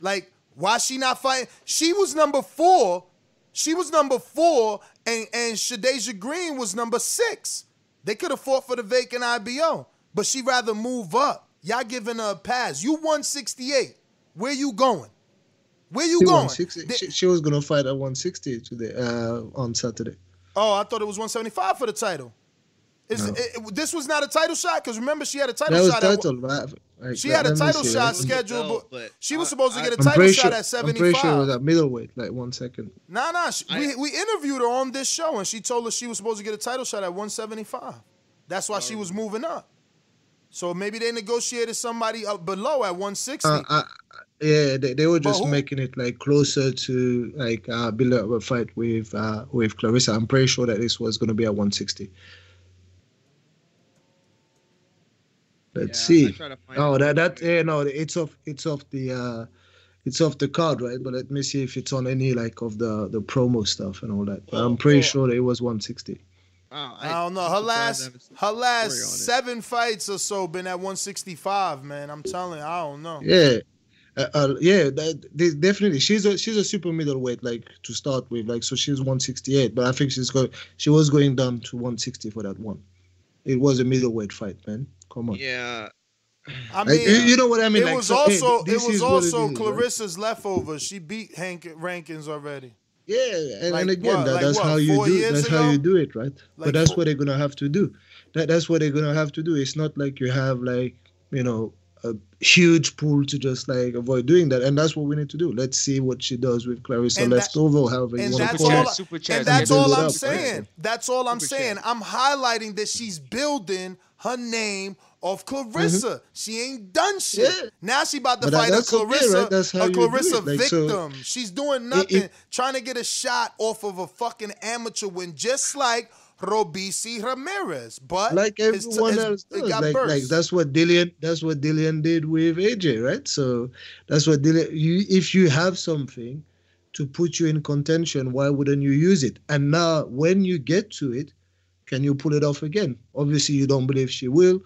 Like, why she not fighting? She was number four. She was number four, and and Shadasia Green was number six. They could have fought for the vacant IBO, but she rather move up. Y'all giving her a pass. You 168. Where you going? Where you She, going? 160 They- she, she was gonna fight at 160 today uh, on Saturday. oh, I thought it was 175 for the title. Is No. it, it- this was not a title shot? Because remember, she had a title That was shot. at- title. right? Like, she had a title shot let scheduled, belt, but but she was I- supposed to get a I'm title shot sure. at I'm 75. pretty sure it was at middleweight. Like one second. Nah, nah. She, I- we, we interviewed her on this show, and she told us she was supposed to get a title shot at 175. That's why she was Oh. moving up. So maybe they negotiated somebody up below at 160. Uh, uh, yeah, they, they were just who- making it like closer to like uh, build up a fight with uh, with Claressa. I'm pretty sure that this was gonna be at 160. Let's Yeah, I see. try to find Oh, that that yeah no, it's off it's off the uh, it's off the card, right? But let me see if it's on any like of the the promo stuff and all that. But I'm pretty sure that it was 160. Wow, I don't know. Her last her last story on it. seven fights or so been at 165, man. I'm telling you, I don't know. Yeah. Uh, uh, yeah, that, this- definitely. She's a she's a super middleweight, like to start with, like so she's 168, but I think she's going she was going down to 160 for that one. It was a middleweight fight, man. Come on, yeah I mean, you, you know what I mean? it like, was so, hey, also it was is what also right? Claressa's leftover. She beat Hank Rankins already. Yeah, and, Like and again, what? that, Like that's what, how you do. years That's ago? how you do it, right? Like but that's four- what they're gonna have to do. That that's what they're gonna have to do. It's not like you have like you know a huge pool to just like avoid doing that, and that's what we need to do. Let's see what she does with Claressa And that- left over, however you want to call all. it. Super and that's all I'm up, saying. right? That's all I'm Super saying. chat. I'm highlighting that she's building her name off Claressa. She ain't done shit. Mm-hmm. Yeah. Now she about to But that- fight a that's okay, Claressa, right? That's how a Claressa it. Like, so- victim. She's doing nothing, it- trying to get a shot off of a fucking amateur win, just like Robeisy Ramirez. But like his- everyone his- else it does. got Like, like that's what Dillian that's what Dillian did with AJ, right? So that's what Dillian you if you have something to put you in contention, why wouldn't you use it? And now when you get to it, can you pull it off again? Obviously you don't believe she will,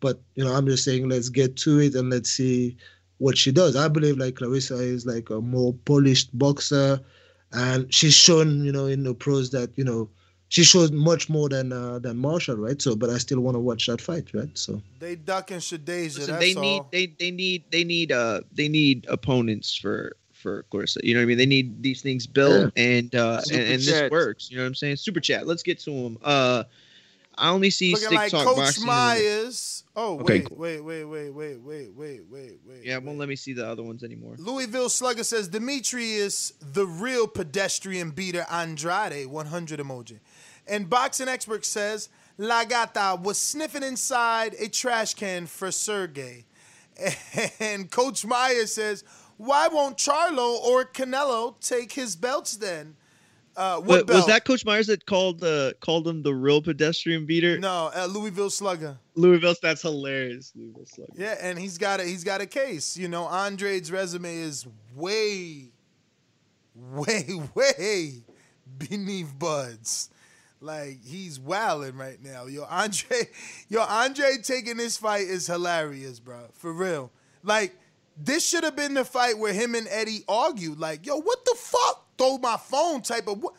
but you know, I'm just saying let's get to it and let's see what she does. I believe like Claressa is like a more polished boxer and she's shown, you know, in the pros that, you know, she shows much more than uh, than Marshall, right? So, but I still want to watch that fight, right? So, they ducking Shadasia. Listen, that's they all. need they they need they need uh they need opponents for for Claressa. You know what I mean? They need these things built and uh and, Super and this works. You know what I'm saying? Super chat. Let's get to them. Uh, I only see Looking stick like talk Coach boxing. Myers. Oh Okay, wait, cool. wait, wait, wait, wait, wait, wait, wait, wait. Yeah, won't let me see the other ones anymore. Louisville Slugger says Demetrius, the real pedestrian beater Andrade, 100 emoji. And Boxing Expert says La Gata was sniffing inside a trash can for Sergey. And Coach Meyer says, why won't Charlo or Canelo take his belts then? Uh, what But was that Coach Myers that called the called him the real pedestrian beater? No, uh, Louisville Slugger. Louisville. That's hilarious. Louisville Slugger. Yeah, and he's got a he's got a case. You know, Andre's resume is way, way, way beneath Bud's. Like he's wilding right now. Yo, Andre, yo, Andre taking this fight is hilarious, bro. For real. Like this should have been the fight where him and Eddie argued. Like, yo, what the fuck? Throw my phone type of what?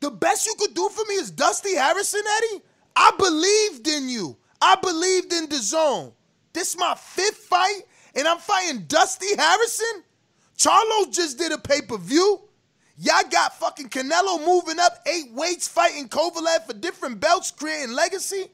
The best you could do for me is Dusty Harrison, Eddie. I believed in you. I believed in the zone. This my fifth fight, and I'm fighting Dusty Harrison. Charlo just did a pay per view. Y'all got fucking Canelo moving up eight weights, fighting Kovalev for different belts, creating legacy.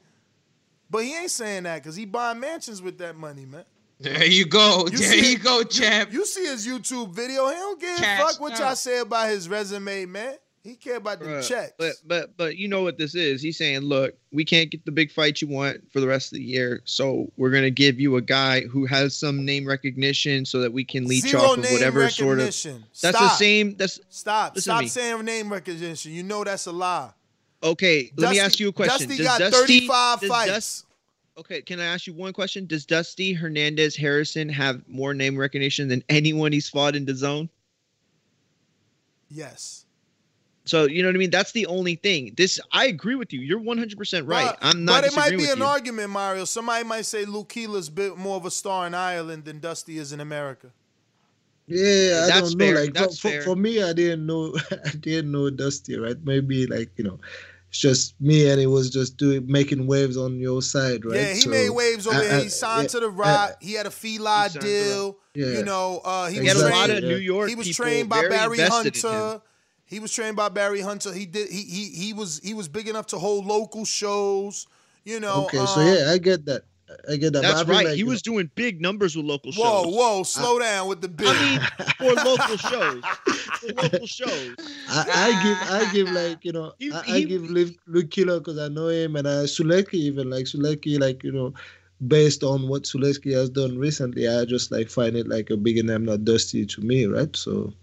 But he ain't saying that because he buying mansions with that money, man. There you go. You there see you it- go, champ. You see his YouTube video. He don't give a fuck what y'all say about his resume, man. He care about the Bruh, checks. But but but you know what this is? He's saying, look, we can't get the big fight you want for the rest of the year, so we're gonna give you a guy who has some name recognition, so that we can leech Zero off of whatever sort of. recognition. That's the same. That's Stop. Stop saying name recognition. You know that's a lie. okay. Let me ask you a question. Dusty Does got Dusty, 35 does fights. Dust- okay, can I ask you one question? Does Dusty Hernandez Harrison have more name recognition than anyone he's fought in the zone? Yes. So you know what I mean. That's the only thing. This I agree with you. You're 100 percent right. But, I'm not. But it might be an you. argument, Mario. Somebody might say Luke Keeler's bit more of a star in Ireland than Dusty is in America. yeah, I That's don't know. fair, Like for, that's for, fair. for me, I didn't know. I didn't know Dusty, right? Maybe like you know, it's just me, and he was just doing making waves on your side, right? Yeah, he So, made waves over I- here. He signed yeah, to the uh, Roc. he had a Fila He signed to the deal. Yeah. You know, uh, he, He had was a trained, lot of New York He was trained by Barry invested in him. Hunter. He was trained by Barry Hunter. He did. He he he was he was big enough to hold local shows. You know. Okay, so um, yeah, I get that. I get that. That's I feel right. like, he you was doing big numbers with local Whoa, shows. whoa, whoa, slow down with the big. I mean, for local shows, for local shows. I, I give I give like you know He- I, I give Luke, Luke Keeler because I know him and uh, Sulecki even like Sulecki like you know based on what Sulecki has done recently I just like find it like a bigger name not Dusty to me right so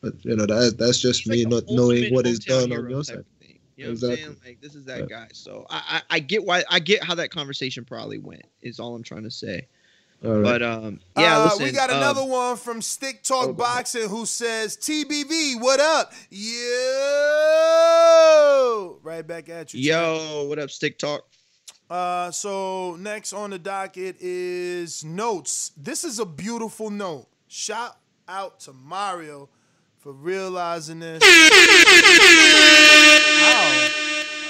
but you know that that's just me like not knowing ultimate what is done hero on your side of thing. You know what I'm saying? Like this is that Yeah. guy. So I, I I get why I get how that conversation probably went. Is all I'm trying to say. all right But um, yeah. Uh, listen, we got um, another one from Stick Talk oh. Boxing who says, TBV, what up? Yo! Right back at you. champ. Yo, what up, Stick Talk? Uh, so next on the docket is notes. This is a beautiful note. Shout out to Mario for realizing this. Ow.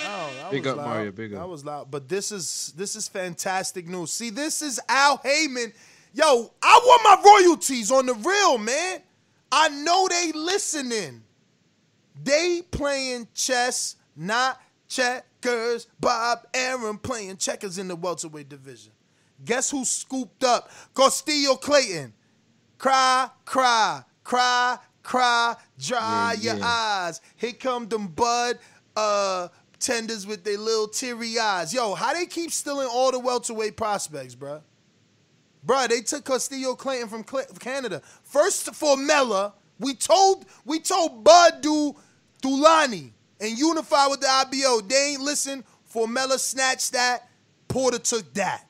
Ow, that Big was up, loud. Mario, big up. That was loud. But this is this is fantastic news. See, this is Al Haymon. Yo, I want my royalties on the real, man. I know they listening. They playing chess, not checkers. Bob Arum playing checkers in the welterweight division. Guess who scooped up Custio Clayton? Cry, cry, cry, cry, dry Yeah, your yeah. eyes. Here come them bud uh tenders with their little teary eyes. Yo, how they keep stealing all the welterweight prospects, bruh? Bruh, they took Custio Clayton from Cl- Canada. First Formella, we told we told Bud do Thulani and unify with the IBO. They ain't listen. Formella snatched that. Porter took that.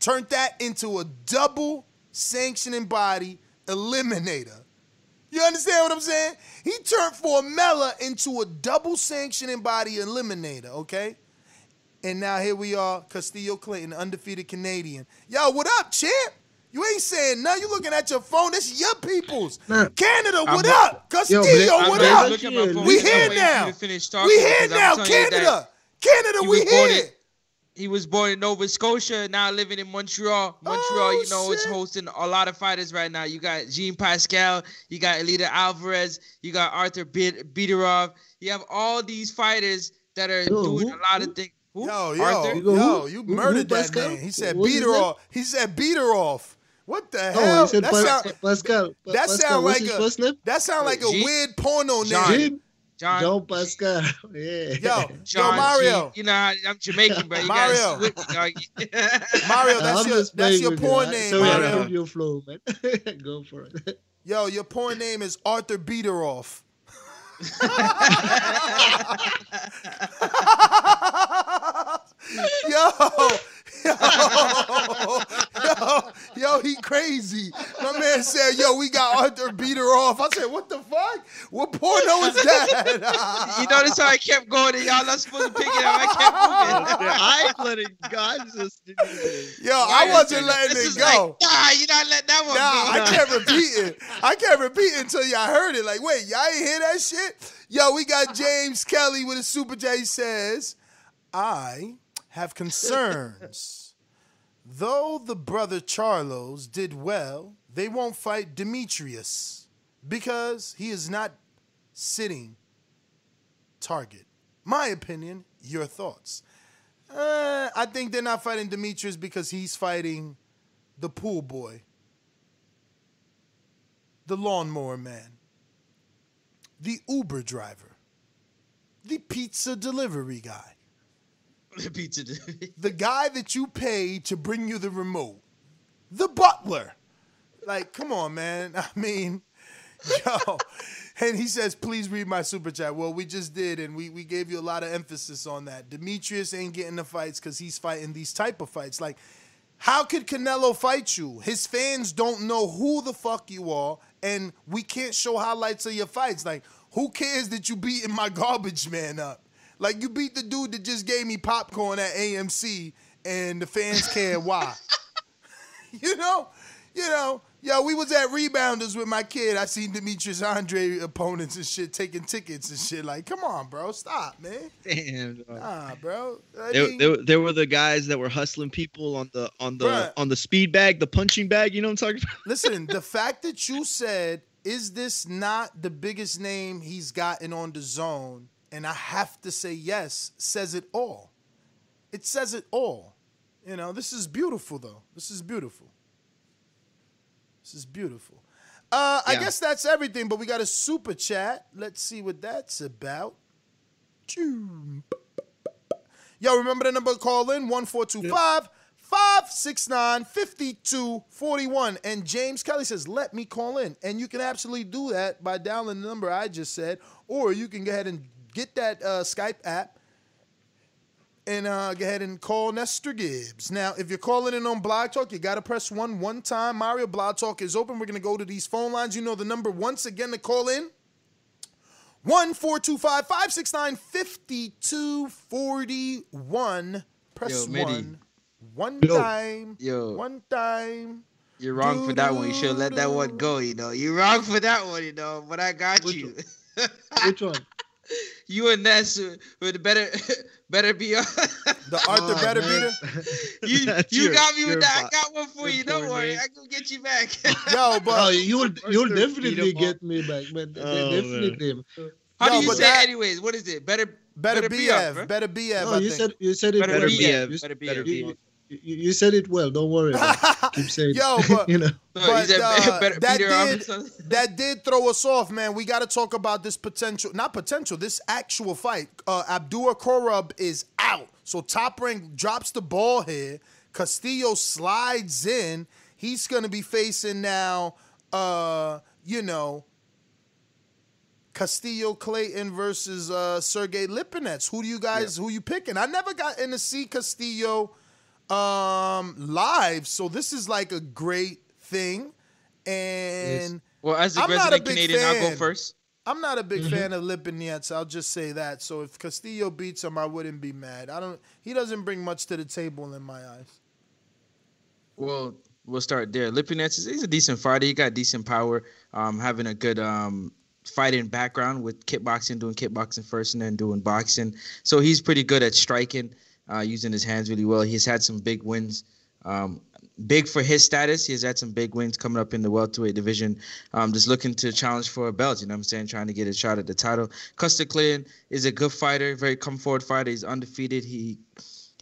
Turned that into a double sanctioning body eliminator. You understand what I'm saying? He turned Formella into a double sanctioning body eliminator, okay? And now here we are, Custio Clayton, undefeated Canadian. Yo, what up, champ? You ain't saying nothing. You looking at your phone. This your people's. Canada, what I'm- up? Custio, Yo, what up? just looking at my phone. We here waiting for you now. to finish talking We here now, telling you that Canada. Canada, we here. In- He was born in Nova Scotia, now living in Montreal. Montreal, Oh, you know, is hosting a lot of fighters right now. You got Jean Pascal, you got Eleider Alvarez, you got Arthur Bid- Biderov. You have all these fighters that are Yo, doing who- a lot of things. Who? Yo, yo, Arthur? You go, yo, who? you Who- who murdered that Pascal? man. He said What's beat her off. He said beat her off. What the Oh, hell? he said that Pas- sound, Pascal. Pa- that Pascal. sound like a that sound like a weird porno John. name. Jean? John. John Pascal. Yeah. Yo, John yo, Mario. G. You know, I'm Jamaican, bro. You Mario. gotta switch, dog. Mario, I'm that's your just that's your with you. porn name, Sorry, I Mario. heard your flow, man. Go for it. Yo, your porn name is Arthur Beateroff. yo, yo, yo, yo, he crazy. My man said, "Yo, we got Arthur beat her off." I said, "What the fuck? What porno is that?" you notice how I kept going and y'all not supposed to pick it up. I kept moving. I ain't letting God just do this. Yo, I wasn't letting This it is go. like, nah, you not letting that one Nah, go. I kept repeating. I kept repeating until y'all heard it. Like, wait, y'all ain't hear that shit? Yo, we got James Kelly with a super J says, I have concerns. Though the brother Charlos did well, they won't fight Demetrius because he is not sitting target. My opinion, your thoughts. Uh, I think they're not fighting Demetrius because he's fighting the pool boy, the lawnmower man, the Uber driver, the pizza delivery guy, The pizza. the guy that you pay to bring you the remote, the butler. Like, come on, man. I mean, yo. And he says, please read my super chat. Well, we just did, and we, we gave you a lot of emphasis on that. Demetrius ain't getting the fights because he's fighting these type of fights. Like, how could Canelo fight you? His fans don't know who the fuck you are, and we can't show highlights of your fights. Like, who cares that you beating my garbage man up? Like, you beat the dude that just gave me popcorn at AMC, and the fans care why. you know, you know, yo, we was at Rebounders with my kid. I seen Demetrius Andre opponents and shit taking tickets and shit. Like, come on, bro, stop, man. Damn. dog. Nah, bro. I There, mean- there, there were the guys that were hustling people on the on the Bruh. on the speed bag, the punching bag. You know what I'm talking about? Listen, the fact that you said, is this not the biggest name he's gotten on the zone? And I have to say yes, says it all. It says it all. You know, this is beautiful, though. This is beautiful. This is beautiful. Uh, I guess that's everything, but we got a super chat. Let's see what that's about. Yo, remember the number to call in? 1425 569 5241. And James Kelly says, let me call in. And you can absolutely do that by dialing the number I just said, or you can go ahead and get that uh, Skype app and uh, go ahead and call Nestor Gibbs. Now, if you're calling in on Blog Talk, you got to press one one time. Mario Blog Talk is open. We're going to go to these phone lines. You know the number once again to call in. 1 425 569 5241. Press Yo, Mitty. one. One Yo. time. Yo. One time. You're wrong for that one. You should have let that one go, you know. You're wrong for that one, you know. But I got you. Which one? you and Ness would better better be on. The Arthur Oh, Better man. Beater? you you your- got me with that. I got one for you. Don't worry. name. I can get you back. Yo, but Oh, you'll you'll definitely get me back, man. Oh, definitely. How Yo, do you say that- anyways? What is it? Better Better, be BF. up, better BF. No, I you think. said you said it Better well. be You- up. you- Better be you, you, you- you said it well. Don't worry. Keep saying. Yo, but you know. No, but uh, that did Robinson. that did throw us off, man. We got to talk about this potential, not potential, this actual fight. Uh, Abdul Korub is out, so Top Rank drops the ball here. Custio slides in. He's gonna be facing now. Uh, you know. Custio Clayton versus uh, Sergey Lipinets. Who do you guys? Who you picking? I never got in to see Custio um, live, so this is like a great thing. And Well, as a I'm a resident big Canadian, I'll go first. I'm not a big fan of Lipinets. I'll just say that. So if Custio beats him, I wouldn't be mad. I don't. He doesn't bring much to the table in my eyes. Well, we'll start there. Lipinets is he's a decent fighter. He got decent power. Um, having a good um fighting background with kickboxing, doing kickboxing first and then doing boxing. So he's pretty good at striking, uh, using his hands really well. He's had some big wins. Um, big for his status. He has had some big wins coming up in the welterweight division. Um, just looking to challenge for a belt. You know what I'm saying? Trying to get a shot at the title. Custio Clayton is a good fighter, very come forward fighter. He's undefeated. He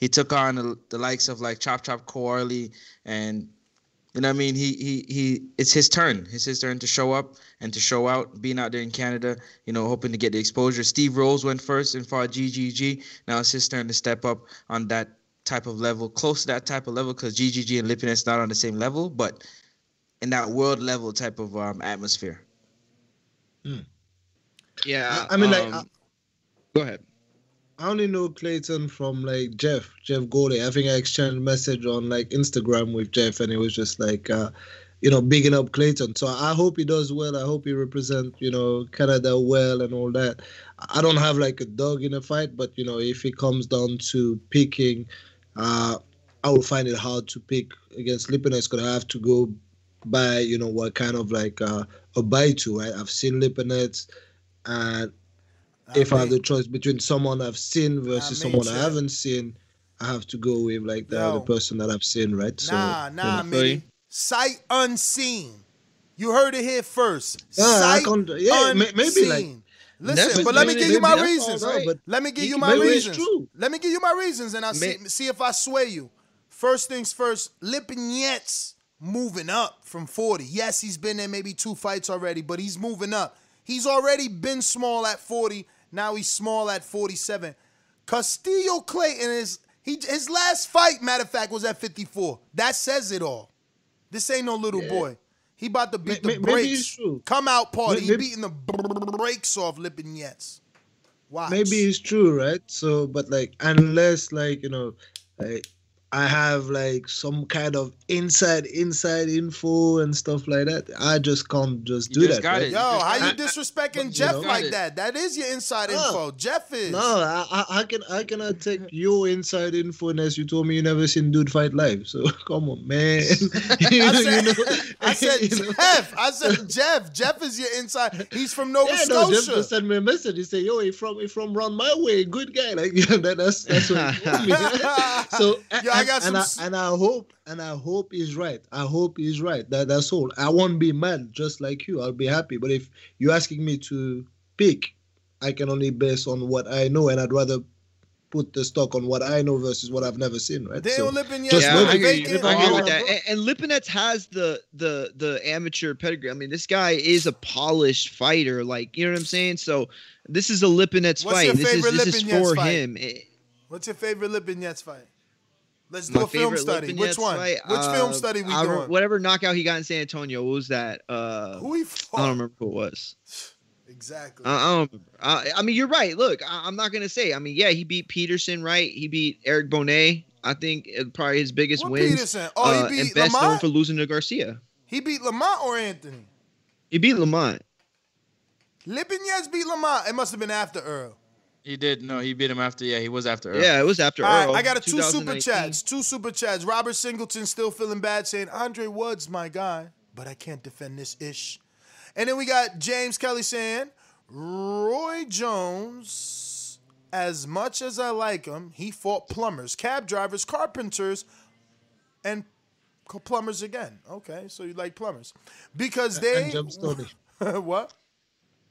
he took on the, the likes of like Chop Chop Corley and you know what I mean? He he he it's his turn. It's his turn to show up and to show out, being out there in Canada, you know, hoping to get the exposure. Steve Rolls went first and fought GGG. Now it's his turn to step up on that type of level, close to that type of level, because GGG and Lipinets not on the same level, but in that world level type of um, atmosphere. Yeah. I mean, like, um, I- go ahead. I only know Clayton from like Jeff, Jeff Goley. I think I exchanged message on like Instagram with Jeff, and it was just like, uh, you know, bigging up Clayton. So I hope he does well. I hope he represents, you know, Canada well and all that. I don't have like a dog in a fight, but you know, if it comes down to picking, uh, I will find it hard to pick against Lipinets because I have to go by, you know, what kind of like uh, a buy to. Right? I've seen Lipinets, and if I have the choice between someone I've seen versus mean, someone I haven't seen, I have to go with like the, Yo. the person that I've seen, right? Nah, you nah, know. man. Sight unseen. You heard it here first. Yeah, I Sight can't- yeah, may- maybe, like- unseen. Listen, Maybe- but let me maybe- give you my reasons. all right, but let me give you my maybe it's reasons. true. Let me give you my reasons, and I'll see, see if I sway you. First things first, Lipinets moving up from 40. Yes, he's been in maybe two fights already, but he's moving up. He's already been small at 40. Now he's small at 47. Custio Clayton is he his last fight, matter of fact, was at 54. That says it all. This ain't no little boy. He about to beat May- the brakes. Come out party. May- He beating the brakes off Lipinets. Watch. maybe it's true, right? So, but like, unless like you know, like I have like some kind of inside inside info and stuff like that, I just can't just You do just that. got right? it. Yo, how you I- disrespecting you Jeff know- like that? That is your inside No. info. Jeff is. No, I, I, I can I cannot take your inside info unless you told me you never seen dude fight live. So come on, man. you, I said, you know, I said you know. Jeff. I said Jeff. Jeff is your inside. He's from Nova Yeah, no, Jeff Scotia. just sent me a message. He said, "Yo, he from he from round my way, good guy." Like, yeah, that, that's that's what he told me. so, Yo, I and, got and, some I, and I hope and I hope he's right. I hope he's right. That that's all. I won't be mad, just like you. I'll be happy. But if you're asking me to pick, I can only base on what I know, and I'd rather put the stock on what I know versus what I've never seen. Right. They So, don't Lipinets just yeah, I agree, vacant. I agree with that. And, and Lipinets has the the the amateur pedigree. I mean, this guy is a polished fighter. Like, you know what I'm saying? So this is a Lipinets What's fight. your This is favorite this is for fight? him. Eh, What's your favorite Lipinets fight? Let's do My a film study. Which one? fight, Which film uh, study we I doing? Whatever knockout he got in San Antonio. What was that? Uh, Who he fought? I don't remember who it was. Exactly. I, I don't. remember. I, I mean, you're right. Look, I, I'm not gonna say. I mean, yeah, he beat Peterson, right? He beat Eric Bonet. I think probably his biggest win. Peterson? Oh, uh, he and beat best known Lamont. for losing to Garcia. He beat Lamont or Anthony? He beat Lamont. Lipinets beat Lamont. It must have been after Earl. He did. No, he beat him after. Yeah, he was after. Earl. Yeah, it was after All right, Earl. I got a two super chats. Two super chats. Robert Singleton still feeling bad, saying Andre Woods my guy, but I can't defend this ish. And then we got James Kelly saying Roy Jones. As much as I like him, he fought plumbers, cab drivers, carpenters, and plumbers again. Okay, so you like plumbers because they and Jump Story. what?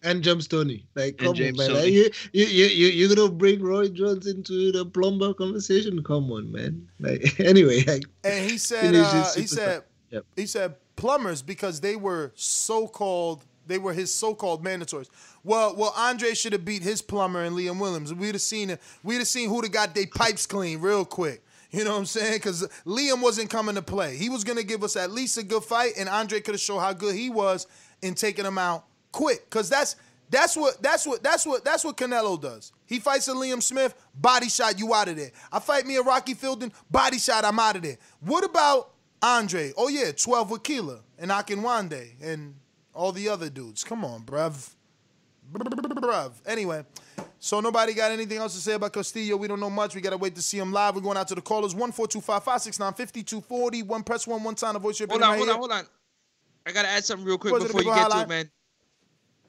And James Toney. Like, come on, man. Like, you, you, you, you, you're gonna bring Roy Jones into the plumber conversation? Come on, man. Like, anyway, like, And he said, uh, he said, Yep. he said plumbers because they were so-called, they were his so-called mandatories. Well, well, Andre should have beat his plumber and Liam Williams. We'd have seen it. We'd have seen who'd have got their pipes clean real quick. You know what I'm saying? Because Liam wasn't coming to play. He was gonna give us at least a good fight, and Andre could have showed how good he was in taking him out quick. Because that's that's what that's what that's what that's what Canelo does. He fights a Liam Smith, body shot, you out of there. I fight me a Rocky Fielding, body shot, I'm out of there. What about Andre? Oh yeah, 12 with Keeler and Akinwande and all the other dudes. Come on, bruv. Bruv. Anyway, so nobody got anything else to say about Custio. We don't know much. We gotta wait to see him live. We're going out to the callers. One four two five five six nine fifty two forty. One press one one time. The voice your Hold on, right hold here. on, hold on. I gotta add something real quick Go to the before you get to it, man.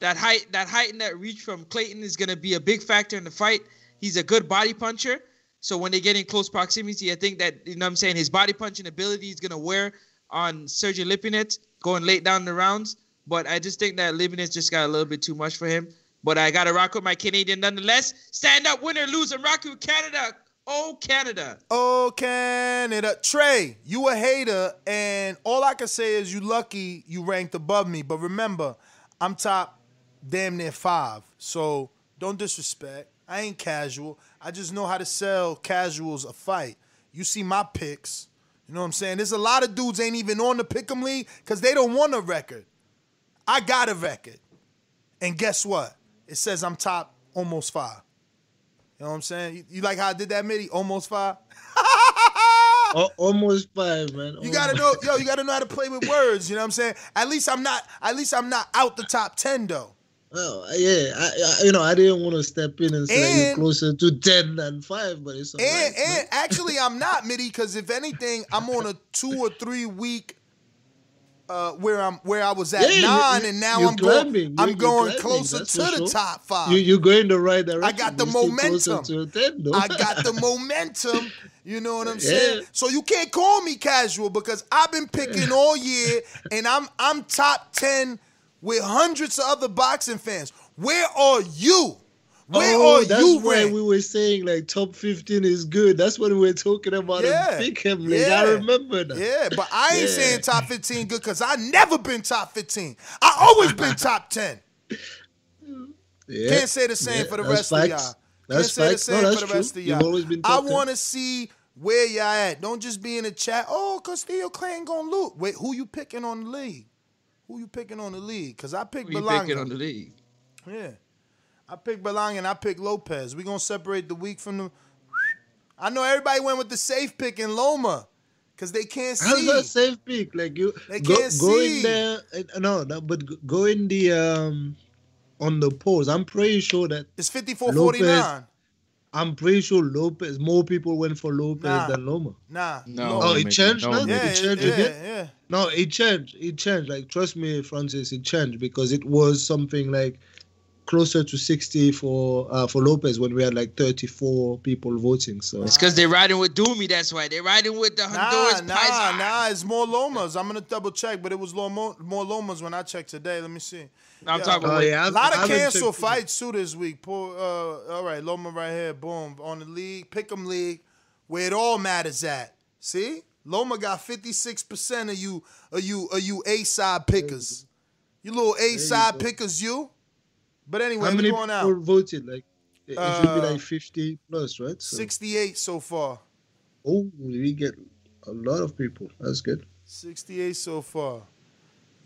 That height, that height and that reach from Clayton is gonna be a big factor in the fight. He's a good body puncher. So when they get in close proximity, I think that you know what I'm saying his body punching ability is gonna wear on Sergio Lipinets going late down the rounds. But I just think that Lipinets just got a little bit too much for him. But I gotta rock with my Canadian nonetheless. Stand up, winner, lose, and rock with Canada. Oh Canada. Oh, Canada. Trey, you a hater, and all I can say is you lucky you ranked above me. But remember, I'm top damn near five. So don't disrespect. I ain't casual. I just know how to sell casuals a fight. You see my picks. You know what I'm saying? There's a lot of dudes ain't even on the pick'em league because they don't want a record. I got a record. And guess what? It says I'm top almost five. You know what I'm saying? You, you like how I did that, Mitty? Almost five? Oh, almost five, man. You gotta know, yo, you gotta know how to play with words, you know what I'm saying? At least I'm not, at least I'm not out the top 10 though. Well, yeah, I, I, you know, I didn't want to step in and say you're And- closer to ten than five, but it's all And right, and actually I'm not, Mitty, because if anything, I'm on a two or three week uh where I'm where I was at Yeah, nine you- and now I'm going. I'm You're- going you're closer climbing, to the sure. top five. You you go in the right direction. I got the You're momentum. to 10, though. I got the momentum. You know what I'm Yeah. saying? So you can't call me casual because I've been picking all year and I'm I'm top 10 with hundreds of other boxing fans. Where are you? Where oh, are that's you ranked? we were saying like top 15 is good. That's what we were talking about Yeah. in Pick'em. Like, Yeah. I remember that. Yeah, but I ain't Yeah. saying top 15 good because I never been top 15. I always been top 10. Yeah. Can't say the same Yeah, for the that's rest of y'all. That's Can't facts. say the same that's for the true. rest of You've y'all. always been I top 10. want to see where y'all at. Don't just be in the chat. Oh, Custio Clay ain't gonna lose. Wait, who you picking on the league? Who you picking on the league? Cause I picked Who you Berlanga. picking on the league? Yeah, I picked Berlanga and I picked Lopez. We gonna separate the weak from the. I know everybody went with the safe pick in Loma, cause they can't see. How's see. that safe pick? Like you They go, can't go see. in there. No, no, but go- go in the um on the polls. I'm pretty sure that It's 54-49. I'm pretty sure Lopez. More people went for Lopez Nah. than Loma. Nah. No. Oh, it changed no, now. Yeah, it changed yeah, again. yeah. No, it changed. It changed. Like trust me, Francis, it changed because it was something like closer to 60 for uh, for Lopez when we had like 34 people voting. So It's because they're riding with Doomy. That's why they're riding with the Nah, Honduras nah, Paisa. nah. It's more Lomas. I'm gonna double check, but it was Lomo, more Lomas when I checked today. Let me see. I'm Yeah. talking Oh, about. yeah, A lot I of haven't canceled checked- fights too this week. Poor, uh, all right, Loma right here. Boom on the league, Pick'em league, where it all matters at. See, Loma got 56 percent of you, of you, of you A side pickers. You little A side pickers, you. But anyway, how we many going people out. voted? Like it it should be Uh, like 50 plus, right? So, 68 so far. Oh, we get a lot of people. That's good. 68 so far.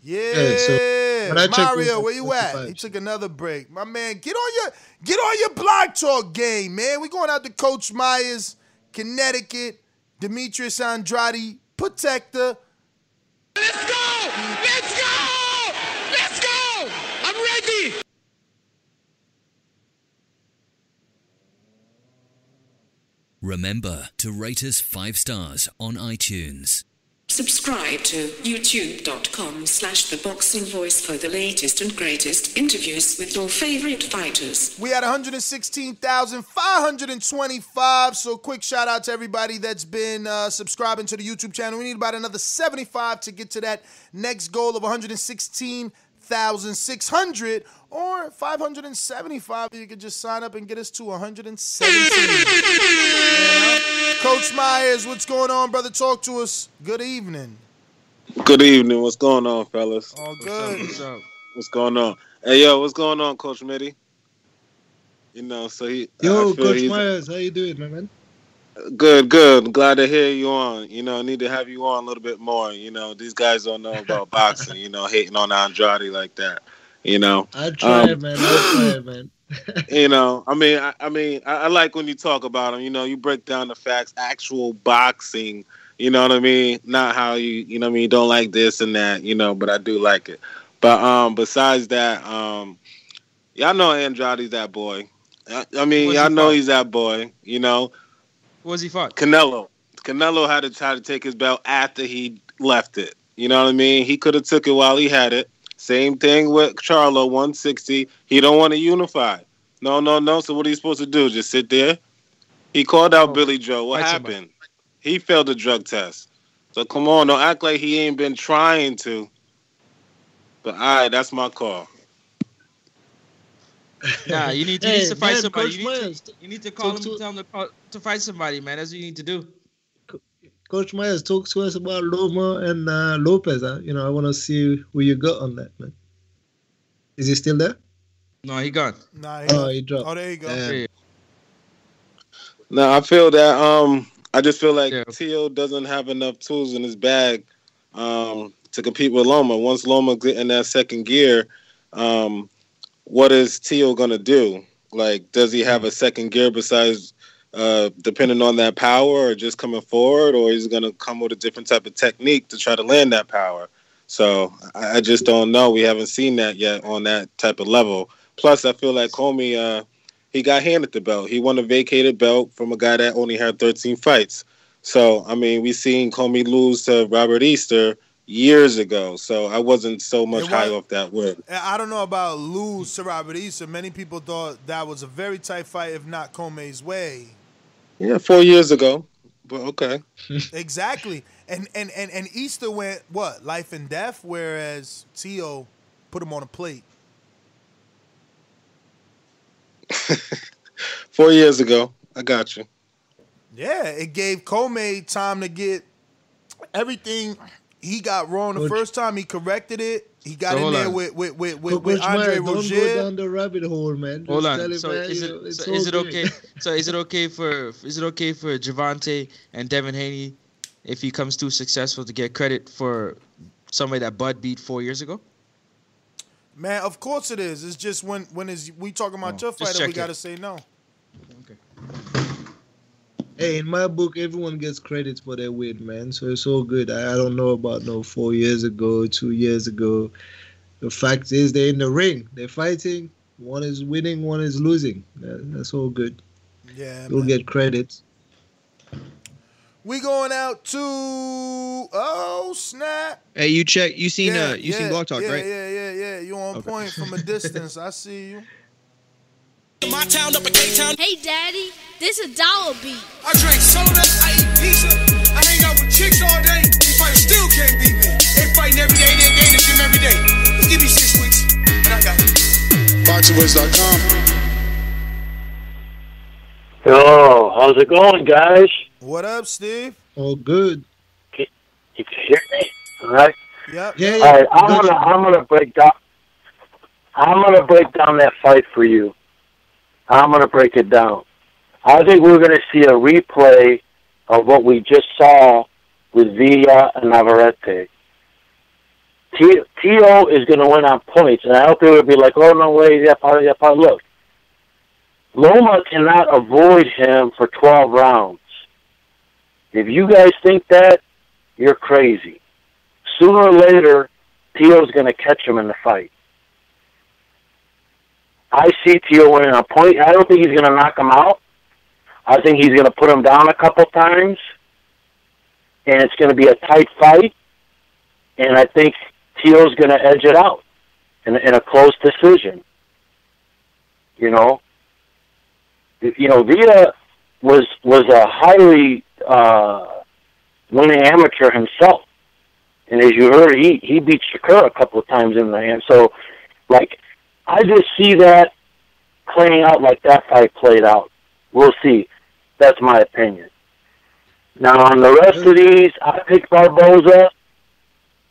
Yeah, so when I checked, it was Mario, where you at? 45. He took another break. My man, get on your get on your blog talk game, man. We going out to Coach Myers, Connecticut, Demetrius Andrade, Protector. Let's go! Let's go! Let's go! I'm ready! Remember to rate us five stars on iTunes. Subscribe to youtube.com slash the boxing voice for the latest and greatest interviews with your favorite fighters. We had 116,525. So quick shout out to everybody that's been uh, subscribing to the YouTube channel. We need about another 75 to get to that next goal of 116,600. Or 575. You could just sign up and get us to 117. Coach Myers, what's going on, brother? Talk to us. Good evening. Good evening. What's going on, fellas? All good. What's up? What's going on? Hey, yo, what's going on, Coach Mitty? You know, so he. Yo, Coach Myers, how you doing, my man? Good, good. Glad to hear you on. You know, need to have you on a little bit more. You know, these guys don't know about boxing. You know, hating on Andrade like that. You know. I try, Um, man. I try, man. you know, I mean, I, I mean, I, I like when you talk about them. You know, you break down the facts, actual boxing. You know what I mean? Not how you, you know, what I mean, you don't like this and that. You know, but I do like it. But um, besides that, um, y'all know Andrade's that boy. I, I mean, What's y'all he know fought? he's that boy. You know, Who was he fought? Canelo. Canelo had to try to take his belt after he left it. You know what I mean? He could have took it while he had it. Same thing with Charlo, 160. He don't want to unify. No, no, no. So what are you supposed to do? Just sit there? He called out Billy Joe. What Oh, fight happened? He failed the drug test. So come on, don't act like he ain't been trying to. But all right, that's my call. Nah, you need, you Hey, need to fight man, somebody. You need, to, you need to call talk him, to- tell him to, call, to fight somebody, man. That's what you need to do. Coach Myers, talk to us about Loma and uh, Lopez. Huh? You know, I want to see who you got on that, man. Is he still there? No, he gone. Nah, Oh, he dropped. Oh, there you go. Damn. Yeah. No, I feel that um I just feel like Yeah. Tio doesn't have enough tools in his bag um to compete with Loma. Once Loma get in that second gear, um what is Tio gonna do? Like does he have a second gear besides uh depending on that power or just coming forward or he's gonna come with a different type of technique to try to land that power. So I, I just don't know. We haven't seen that yet on that type of level. Plus I feel like Commey uh he got handed the belt. He won a vacated belt from a guy that only had 13 fights. So, I mean, we seen Commey lose to Robert Easter years ago. So I wasn't so much It high off that win. I don't know about lose to Robert Easter. Many people thought that was a very tight fight, if not Commey's way. Yeah, four years ago. But okay. exactly. And and and and Easter went what life and death, whereas Tio put him on a plate. Four years ago. I got you. Yeah, it gave Commey time to get everything he got wrong the first time. He corrected it. He got So in there on. with with with, with, Coach with Myers, Andre don't go down the rabbit hole, man. Hold Just tell on. him, So man, is you know, it so is it okay? So is it okay for is it okay for Javante and Devin Haney if he comes too successful to get credit for somebody that Bud beat four years ago? Man, of course it is. It's just when when is we talking about oh, your Oh, just fighter, we gotta say no. Hey, in my book, everyone gets credit for their win, man. So it's all good. I, I don't know about no four years ago, two years ago. The fact is, they're in the ring. They're fighting. One is winning, one is losing. That- that's all good. Yeah, You'll get credit. We going out to oh snap. Hey, you check. You seen yeah, uh, you yeah, seen Block Talk, yeah, right? Yeah, yeah, yeah. You on Okay. point from a distance. I see you. My town up in K-Town. Hey, Daddy, this a dollar beat. I drink soda, I eat pizza, I hang out with chicks all day. These fighters still can't beat me. They fighting every day, they they in the gym every day. Just give me six weeks, and I got it. BoxingWiz.com. Yo, how's it going, guys? What up, Steve? All good. Can, You can hear me, all right? Yep. Yeah, All right, I'm gonna I'm gonna break down. I'm gonna break down that fight for you. I'm gonna break it down. I think we're gonna see a replay of what we just saw with Villa and Navarrete. T- Tio is gonna win on points, and I hope it would be like, oh no way, yeah, probably, yeah, probably. Look, Loma cannot avoid him for 12 rounds. If you guys think that, you're crazy. Sooner or later, Tio's going to catch him in the fight. I see Tio winning a point. I don't think he's going to knock him out. I think he's going to put him down a couple times, and it's going to be a tight fight. And I think Tio's going to edge it out in, in a close decision. You know, you know, Villa was was a highly uh, winning amateur himself, and as you heard, he he beat Shakur a couple of times in the hand. So, like, I just see that playing out like that fight played out. We'll see. That's my opinion. Now on the rest of these, I picked Barboza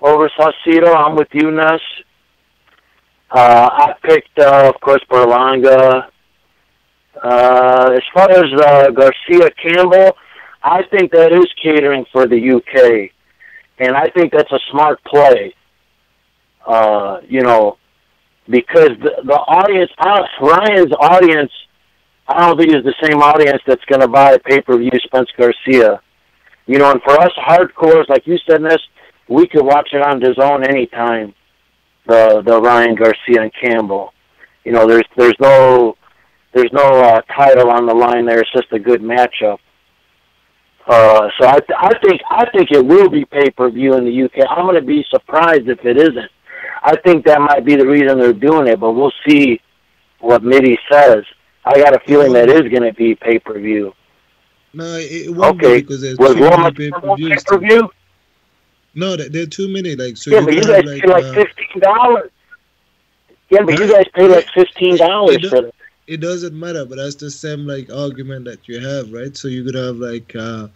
over Saucedo. I'm with you, Ness. Uh, I picked, uh, of course, Berlanga. Uh, as far as uh, Garcia Campbell, I think that is catering for the UK, and I think that's a smart play. Uh, you know, because the, the audience, uh, Ryan's audience, I don't think is the same audience that's going to buy a pay per view Spence Garcia. You know, and for us hardcores, like you said, this we could watch it on DAZN anytime. The the Ryan Garcia and Campbell. You know, there's there's no there's no uh, title on the line there. It's just a good matchup. Uh, so I, th- I think I think it will be pay per view in the UK. I'm going to be surprised if it isn't. I think that might be the reason they're doing it, but we'll see what Mitty says. I got a feeling that is going to be pay per view. No, it, it won't Okay, be because there's was too many pay per pay views. per view? No, there, are too many. Like so, Yeah, you but you guys like, pay like uh, fifteen dollars. Yeah, but you guys pay like fifteen dollars it, for do- it doesn't matter, but that's the same like argument that you have, right? So you could have like uh,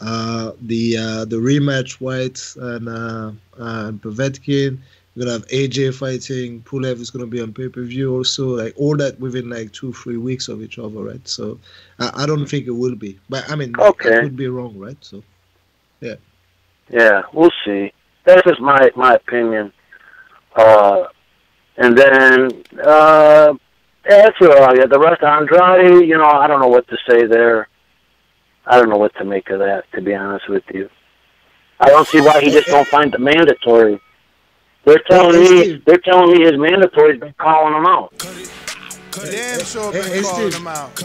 uh, the uh, the rematch White and uh, uh, Povetkin. You're gonna have AJ fighting. Pulev is gonna be on pay per view also. Like all that within like two three weeks of each other, right? So I, I don't think it will be, but I mean, Okay. I could be wrong, right? So yeah. Yeah, we'll see. That's just my my opinion. Uh, and then uh, yeah, that's I got. The rest, of Andrade, you know, I don't know what to say there. I don't know what to make of that, to be honest with you. I don't see why he just don't find the mandatory. They're telling me they're telling me his mandatory's been calling him out. Damn sure Hey, been hey, calling Steve. him out.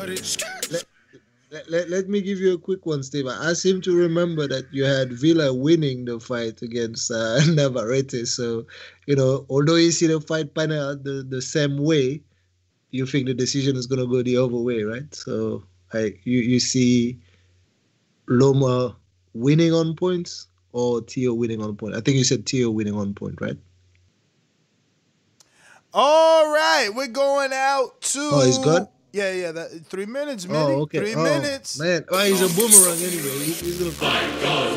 Let, let, let me give you a quick one, Steve. I seem to remember that you had Villa winning the fight against uh, Navarrete. So, you know, although you see the fight pan out the, the same way, you think the decision is going to go the other way, right? So, like, you, you see Loma winning on points or Tio winning on point? I think you said Tio winning on point, right? All right, we're going out to. Oh, he's good? Yeah, yeah. That three minutes, man. Oh, okay. Three Oh, minutes. Man, oh, he's a boomerang anyway. He- he's going to come.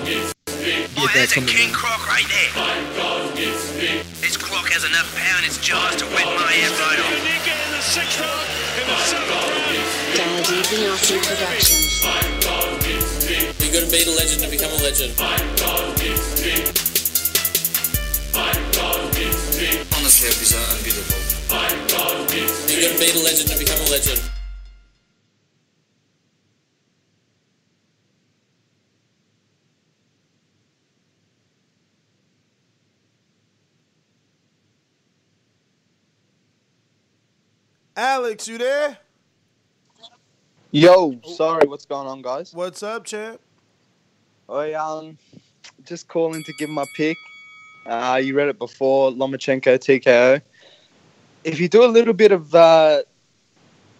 Get oh, that coming. King Croc right there. This croc has enough power in its jaws to wet my head right off. Daddy Vignati Productions. You gotta be the legend to become a legend. Honestly, these are unbeatable. You gotta be the legend to become a legend. Alex, you there? Yo, sorry, what's going on, guys? What's up, champ? I um, just calling to give my pick. Uh, you read it before, Lomachenko TKO. If you do a little bit of uh,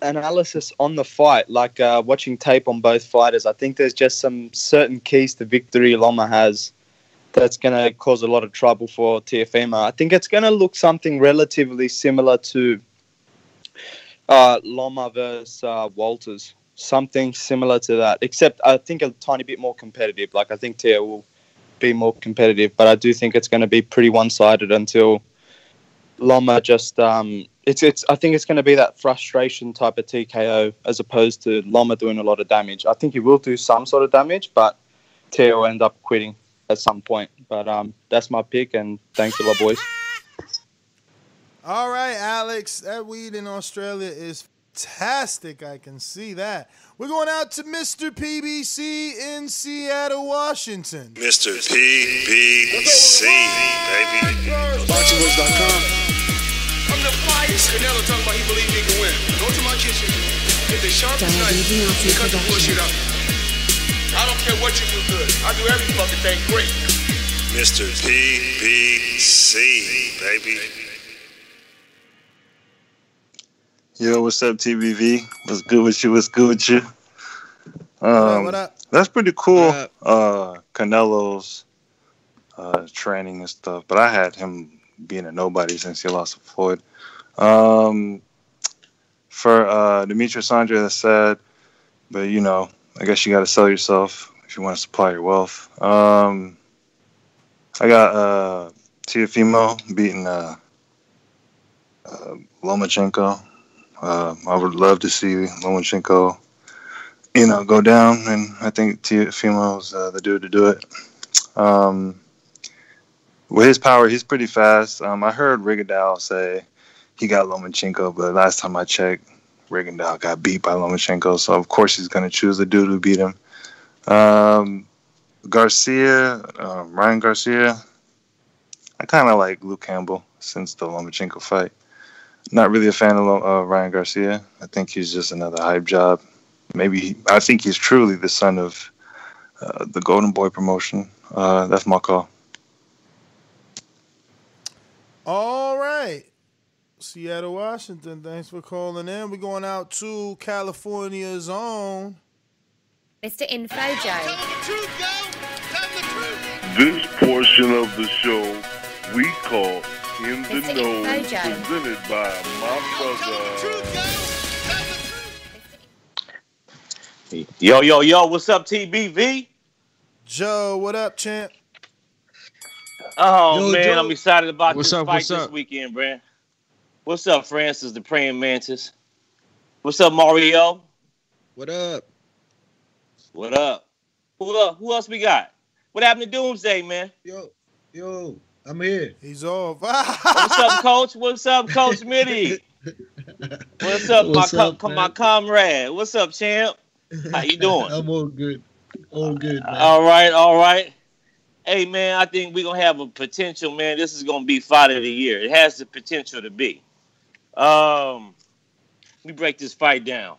analysis on the fight, like uh, watching tape on both fighters, I think there's just some certain keys to victory Loma has that's going to cause a lot of trouble for Teofimo. I think it's going to look something relatively similar to uh, Loma versus uh, Walters. Something similar to that, except I think a tiny bit more competitive. Like I think Tia will be more competitive, but I do think it's going to be pretty one-sided until Loma just. Um, it's it's. I think it's going to be that frustration type of TKO as opposed to Loma doing a lot of damage. I think he will do some sort of damage, but Tia will end up quitting at some point. But um, that's my pick, and thanks a lot, boys. All right, Alex. That weed in Australia is fantastic. I can see that. We're going out to Mr. PBC in Seattle, Washington. Mr. PBC, baby. BoxingVoice.com. I'm the flyest. Canelo talking about he believe he can win. Go to my kitchen, get the sharpest Daddy knife, Vignati and cut the bullshit Productions. out. I don't care what you do good. I do every fucking thing great. Mr. PBC, baby. Yo, what's up, TBV? What's good with you? What's good with you? Um, what up? That's pretty cool. Uh, Canelo's uh, training and stuff, but I had him being a nobody since he lost to Floyd. Um, for uh, Demetrius Andrade, that's sad, but you know, I guess you got to sell yourself if you want to supply your wealth. Um, I got uh, Teofimo beating uh, uh, Lomachenko. Uh, I would love to see Lomachenko, you know, go down, and I think Teofimo's uh, the dude to do it. Um, with his power, he's pretty fast. Um, I heard Rigondeaux say he got Lomachenko, but last time I checked, Rigondeaux got beat by Lomachenko, so of course he's going to choose the dude who beat him. Um, Garcia, uh, Ryan Garcia, I kind of like Luke Campbell since the Lomachenko fight. Not really a fan of uh, Ryan Garcia. I think he's just another hype job. Maybe he, I think he's truly the son of uh, the Golden Boy promotion. Uh, that's my call. All right. Seattle, Washington. Thanks for calling in. We're going out to California's own. Mr. Info Joe. This portion of the show we call In the Mr. Know, Info Joe. presented by my brother. Yo, yo, yo, what's up, TBV? Joe, what up, champ? Oh Yo, man, Joe. I'm excited about What's this up, fight what's this up? weekend, Brand. What's up, Francis, the praying mantis? What's up, Mario? What up? What up? Who up? Who else we got? What happened to Doomsday, man? Yo, yo, I'm here. He's off. What's up, Coach? What's up, Coach Mitty? What's up, What's my up, co- my comrade? What's up, champ? How you doing? I'm all good. All good, man. All right, all right. Hey man, I think we're gonna have a potential, man. This is gonna be fight of the year. It has the potential to be. Um, we break this fight down.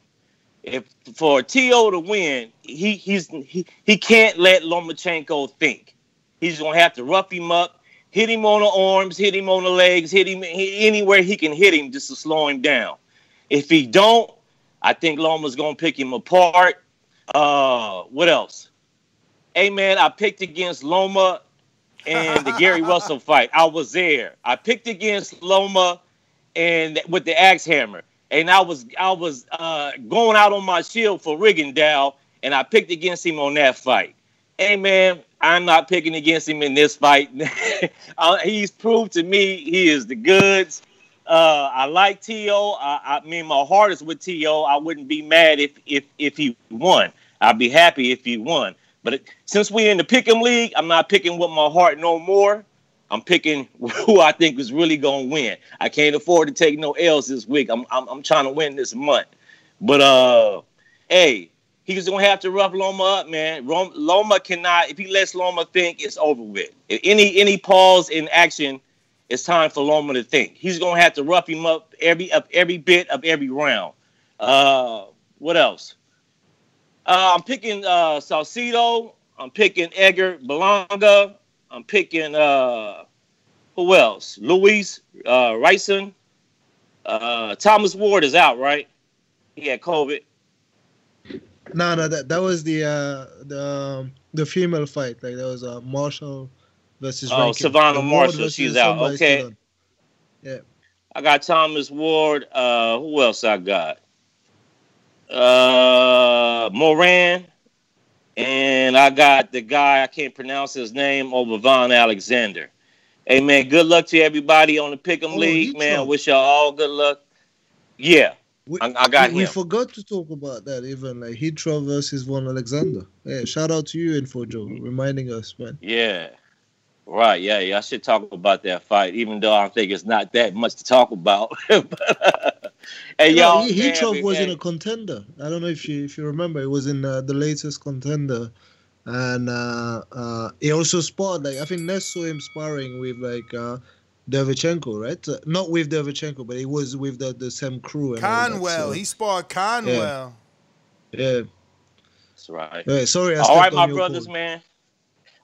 If for To to win, he he's he, he can't let Lomachenko think. He's gonna have to rough him up, hit him on the arms, hit him on the legs, hit him anywhere he can hit him just to slow him down. If he don't, I think Loma's gonna pick him apart. Uh, what else? Hey man, I picked against Loma and the Gary Russell fight. I was there. I picked against Loma and with the axe hammer, and I was I was uh, going out on my shield for Rigondeaux, and I picked against him on that fight. Hey man, I'm not picking against him in this fight. uh, he's proved to me he is the goods. Uh, I like To. I, I mean, my heart is with To. I wouldn't be mad if if if he won. I'd be happy if he won. But it, since we're in the pick'em league, I'm not picking with my heart no more. I'm picking who I think is really gonna win. I can't afford to take no L's this week. I'm I'm, I'm trying to win this month. But uh, hey, he's gonna have to rough Loma up, man. Loma cannot. If he lets Loma think, it's over with. If any any pause in action, it's time for Loma to think. He's gonna have to rough him up every up every bit of every round. Uh, what else? Uh, I'm picking uh, Saucedo. I'm picking Edgar Berlanga. I'm picking uh, who else? Lewis uh, Ritson. Uh, Thomas Ward is out, right? He had COVID. No, no, that that was the uh the um, the female fight. Like that was uh Marshall versus Oh, Rankin. Savannah Marshall, she's out. Okay. Yeah. I got Thomas Ward. Uh, who else I got? Uh, Moran. And I got the guy, I can't pronounce his name, over Von Alexander. Hey, man, good luck to everybody on the Pick'em Oh, League, man. Wish y'all all good luck. Yeah, We, I, I got we, we forgot to talk about that even like Heathrow versus Von Alexander. Yeah, shout out to you, Info Joe, reminding us, man. Yeah. Right, yeah, yeah. I should talk about that fight, even though I think it's not that much to talk about. But, hey, You know, y'all. He- Heathrow was in a contender. I don't know if you if you remember, it was in uh, the latest contender, and uh, uh, he also sparred like I think Ness saw him sparring with like Derevchenko, right? Uh, not with Derevchenko, but he was with the the same crew. And all that, Conwell. so- He sparred Conwell. yeah. That's right. Yeah, sorry, I all stepped right, on my brothers, code. man.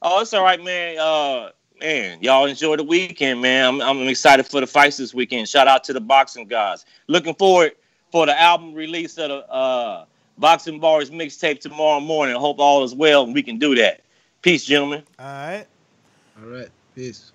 Oh, it's all right, man. Uh, man, y'all enjoy the weekend, man. I'm, I'm excited for the fights this weekend. Shout out to the boxing guys. Looking forward for the album release of the uh, Boxing Bars mixtape tomorrow morning. Hope all is well and we can do that. Peace, gentlemen. All right. All right, peace.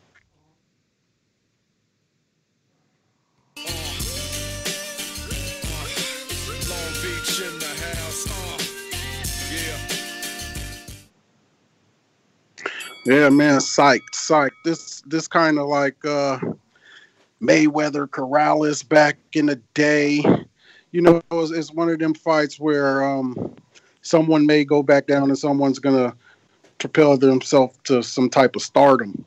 Yeah, man, psyched, psyched. This this kind of like uh Mayweather Corrales back in the day. You know, it's, it's one of them fights where um someone may go back down and someone's gonna propel themselves to some type of stardom.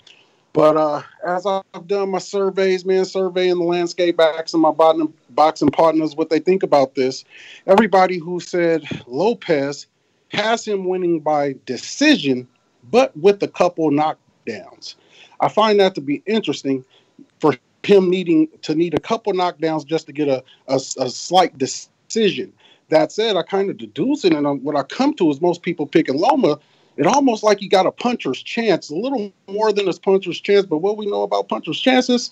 But uh, as I've done my surveys, man, surveying the landscape, asking my boxing, boxing partners what they think about this, everybody who said Lopez has him winning by decision, but with a couple knockdowns. I find that to be interesting for him needing to need a couple knockdowns just to get a, a, a slight decision. That said, I kind of deduce it, and uh, what I come to is most people picking Loma it almost like he got a puncher's chance, a little more than his puncher's chance. But what we know about puncher's chances,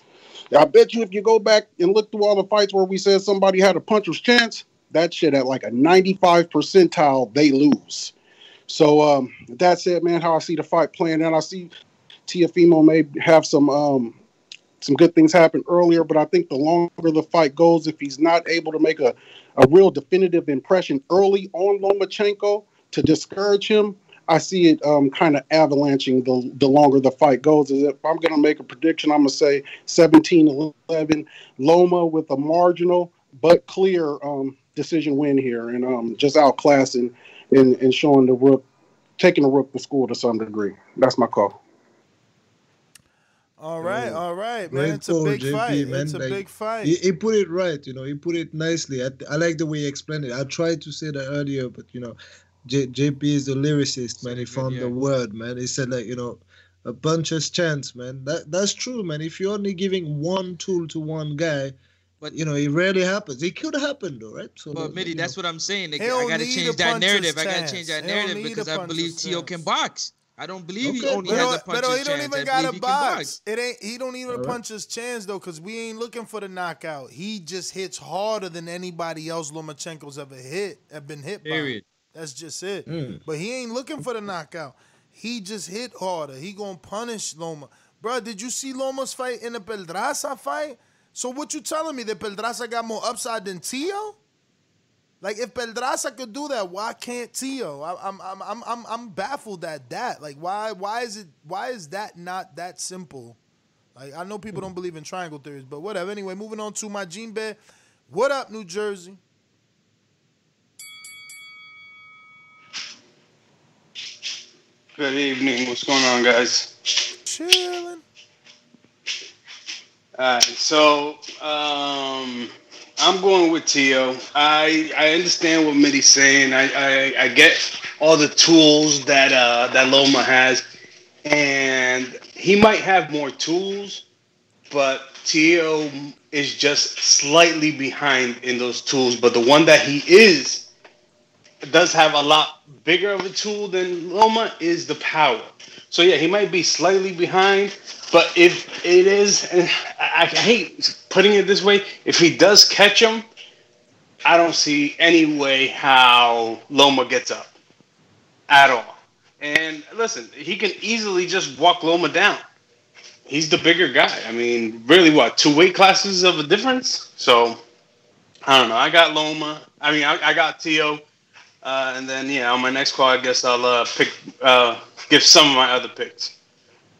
I bet you if you go back and look through all the fights where we said somebody had a puncher's chance, that shit at like a 95 percentile, they lose. So um, that said, man, how I see the fight playing, and I see Teofimo may have some um, some good things happen earlier, but I think the longer the fight goes, if he's not able to make a, a real definitive impression early on Lomachenko to discourage him, I see it um, kind of avalanching the the longer the fight goes. Is if I'm going to make a prediction, I'm going to say 17-11, Loma with a marginal but clear um, decision win here, and um, just outclassing and, and showing the rook, taking the rook to school to some degree. That's my call. All right, all right, man. Great It's a big JP, fight. man. It's a Like, big fight. He, he put it right, you know. He put it nicely. I, I like the way he explained it. I tried to say that earlier, but you know, J, JP is the lyricist, man. He found the word, man. He said like, you know, a puncher's chance, man. That that's true, man. If you're only giving one tool to one guy, but you know, it rarely happens. It could happen though, right? So But like, Mitty, that's know. what I'm saying. Like, I gotta change that puncher's narrative. I gotta change that narrative because I believe puncher's Tio can box. I don't believe he Okay, only but, has a but puncher's he don't even got a he box. It ain't. He don't even a puncher's chance though, because we ain't looking for the knockout. He just hits harder than anybody else Lomachenko's ever hit. Have been hit Period. by. That's just it. Mm. But he ain't looking for the knockout. He just hit harder. He gonna punish Loma, bro. Did you see Loma's fight in the Pedraza fight? So what you telling me that Pedraza got more upside than Tio? Like if Pedraza could do that, why can't Tio? I, I'm I'm I'm I'm I'm baffled at that. Like why why is it why is that not that simple? Like I know people don't believe in triangle theories, but whatever. Anyway, moving on to my Gene Bear. What up, New Jersey? Good evening. What's going on, guys? Chilling. All right. So, um, I'm going with Tio. I I understand what Mitty's saying. I, I I get all the tools that uh that Loma has, and he might have more tools, but Tio is just slightly behind in those tools. But the one that he is does have a lot bigger of a tool than Loma is the power. So yeah, he might be slightly behind, but if it is, and I, I hate putting it this way, if he does catch him, I don't see any way how Loma gets up at all. And listen, he can easily just walk Loma down. He's the bigger guy. I mean, really, what two weight classes of a difference? So I don't know. I got Loma. I mean, I, I got Tio. Uh, and then yeah, on my next call, I guess I'll uh, pick uh, give some of my other picks.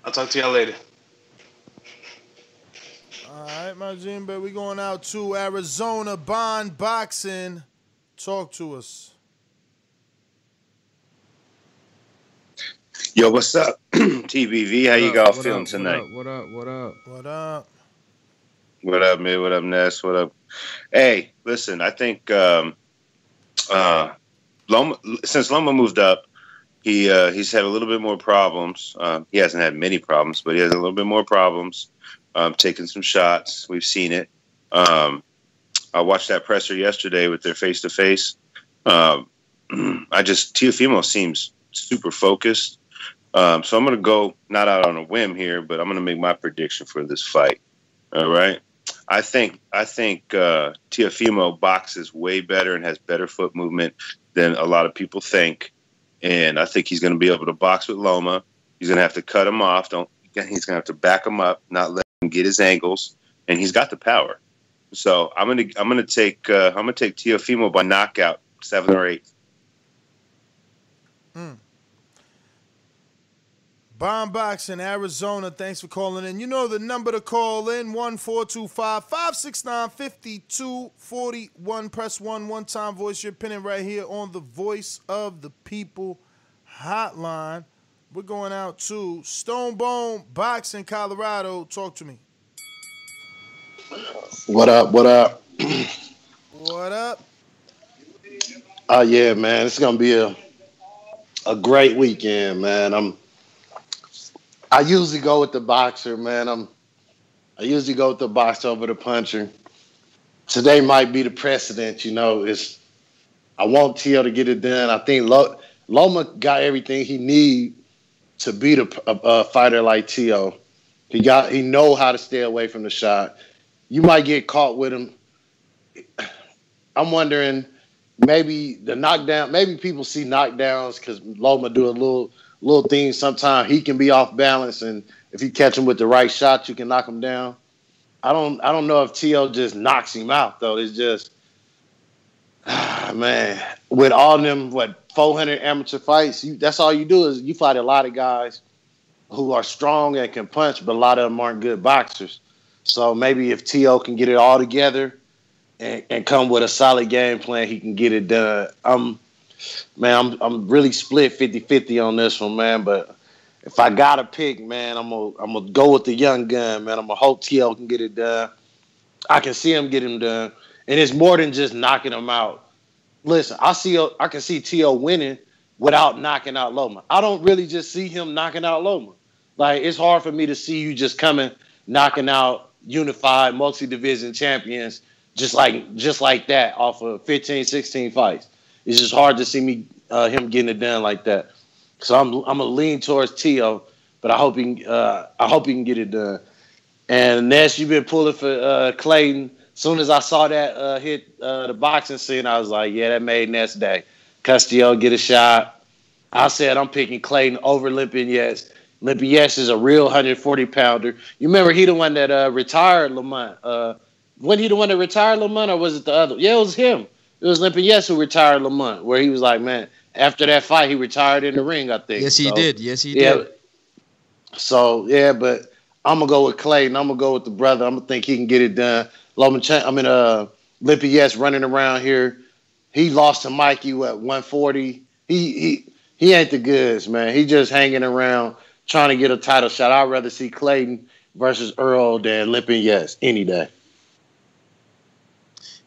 I'll talk to y'all later. All right, my Gene Bear. We going out to Arizona Bond Boxing. Talk to us. Yo, what's up, TBV? How you What all up, what feeling up, tonight? What up? What up? What up? What up, man? What up, Ness? What up? Hey, listen, I think um, uh, Loma, since Loma moved up, he uh, he's had a little bit more problems. Um, he hasn't had many problems, but he has a little bit more problems. Um, taking some shots, we've seen it. Um, I watched that presser yesterday with their face to face. I just Teofimo seems super focused. Um, so I'm going to go not out on a whim here, but I'm going to make my prediction for this fight. All right. I think I think uh, Teofimo boxes way better and has better foot movement than a lot of people think, and I think he's going to be able to box with Loma. He's going to have to cut him off. Don't. He's going to have to back him up, not let him get his angles, and he's got the power. So I'm gonna I'm gonna take uh, I'm gonna take Teofimo by knockout seven or eight. Bomb Box in Arizona. Thanks for calling in. You know the number to call in 1425 569 5241. Press 1 one time. Voice your opinion right here on the Voice of the People hotline. We're going out to Stone Bone Box in Colorado. Talk to me. What up? What up? What up? Oh yeah, man, it's gonna be a a great weekend, man. I'm I usually go with the boxer, man. I'm I usually go with the boxer over the puncher. Today might be the precedent, you know. It's I want Tio to get it done. I think Lo- Loma got everything he need to beat a, a, a fighter like Tio. He got he know how to stay away from the shot. You might get caught with him. I'm wondering maybe the knockdown. Maybe people see knockdowns because Loma do a little little thing. Sometimes he can be off balance, and if you catch him with the right shot, you can knock him down. I don't I don't know if TL just knocks him out though. It's just man with all them what 400 amateur fights. You, that's all you do is you fight a lot of guys who are strong and can punch, but a lot of them aren't good boxers. So maybe if T.O. can get it all together and, and come with a solid game plan, he can get it done. I'm man, I'm I'm really split 50-50 on this one, man. But if I gotta pick, man, I'm gonna I'm gonna go with the young gun, man. I'm gonna hope T.O. can get it done. I can see him get him done, and it's more than just knocking him out. Listen, I see I can see T.O. winning without knocking out Loma. I don't really just see him knocking out Loma. Like it's hard for me to see you just coming knocking out unified multi-division champions just like just like that off of 15 16 fights it's just hard to see me uh, him getting it done like that so i'm i'm gonna lean towards Tio, but i hope he uh, i hope he can get it done and Ness, you've been pulling for uh, Clayton. As soon as I saw that uh, hit uh, the boxing scene, I was like, yeah, that made Ness day. Custio get a shot. I said I'm picking Clayton over Lipinets. Limpin Yes is a real 140 pounder. You remember he the one that uh, retired Lamont. Uh, when he the one that retired Lamont, or was it the other? Yeah, it was him. It was Lipinets who retired Lamont, where he was like, man, after that fight, he retired in the ring. I think. Yes, he So, did. Yes, he yeah, did. So yeah, but I'm gonna go with Clayton. I'm gonna go with the brother. I'm gonna think he can get it done. Lomachenko, I mean, uh, Lipinets running around here. He lost to Mikey at 140. He he he ain't the goods, man. He just hanging around trying to get a title shot. I'd rather see Clayton versus Errol than Lipinets any day.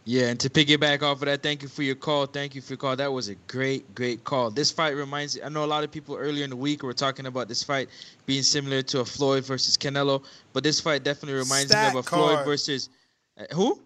Yeah, and to piggyback off of that, thank you for your call. Thank you for your call. That was a great, great call. This fight reminds me. I know a lot of people earlier in the week were talking about this fight being similar to a Floyd versus Canelo, but this fight definitely reminds Stat me of a Floyd versus who?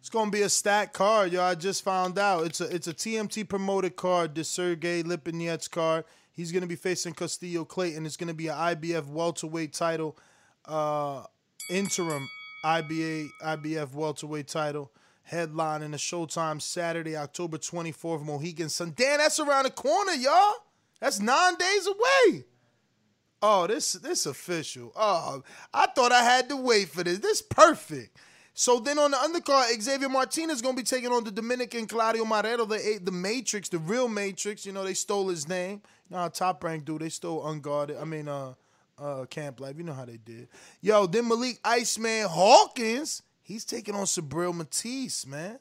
It's gonna be a stacked card, yo. I just found out. It's a it's a TMT promoted card, the Sergey Lipinets card. He's gonna be facing Custio Clayton. It's gonna be an IBF welterweight title, uh, interim IBA IBF welterweight title. Headline in the Showtime Saturday, October 24th, Mohegan Sun. Dan, that's around the corner, y'all. That's nine days away. Oh, this this official. Oh, I thought I had to wait for this. This perfect. So then on the undercard, Xavier Martinez is gonna be taking on the Dominican Claudio Marrero, the the Matrix, the real Matrix. You know they stole his name. Know top rank dude. They stole unguarded. I mean, uh, uh, Camp Life. You know how they did. Yo, then Malik Iceman Hawkins. He's taking on Subriel Matias, man.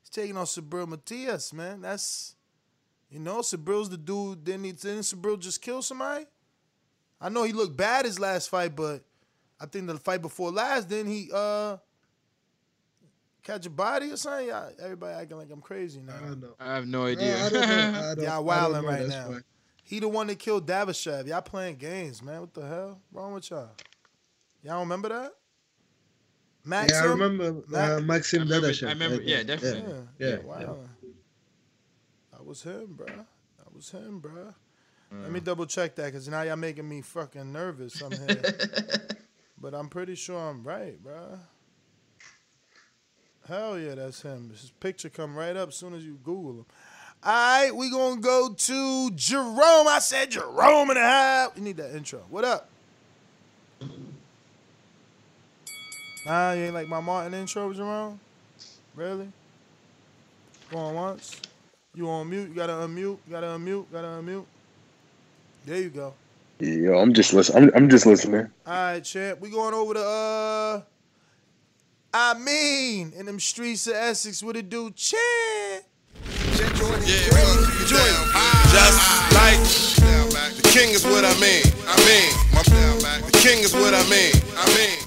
He's taking on Subriel Matias, man. That's you know, Subriel's the dude. Didn't he? Didn't Subriel just kill somebody? I know he looked bad his last fight, but I think the fight before last, then he uh catch a body or something. Y'all, everybody acting like I'm crazy now. I don't know. I have no I idea. don't know. I don't- Y'all don't wilding right that's now. why. He the one that killed Dadashev. Y'all playing games, man. What the hell wrong with y'all? Y'all remember that? Maxim? Yeah, I remember Ma- uh, Maxim I remember- Dadashev. I remember- yeah, definitely. Yeah, Yeah, yeah, yeah. wow. That was him, bruh. That was him, bruh. Let me double check that because now y'all making me fucking nervous. I'm here. but I'm pretty sure I'm right, bruh. Hell yeah, that's him. His picture come right up as soon as you Google him. All right, we gonna go to Jerome. I said Jerome and a half. You need that intro. What up? Nah, you ain't like my Martin intro, Jerome? Really? Going once? You on mute? You gotta unmute. You gotta unmute. You gotta unmute. There you go. Yo, I'm just listening. I'm, I'm just listening. All right, champ. We going over to uh I mean in them streets of Essex what it do, champ. Just like the king is what I mean. I mean, the king is what I mean. I mean.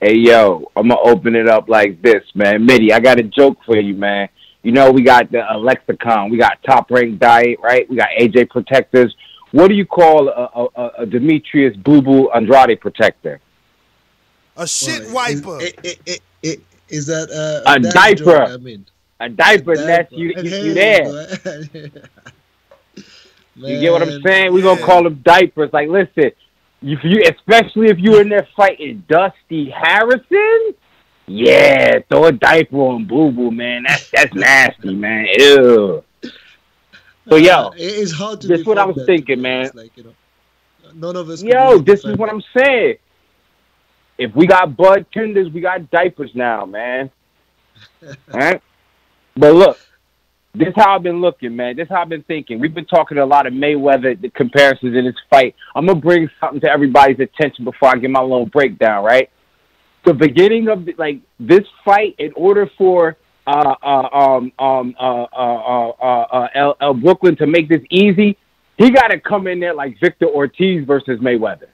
Hey yo, I'm gonna open it up like this, man. Mitty, I got a joke for you, man. You know we got the Alexicon, we got Top Rank Diet, right? We got AJ Protectors. What do you call a, a, a Demetrius Boo Boo Andrade protector? A shit wiper. Is that uh, A dad diaper. joke, I mean, A diaper, diaper. Ness. You, you, you there? You get what I'm saying? We're gonna call them diapers. Like, listen, if you, especially if you're in there fighting Dusty Harrison, yeah, throw a diaper on Boo Boo, man. That's that's nasty, man. Ew. So yo, It- it's hard to. this is what I defend was thinking, man. honest, Like you know, none of us. Yo, this is what I'm saying. If we got bud tenders, we got diapers now, man. Alright? But look, this is how I've been looking, man. This is how I've been thinking. We've been talking a lot of Mayweather the comparisons in this fight. I'm gonna bring something to everybody's attention before I give my little breakdown, right? The beginning of the, like this fight, in order for uh, uh, um, um, uh, uh, uh, uh, uh, Brooklyn to make this easy, he got to come in there like Victor Ortiz versus Mayweather.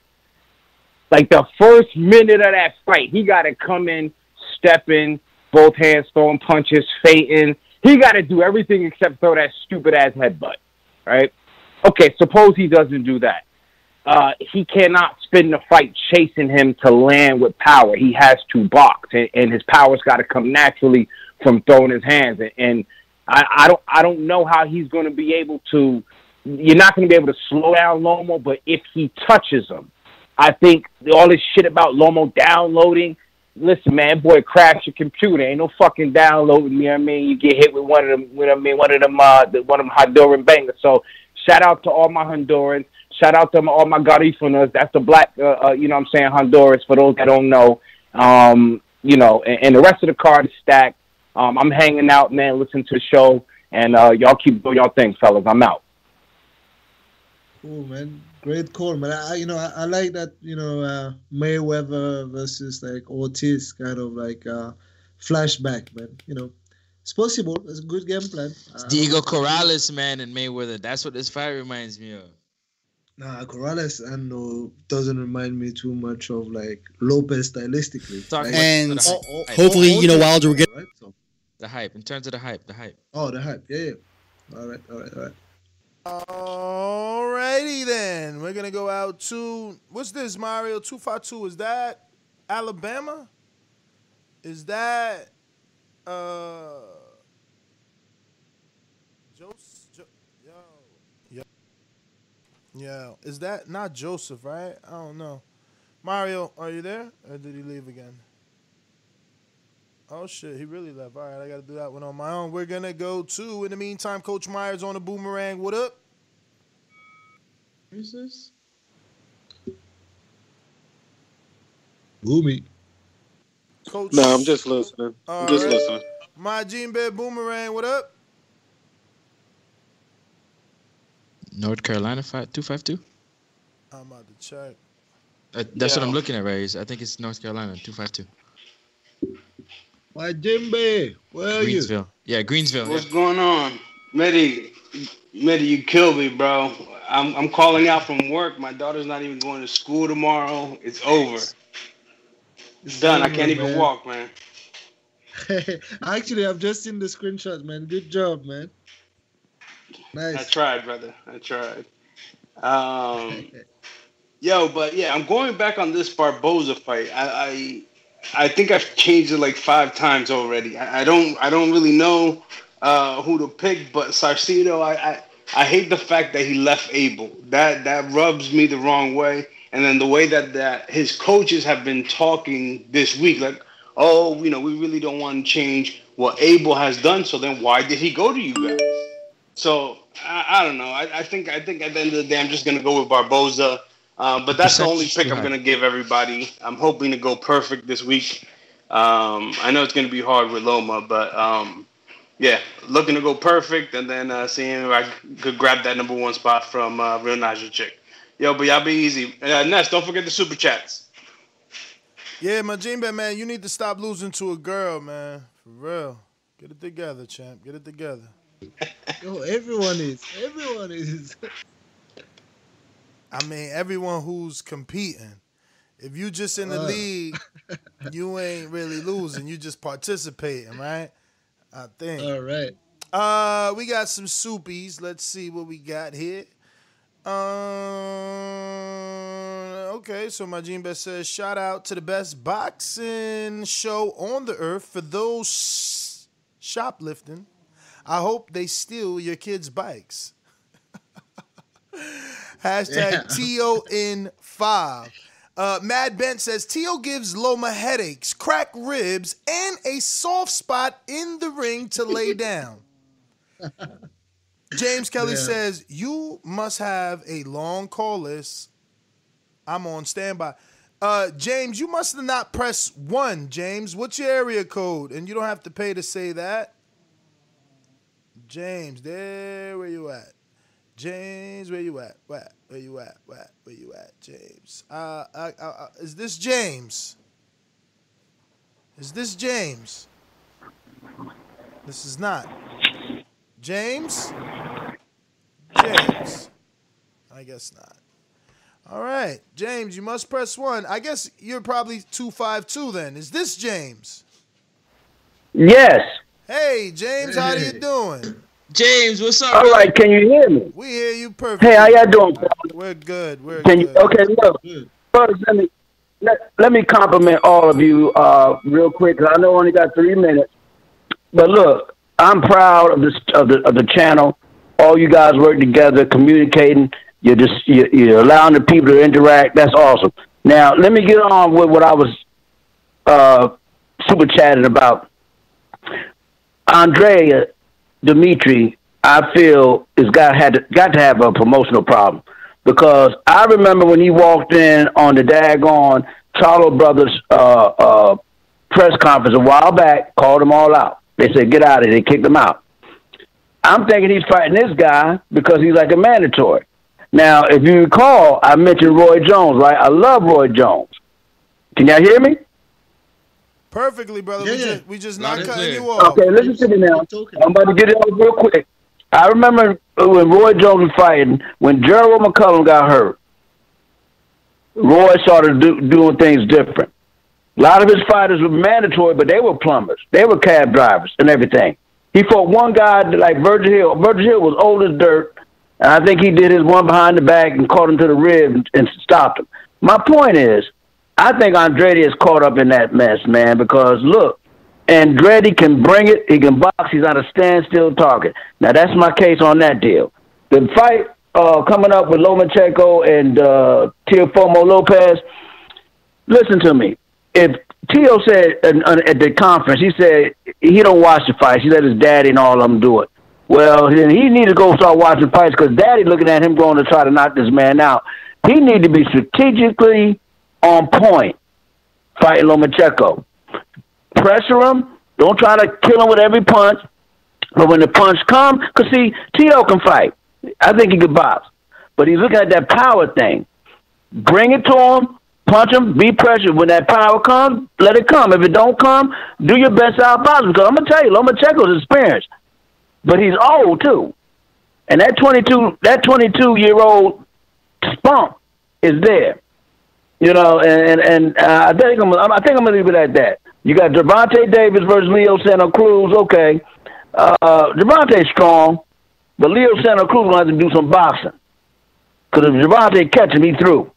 Like the first minute of that fight, he got to come in, stepping, both hands throwing punches, feinting. He got to do everything except throw that stupid ass headbutt, right? Okay, suppose he doesn't do that. Uh, he cannot spend the fight chasing him to land with power. He has to box, and, and his power's got to come naturally from throwing his hands. And, and I, I don't, I don't know how he's going to be able to. You're not going to be able to slow down Lomo, but if he touches him, I think all this shit about Lomo downloading. Listen, man, boy, crash your computer. Ain't no fucking downloading. You know what I mean? You get hit with one of them. You know what I mean? One of them. Uh, one of them Honduran bangers. So shout out to all my Hondurans. Shout out to all my Garifunas. That's the black. Uh, uh, you know what I'm saying? Honduras. For those that don't know, um, you know, and, and the rest of the card is stacked. Um, I'm hanging out, man. Listening to the show, and uh, y'all keep doing y'all thing, fellas. I'm out. Cool, man. Great call, man. I, you know, I, I like that. You know, uh, Mayweather versus like Ortiz, kind of like uh, flashback, man. You know, it's possible. It's a good game plan. Uh, Diego Corrales, man, and Mayweather. That's what this fight reminds me of. Nah, Corrales, I know, doesn't remind me too much of like Lopez stylistically. Like, And about the oh, hype. hopefully, you know, Wilder will get. right? So, the hype. In terms of the hype, the hype. oh, the hype. Yeah, yeah. All right, all right, all right. Alrighty then. We're gonna go out to what's this, Mario? 252. Is that Alabama? Is that uh Joseph. Yo. Is that not Joseph, right? I don't know. Mario, are you there? Or did he leave again? Oh shit, he really left. All right, I gotta do that one on my own. We're gonna go to, in the meantime, Coach Myers on the boomerang. What up? Who's this? Boomy. Coach. No, I'm just listening. I'm just Alright. listening. My Gene Bear Boomerang, what up? North Carolina fight two five two. I'm about to check. Uh, that's what I'm looking at, right? I think it's North Carolina two five two. My Jimbe, where are you? Greensville. Yeah, Greensville. What's going on, Medi? Medi, you killed me, bro. I'm I'm calling out from work. My daughter's not even going to school tomorrow. It's over. It's done. I can't even man. walk, man. Actually, I've just seen the screenshot, man. Good job, man. Nice. I tried, brother. I tried. Um, yo, but yeah, I'm going back on this Barboza fight. I, I, think I've changed it like five times already. I, I don't, I don't really know uh, who to pick, but Saucedo, I, I, I hate the fact that he left Abel. That that rubs me the wrong way. And then the way that that his coaches have been talking this week, like, oh, you know, we really don't want to change what Abel has done. So then, why did he go to you guys? So I, I don't know. I, I think I think at the end of the day, I'm just gonna go with Barboza. Uh, but that's the only pick I'm gonna give everybody. I'm hoping to go perfect this week. Um, I know it's gonna be hard with Loma, but um, yeah, looking to go perfect, and then uh, seeing if I could grab that number one spot from uh, Real Naja Chick. Yo, but y'all be easy. Uh, Ness, don't forget the super chats. Yeah, Majimbe, man, you need to stop losing to a girl, man. For real. Get it together, champ. Get it together. Yo, everyone is. Everyone is. I mean, everyone who's competing. If you just in the Uh. league, you ain't really losing. You just participating, right? I think. All right. Uh, we got some soupies. Let's see what we got here. Uh, okay, so Majimbe says, shout out to the best boxing show on the earth for those shoplifting. I hope they steal your kids' bikes. Hashtag TON5. Uh, Mad Bent says Tio gives Loma headaches, cracked ribs, and a soft spot in the ring to lay down. James Kelly Yeah. says you must have a long call list. I'm on standby. Uh, James, you must have not pressed one. James, what's your area code? And you don't have to pay to say that. James, there where you at? James, where you at? Where? Where you at? Where? Where you at? James. Uh, uh, uh, uh, is this James? Is this James? This is not. James? James. I guess not. All right. James, you must press one. I guess you're probably 252 then. Is this James? Yes. Hey, James, how are you doing? James, what's up? All right, can you hear me? We hear you perfect. Hey, how y'all doing? fellas? We're good. We're Can you? good. Okay, look. First, let me let, let me compliment all of you uh, real quick. Cause I know I only got three minutes, but look, I'm proud of this of the of the channel. All you guys work together, communicating. You're just you're, you're allowing the people to interact. That's awesome. Now, let me get on with what I was uh, super chatting about. Andrea Dimitri, I feel, is got had to, got to have a promotional problem because I remember when he walked in on the daggone Charlo Brothers uh, uh, press conference a while back, called them all out. They said, "Get out of here!" They kicked him out. I'm thinking he's fighting this guy because he's like a mandatory. Now, if you recall, I mentioned Roy Jones, right? I love Roy Jones. Can y'all hear me? Perfectly, brother. we Yeah, yeah. just we just Loud not and cutting clear. you off. Okay, listen to me now. I'm about to get it over real quick. I remember when Roy Jones was fighting, when Gerald McClellan got hurt, Roy started do, doing things different. A lot of his fighters were mandatory, but they were plumbers. They were cab drivers and everything. He fought one guy like Virgil Hill. Virgil Hill was old as dirt, and I think he did his one behind the back and caught him to the rib and, and stopped him. My point is, I think Andretti is caught up in that mess, man, because look, Andretti can bring it. He can box. He's not a standstill target. Now that's my case on that deal. The fight uh, coming up with Lomachenko and uh, Teofimo Lopez. Listen to me. If Tio said uh, uh, at the conference, he said he don't watch the fights. He let his daddy and all of them do it. Well, then he need to go start watching fights because daddy looking at him going to try to knock this man out. He need to be strategically on point fighting Lomachenko pressure him. Don't try to kill him with every punch. But when the punch come, because see, Tito can fight. I think he could box. But he's looking at that power thing. Bring it to him, punch him, be pressured. When that power comes, let it come. If it don't come, do your best to outbox him. Because I'm gonna tell you, Lomachenko's experienced, but he's old too. And that 22, that 22 year old spunk is there. You know, and and, and uh, I think I'm I think I'm gonna leave it at that. You got Gervonta Davis versus Leo Santa Cruz. Okay, uh, Gervonta's strong, but Leo Santa Cruz gonna have to do some boxing. Cause if Gervonta catches me through.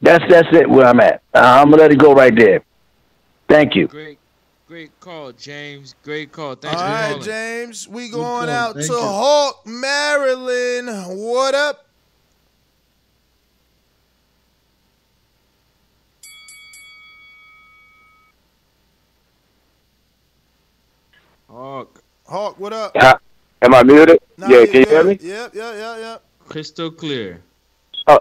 That's that's it where I'm at. Uh, I'm gonna let it go right there. Thank you. Great, great call, James. Great call. All Thanks for right, calling. James. We going out Thank to you. Hawk, Maryland. What up? Hawk, Hawk, what up? Uh, am I muted? Nah, yeah, you can you hear me? Yep, yep, yep, yep. crystal clear. Oh,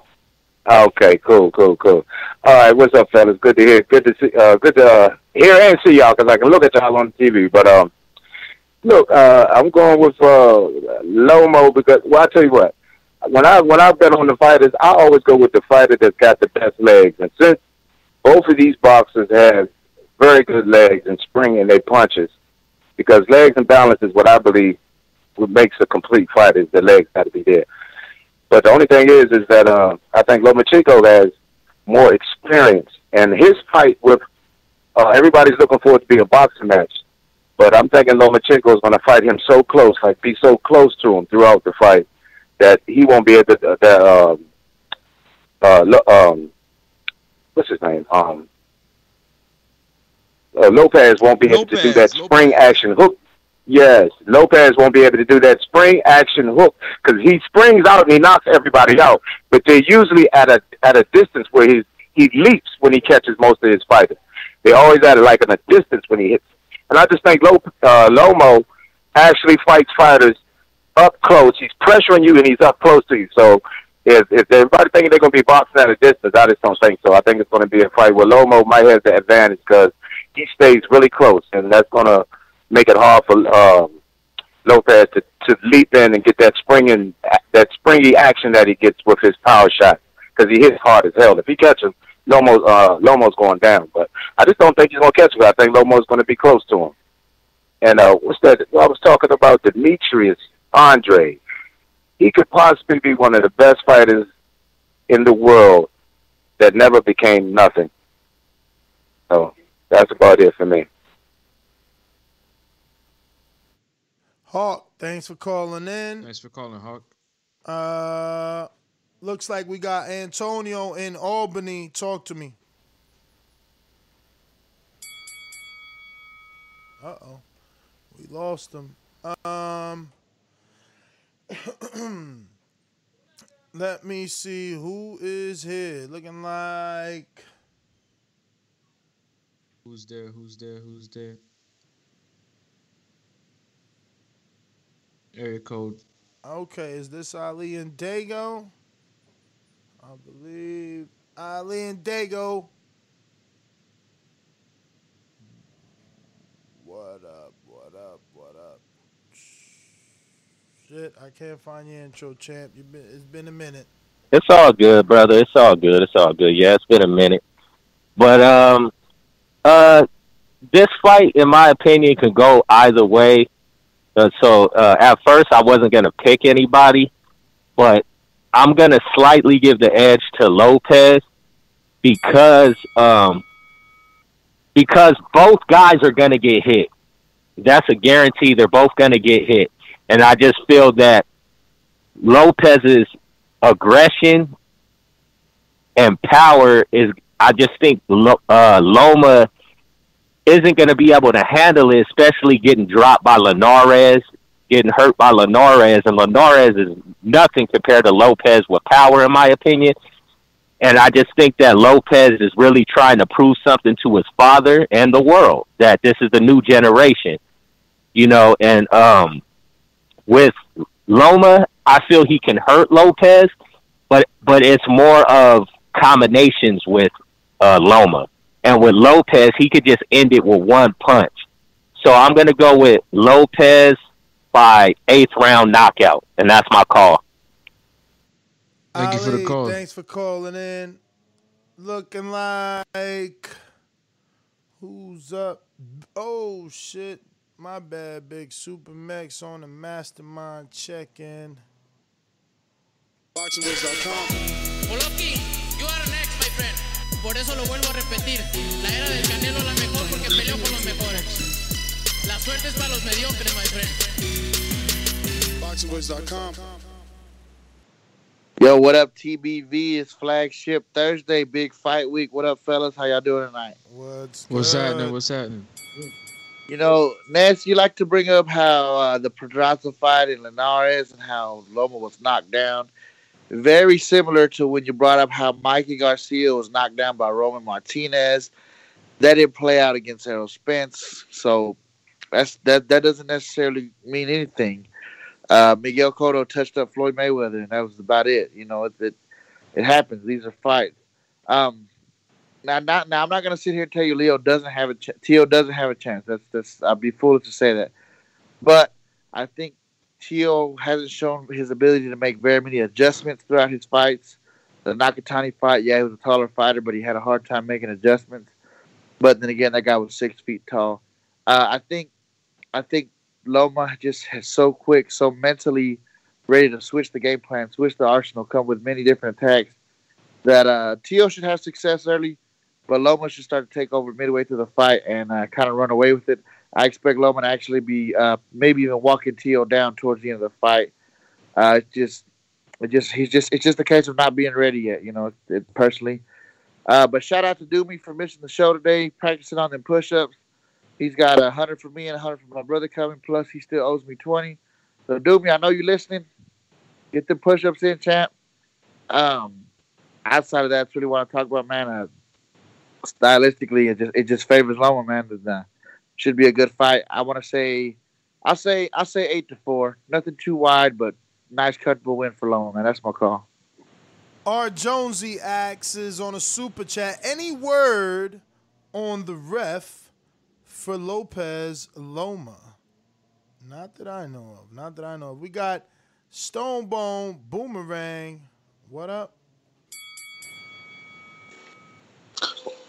okay, cool, cool, cool. All right, what's up, fellas? Good to hear. Good to see. Uh, good to uh, hear and see y'all because I can look at y'all on TV. But um, look, uh, I'm going with uh, Lomo because well, I tell you what, when I when I bet on the fighters, I always go with the fighter that's got the best legs. And since both of these boxers have very good legs and spring in their punches, because legs and balance is what I believe what makes a complete fight is the legs got to be there. But the only thing is, is that uh, I think Lomachenko has more experience, and his fight with uh, everybody's looking forward to be a boxing match. But I'm thinking Lomachenko is going to fight him so close, like be so close to him throughout the fight, that he won't be able to. That um, uh, um, what's his name? Um, uh, Lopez won't be able to do that spring action hook. Yes, Lopez won't be able to do that spring action hook because he springs out and he knocks everybody out. But they're usually at a at a distance where he he leaps when he catches most of his fighters. They're always at like in a distance when he hits. And I just think Lop- uh, Lomo actually fights fighters up close. He's pressuring you and he's up close to you. So if if everybody thinking they're going to be boxing at a distance, I just don't think so. I think it's going to be a fight where Lomo might have the advantage because he stays really close, and that's going to make it hard for um, Lopez to, to leap in and get that springing that springy action that he gets with his power shot because he hits hard as hell. If he catches Lomo's uh, Lomo's going down, but I just don't think he's going to catch him. I think Lomo's going to be close to him. And uh, what's that? I was talking about Demetrius Andre. He could possibly be one of the best fighters in the world that never became nothing. So that's about it for me. Hawk, thanks for calling in. Thanks for calling, Hawk. Uh, looks like we got Antonio in Albany. Talk to me. Uh oh, we lost him. Um, let me see who is here. Looking like Who's there? Who's there? Who's there? Area code. Okay, is this Ali and Dago? I believe Ali and Dago. What up? What up? What up? Shit, I can't find your intro, champ. You been it's been a minute. It's all good, brother. It's all good. It's all good. Yeah, it's been a minute. But um uh this fight in my opinion could go either way. Uh, so uh, at first I wasn't going to pick anybody, but I'm going to slightly give the edge to Lopez because um because both guys are going to get hit. That's a guarantee. They're both going to get hit. And I just feel that Lopez's aggression and power is I just think uh, Loma isn't going to be able to handle it, especially getting dropped by Linares, getting hurt by Linares, and Linares is nothing compared to Lopez with power, in my opinion. And I just think that Lopez is really trying to prove something to his father and the world that this is the new generation, you know. And um, with Loma, I feel he can hurt Lopez, but but it's more of combinations with uh, Loma. And with Lopez, he could just end it with one punch. So I'm going to go with Lopez by eighth round knockout, and that's my call. Thank you for the call. Thanks for calling in. Looking like who's up? Oh shit. My bad, big Super Max on the mastermind check-in. BoxingWords.com. Oloki, you are next, my friend. Por eso lo vuelvo a repetir. La era del Canelo es la mejor porque peleó con los mejores. La suerte es para los mediocres, my friend. BoxingWords.com. Yo, what up, TBV? It's flagship Thursday, big fight week. What up, fellas? How y'all doing tonight? What's What's happening? What's happening? You know, Ness, you like to bring up how uh, the Pedraza fight in Linares and how Loma was knocked down. Very similar to when you brought up how Mikey Garcia was knocked down by Roman Martinez. That didn't play out against Errol Spence, so that's that. That doesn't necessarily mean anything. Uh, Miguel Cotto touched up Floyd Mayweather, and that was about it. You know, it it, it happens. These are fights. Um, now, not now. I'm not gonna sit here and tell you Leo doesn't have a ch- doesn't have a chance. That's that's. I'd be foolish to say that. but I think Tio hasn't shown his ability to make very many adjustments throughout his fights. The Nakatani fight, yeah, he was a taller fighter, but he had a hard time making adjustments. But then again, that guy was six feet tall. Uh, I think, I think Loma just is so quick, so mentally ready to switch the game plan, switch the arsenal, come with many different attacks. That uh, Tio should have success early, but Loma should start to take over midway through the fight and uh, kind of run away with it. I expect Loma to actually be uh, maybe even walking Tio down towards the end of the fight. Uh, it's just, it just he's just it's just a case of not being ready yet, you know, it, personally. Uh, but shout out to Doomy for missing the show today, practicing on them push-ups. He's got a hundred for me and a hundred for my brother coming. Plus, he still owes me twenty. So, Doomy, I know you're listening. Get the push-ups in, champ. Um, outside of that, that's really what I talk about, man. Uh, stylistically, it just it just favors Loma, man. Uh, should be a good fight. I want to say, I'll say I'll say eight to four. Nothing too wide, but nice comfortable win for Loma, man. That's my call. R. Jonesy asks on a super chat. Any word on the ref for Lopez Loma? Not that I know of. Not that I know of. We got Stone Bone Boomerang. What up?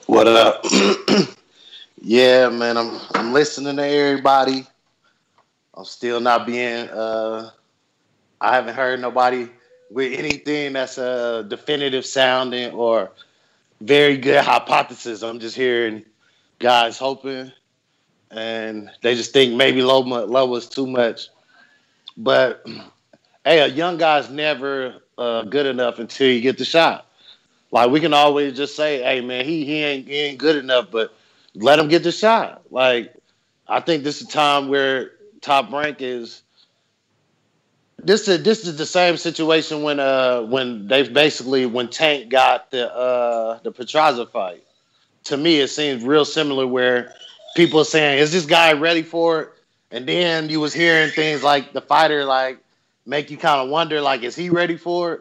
What up? yeah, man, I'm I'm listening to everybody. I'm still not being uh I haven't heard nobody with anything that's a definitive sounding or very good hypothesis. I'm just hearing guys hoping and they just think maybe Loma Loma's too much. But hey, a young guy's never uh, good enough until you get the shot. Like we can always just say, "Hey, man, he he ain't he ain't good enough," but let him get the shot. Like I think this is a time where top rank is. This is this is the same situation when uh when they basically when Tank got the uh the Pedraza fight. To me, it seems real similar where people are saying, "Is this guy ready for it?" And then you was hearing things like the fighter like make you kind of wonder, like, is he ready for it?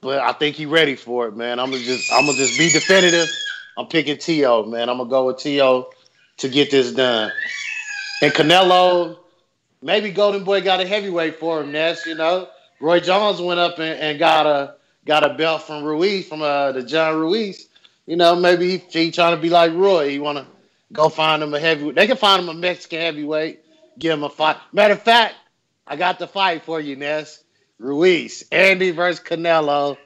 But I think he ready for it, man. I'm gonna just I'm gonna just be definitive. I'm picking T.O., man. I'm gonna go with T.O. to get this done. And Canelo, maybe Golden Boy got a heavyweight for him, Ness, you know. Roy Jones went up and, and got a got a belt from Ruiz, from uh, the John Ruiz. You know, maybe he, he trying to be like Roy. He wanna go find him a heavyweight. They can find him a Mexican heavyweight, give him a fight. Matter of fact, I got the fight for you, Ness. Ruiz, Andy versus Canelo.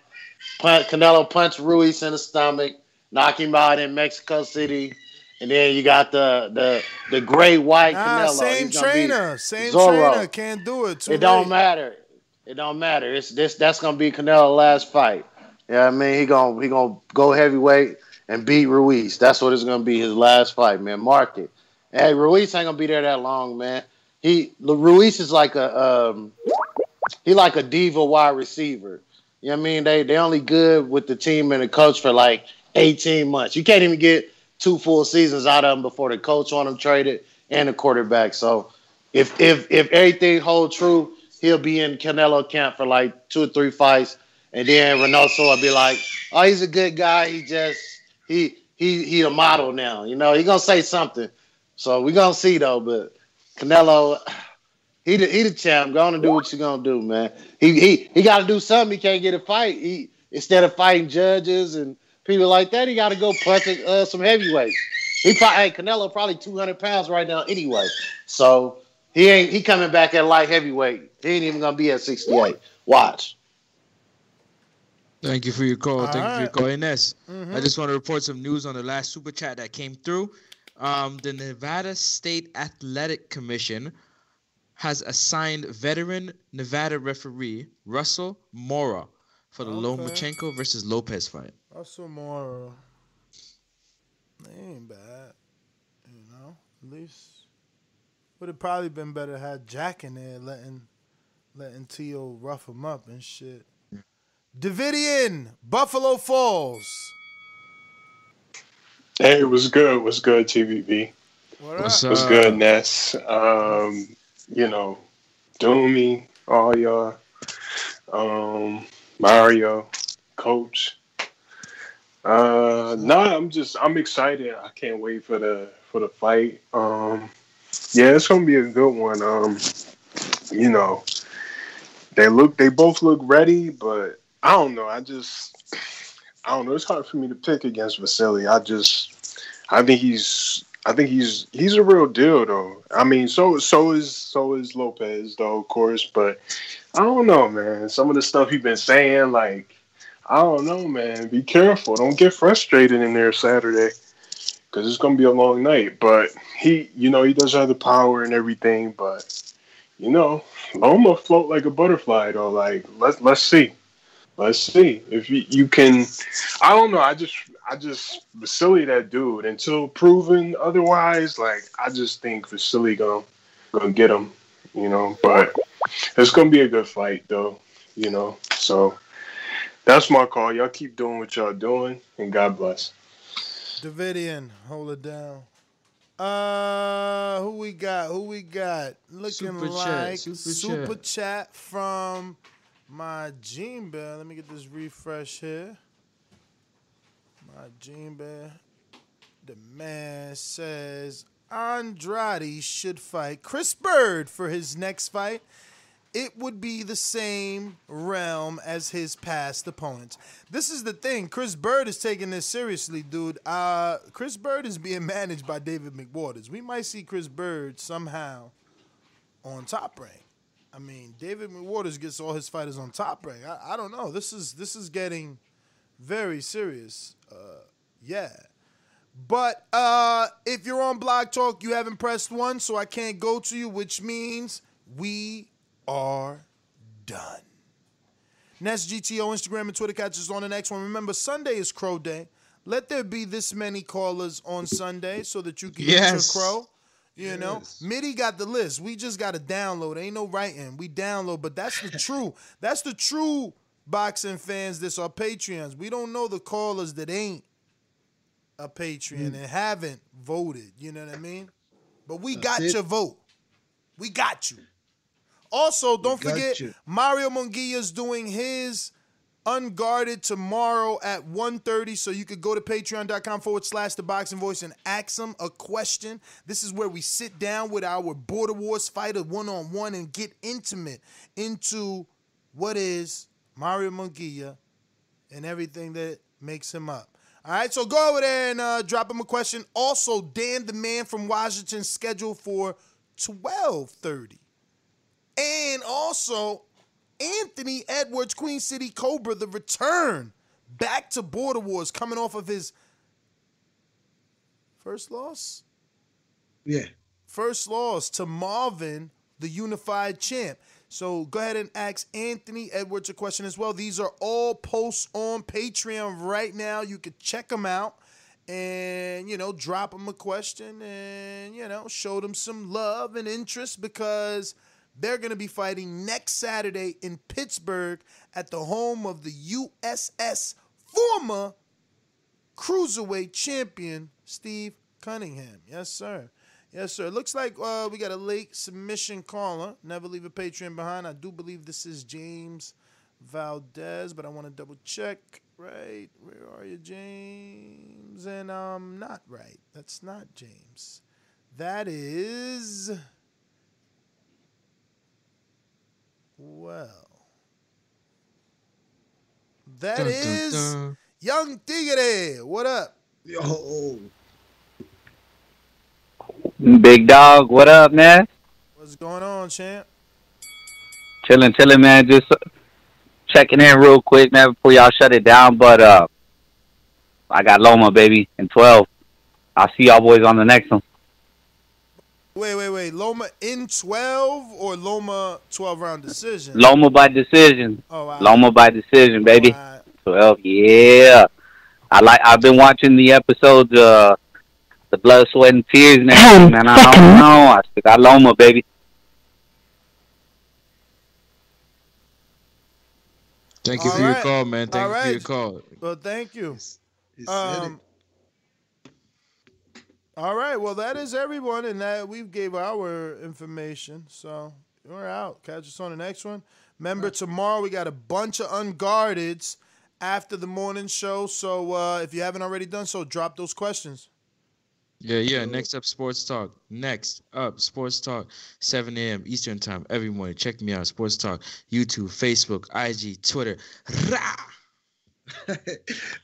Punch, Canelo punched Ruiz in the stomach, knock him out in Mexico City, and then you got the the the great white Nah, Canelo. same He's gonna beat trainer. Same Zorro. trainer. Can't do it. Too It don't matter. It don't matter. It's this. That's gonna be Canelo's last fight. Yeah, I mean he gonna he gonna go heavyweight and beat Ruiz. That's what it's gonna be his last fight, man. Mark it. Hey, Ruiz ain't gonna be there that long, man. He Ruiz is like a um, he like a diva wide receiver. You know what I mean? They they only good with the team and the coach for like 18 months. You can't even get two full seasons out of them before the coach want him traded and the quarterback. So if if if everything hold true, he'll be in Canelo camp for like two or three fights, and then Reynoso will be like, "Oh, he's a good guy. He just he he he a model now. You know, he gonna say something. So we gonna see though. But Canelo, he the, he the champ. Go on and do what you gonna do, man. He he he got to do something. He can't get a fight. He instead of fighting judges and people like that, he got to go punch uh, some heavyweights. He probably hey, Canelo probably two hundred pounds right now anyway. So he ain't he coming back at light heavyweight. He ain't even gonna be at sixty eight. Watch. Thank you for your call. Thank you for your right. call, Ines. Mhm. I just want to report some news on the last super chat that came through. Um, the Nevada State Athletic Commission has assigned veteran Nevada referee Russell Mora for the Okay. Lomachenko versus Lopez fight. Russell Mora. They ain't bad. You know, at least would have probably been better had Jack in there letting letting T.O. rough him up and shit. Davidian, Buffalo Falls. Hey, it was good. It was good, TVB. What What's It was good, Ness. Um, you know, Doomy, all y'all, um, Mario, Coach. Uh, nah, I'm just I'm excited. I can't wait for the for the fight. Um, Yeah, it's gonna be a good one. Um, you know, they look, they both look ready, but I don't know. I just, I don't know. It's hard for me to pick against Vasily. I just, I think he's, I think he's, he's a real deal though. I mean, so, so is, so is Lopez though, of course. But I don't know, man. Some of the stuff he's been saying, like, I don't know, man. Be careful. Don't get frustrated in there Saturday because it's gonna be a long night. But he, you know, he does have the power and everything. But you know, Loma float like a butterfly though. Like let's let's see, let's see if you, you can. I don't know. I just I just Vasily that dude until proven otherwise. Like I just think Vasily gonna gonna get him. You know, but it's gonna be a good fight though. You know, so. That's my call. Y'all keep doing what y'all doing, and God bless. Davidian, hold it down. Uh, who we got? Who we got? Looking Super chat, like super super chat. chat from my Gene Bear. Let me get this refresh here. My Gene Bear. The man says Andrade should fight Chris Bird for his next fight. It would be the same realm as his past opponents. This is the thing. Chris Bird is taking this seriously, dude. Uh, Chris Bird is being managed by David McWaters. We might see Chris Bird somehow on top rank. I mean, David McWaters gets all his fighters on top rank. I, I don't know. This is this is getting very serious. Uh, yeah. But uh, if you're on Blog Talk, you haven't pressed one, so I can't go to you, which means we are done. Nest GTO, Instagram, and Twitter catch us on the next one. Remember, Sunday is Crow Day. Let there be this many callers on Sunday so that you can get Yes. your crow. You know, Mitty got the list. We just got to download. Ain't no writing. We download, but that's the true. That's the true boxing fans. This are Patreons. We don't know the callers that ain't a Patreon mm. and haven't voted. You know what I mean? But we got it. your vote. We got you. Also, don't forget you. Mario is doing his unguarded tomorrow at 1.30 so you could go to patreon.com forward slash the boxing voice and ask him a question. This is where we sit down with our border wars fighter one-on-one and get intimate into what is mario munguia and everything that makes him up. All right so go over there and uh, drop him a question. Also dan the man from washington scheduled for 12.30 and also Anthony Edwards, Queen City Cobra, the return back to Border Wars, coming off of his first loss. Yeah. First loss to Marvin, the unified champ. So go ahead and ask Anthony Edwards a question as well. These are all posts on Patreon right now. You could check them out and, you know, drop them a question and, you know, show them some love and interest because they're going to be fighting next Saturday in Pittsburgh at the home of the USS former cruiserweight champion Steve Cunningham. Yes, sir. Yes, sir. Looks like uh, we got a late submission caller. Never leave a Patreon behind. I do believe this is James Valdez, but I want to double check. Right, where are you, James? And I'm um, not right. That's not James. That is. Well, that Dun, dun, is dun. Young Tigre. What up? Yo. Big dog, what up, man? What's going on, champ? Chilling, chilling, man. Just uh, checking in real quick, man, before y'all shut it down. But uh, I got Loma, baby, in 12. I'll see y'all boys on the next one. Wait, wait, wait. Loma in 12 or Loma 12 round decision? Loma by decision. Oh, wow. Loma by decision, baby. 12, yeah. I like. I've been watching the episodes, uh, the blood, sweat, and tears, and everything, man. I don't know. I still got Loma, baby. Thank you All for your call, man. Thank All you for your call. Well, thank you. said Um, all right. Well, that is everyone, and that we gave our information. So we're out. Catch us on the next one. Remember, tomorrow we got a bunch of unguardeds after the morning show. So uh, if you haven't already done so, drop those questions. Yeah, yeah. Next up, Sports Talk. Next up, Sports Talk, 7 a.m. Eastern Time every morning. Check me out, Sports Talk, YouTube, Facebook, IG, Twitter.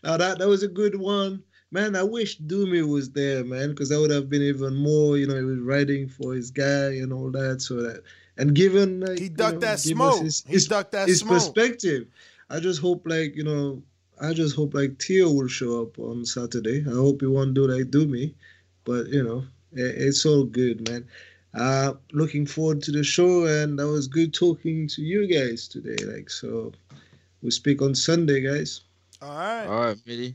Now that that was a good one, man. I wish Doomy was there, man, because that would have been even more. You know, he was writing for his guy and all that, so that and given like, He ducked that give us smoke. His, He ducked that his smoke. perspective. I just hope, like you know, I just hope like Tio will show up on Saturday. I hope he won't do like Doomy, but you know, i- it's all good, man. Uh, looking forward to the show, and that was good talking to you guys today. Like so, we speak on Sunday, guys. All right. All right, Mitty.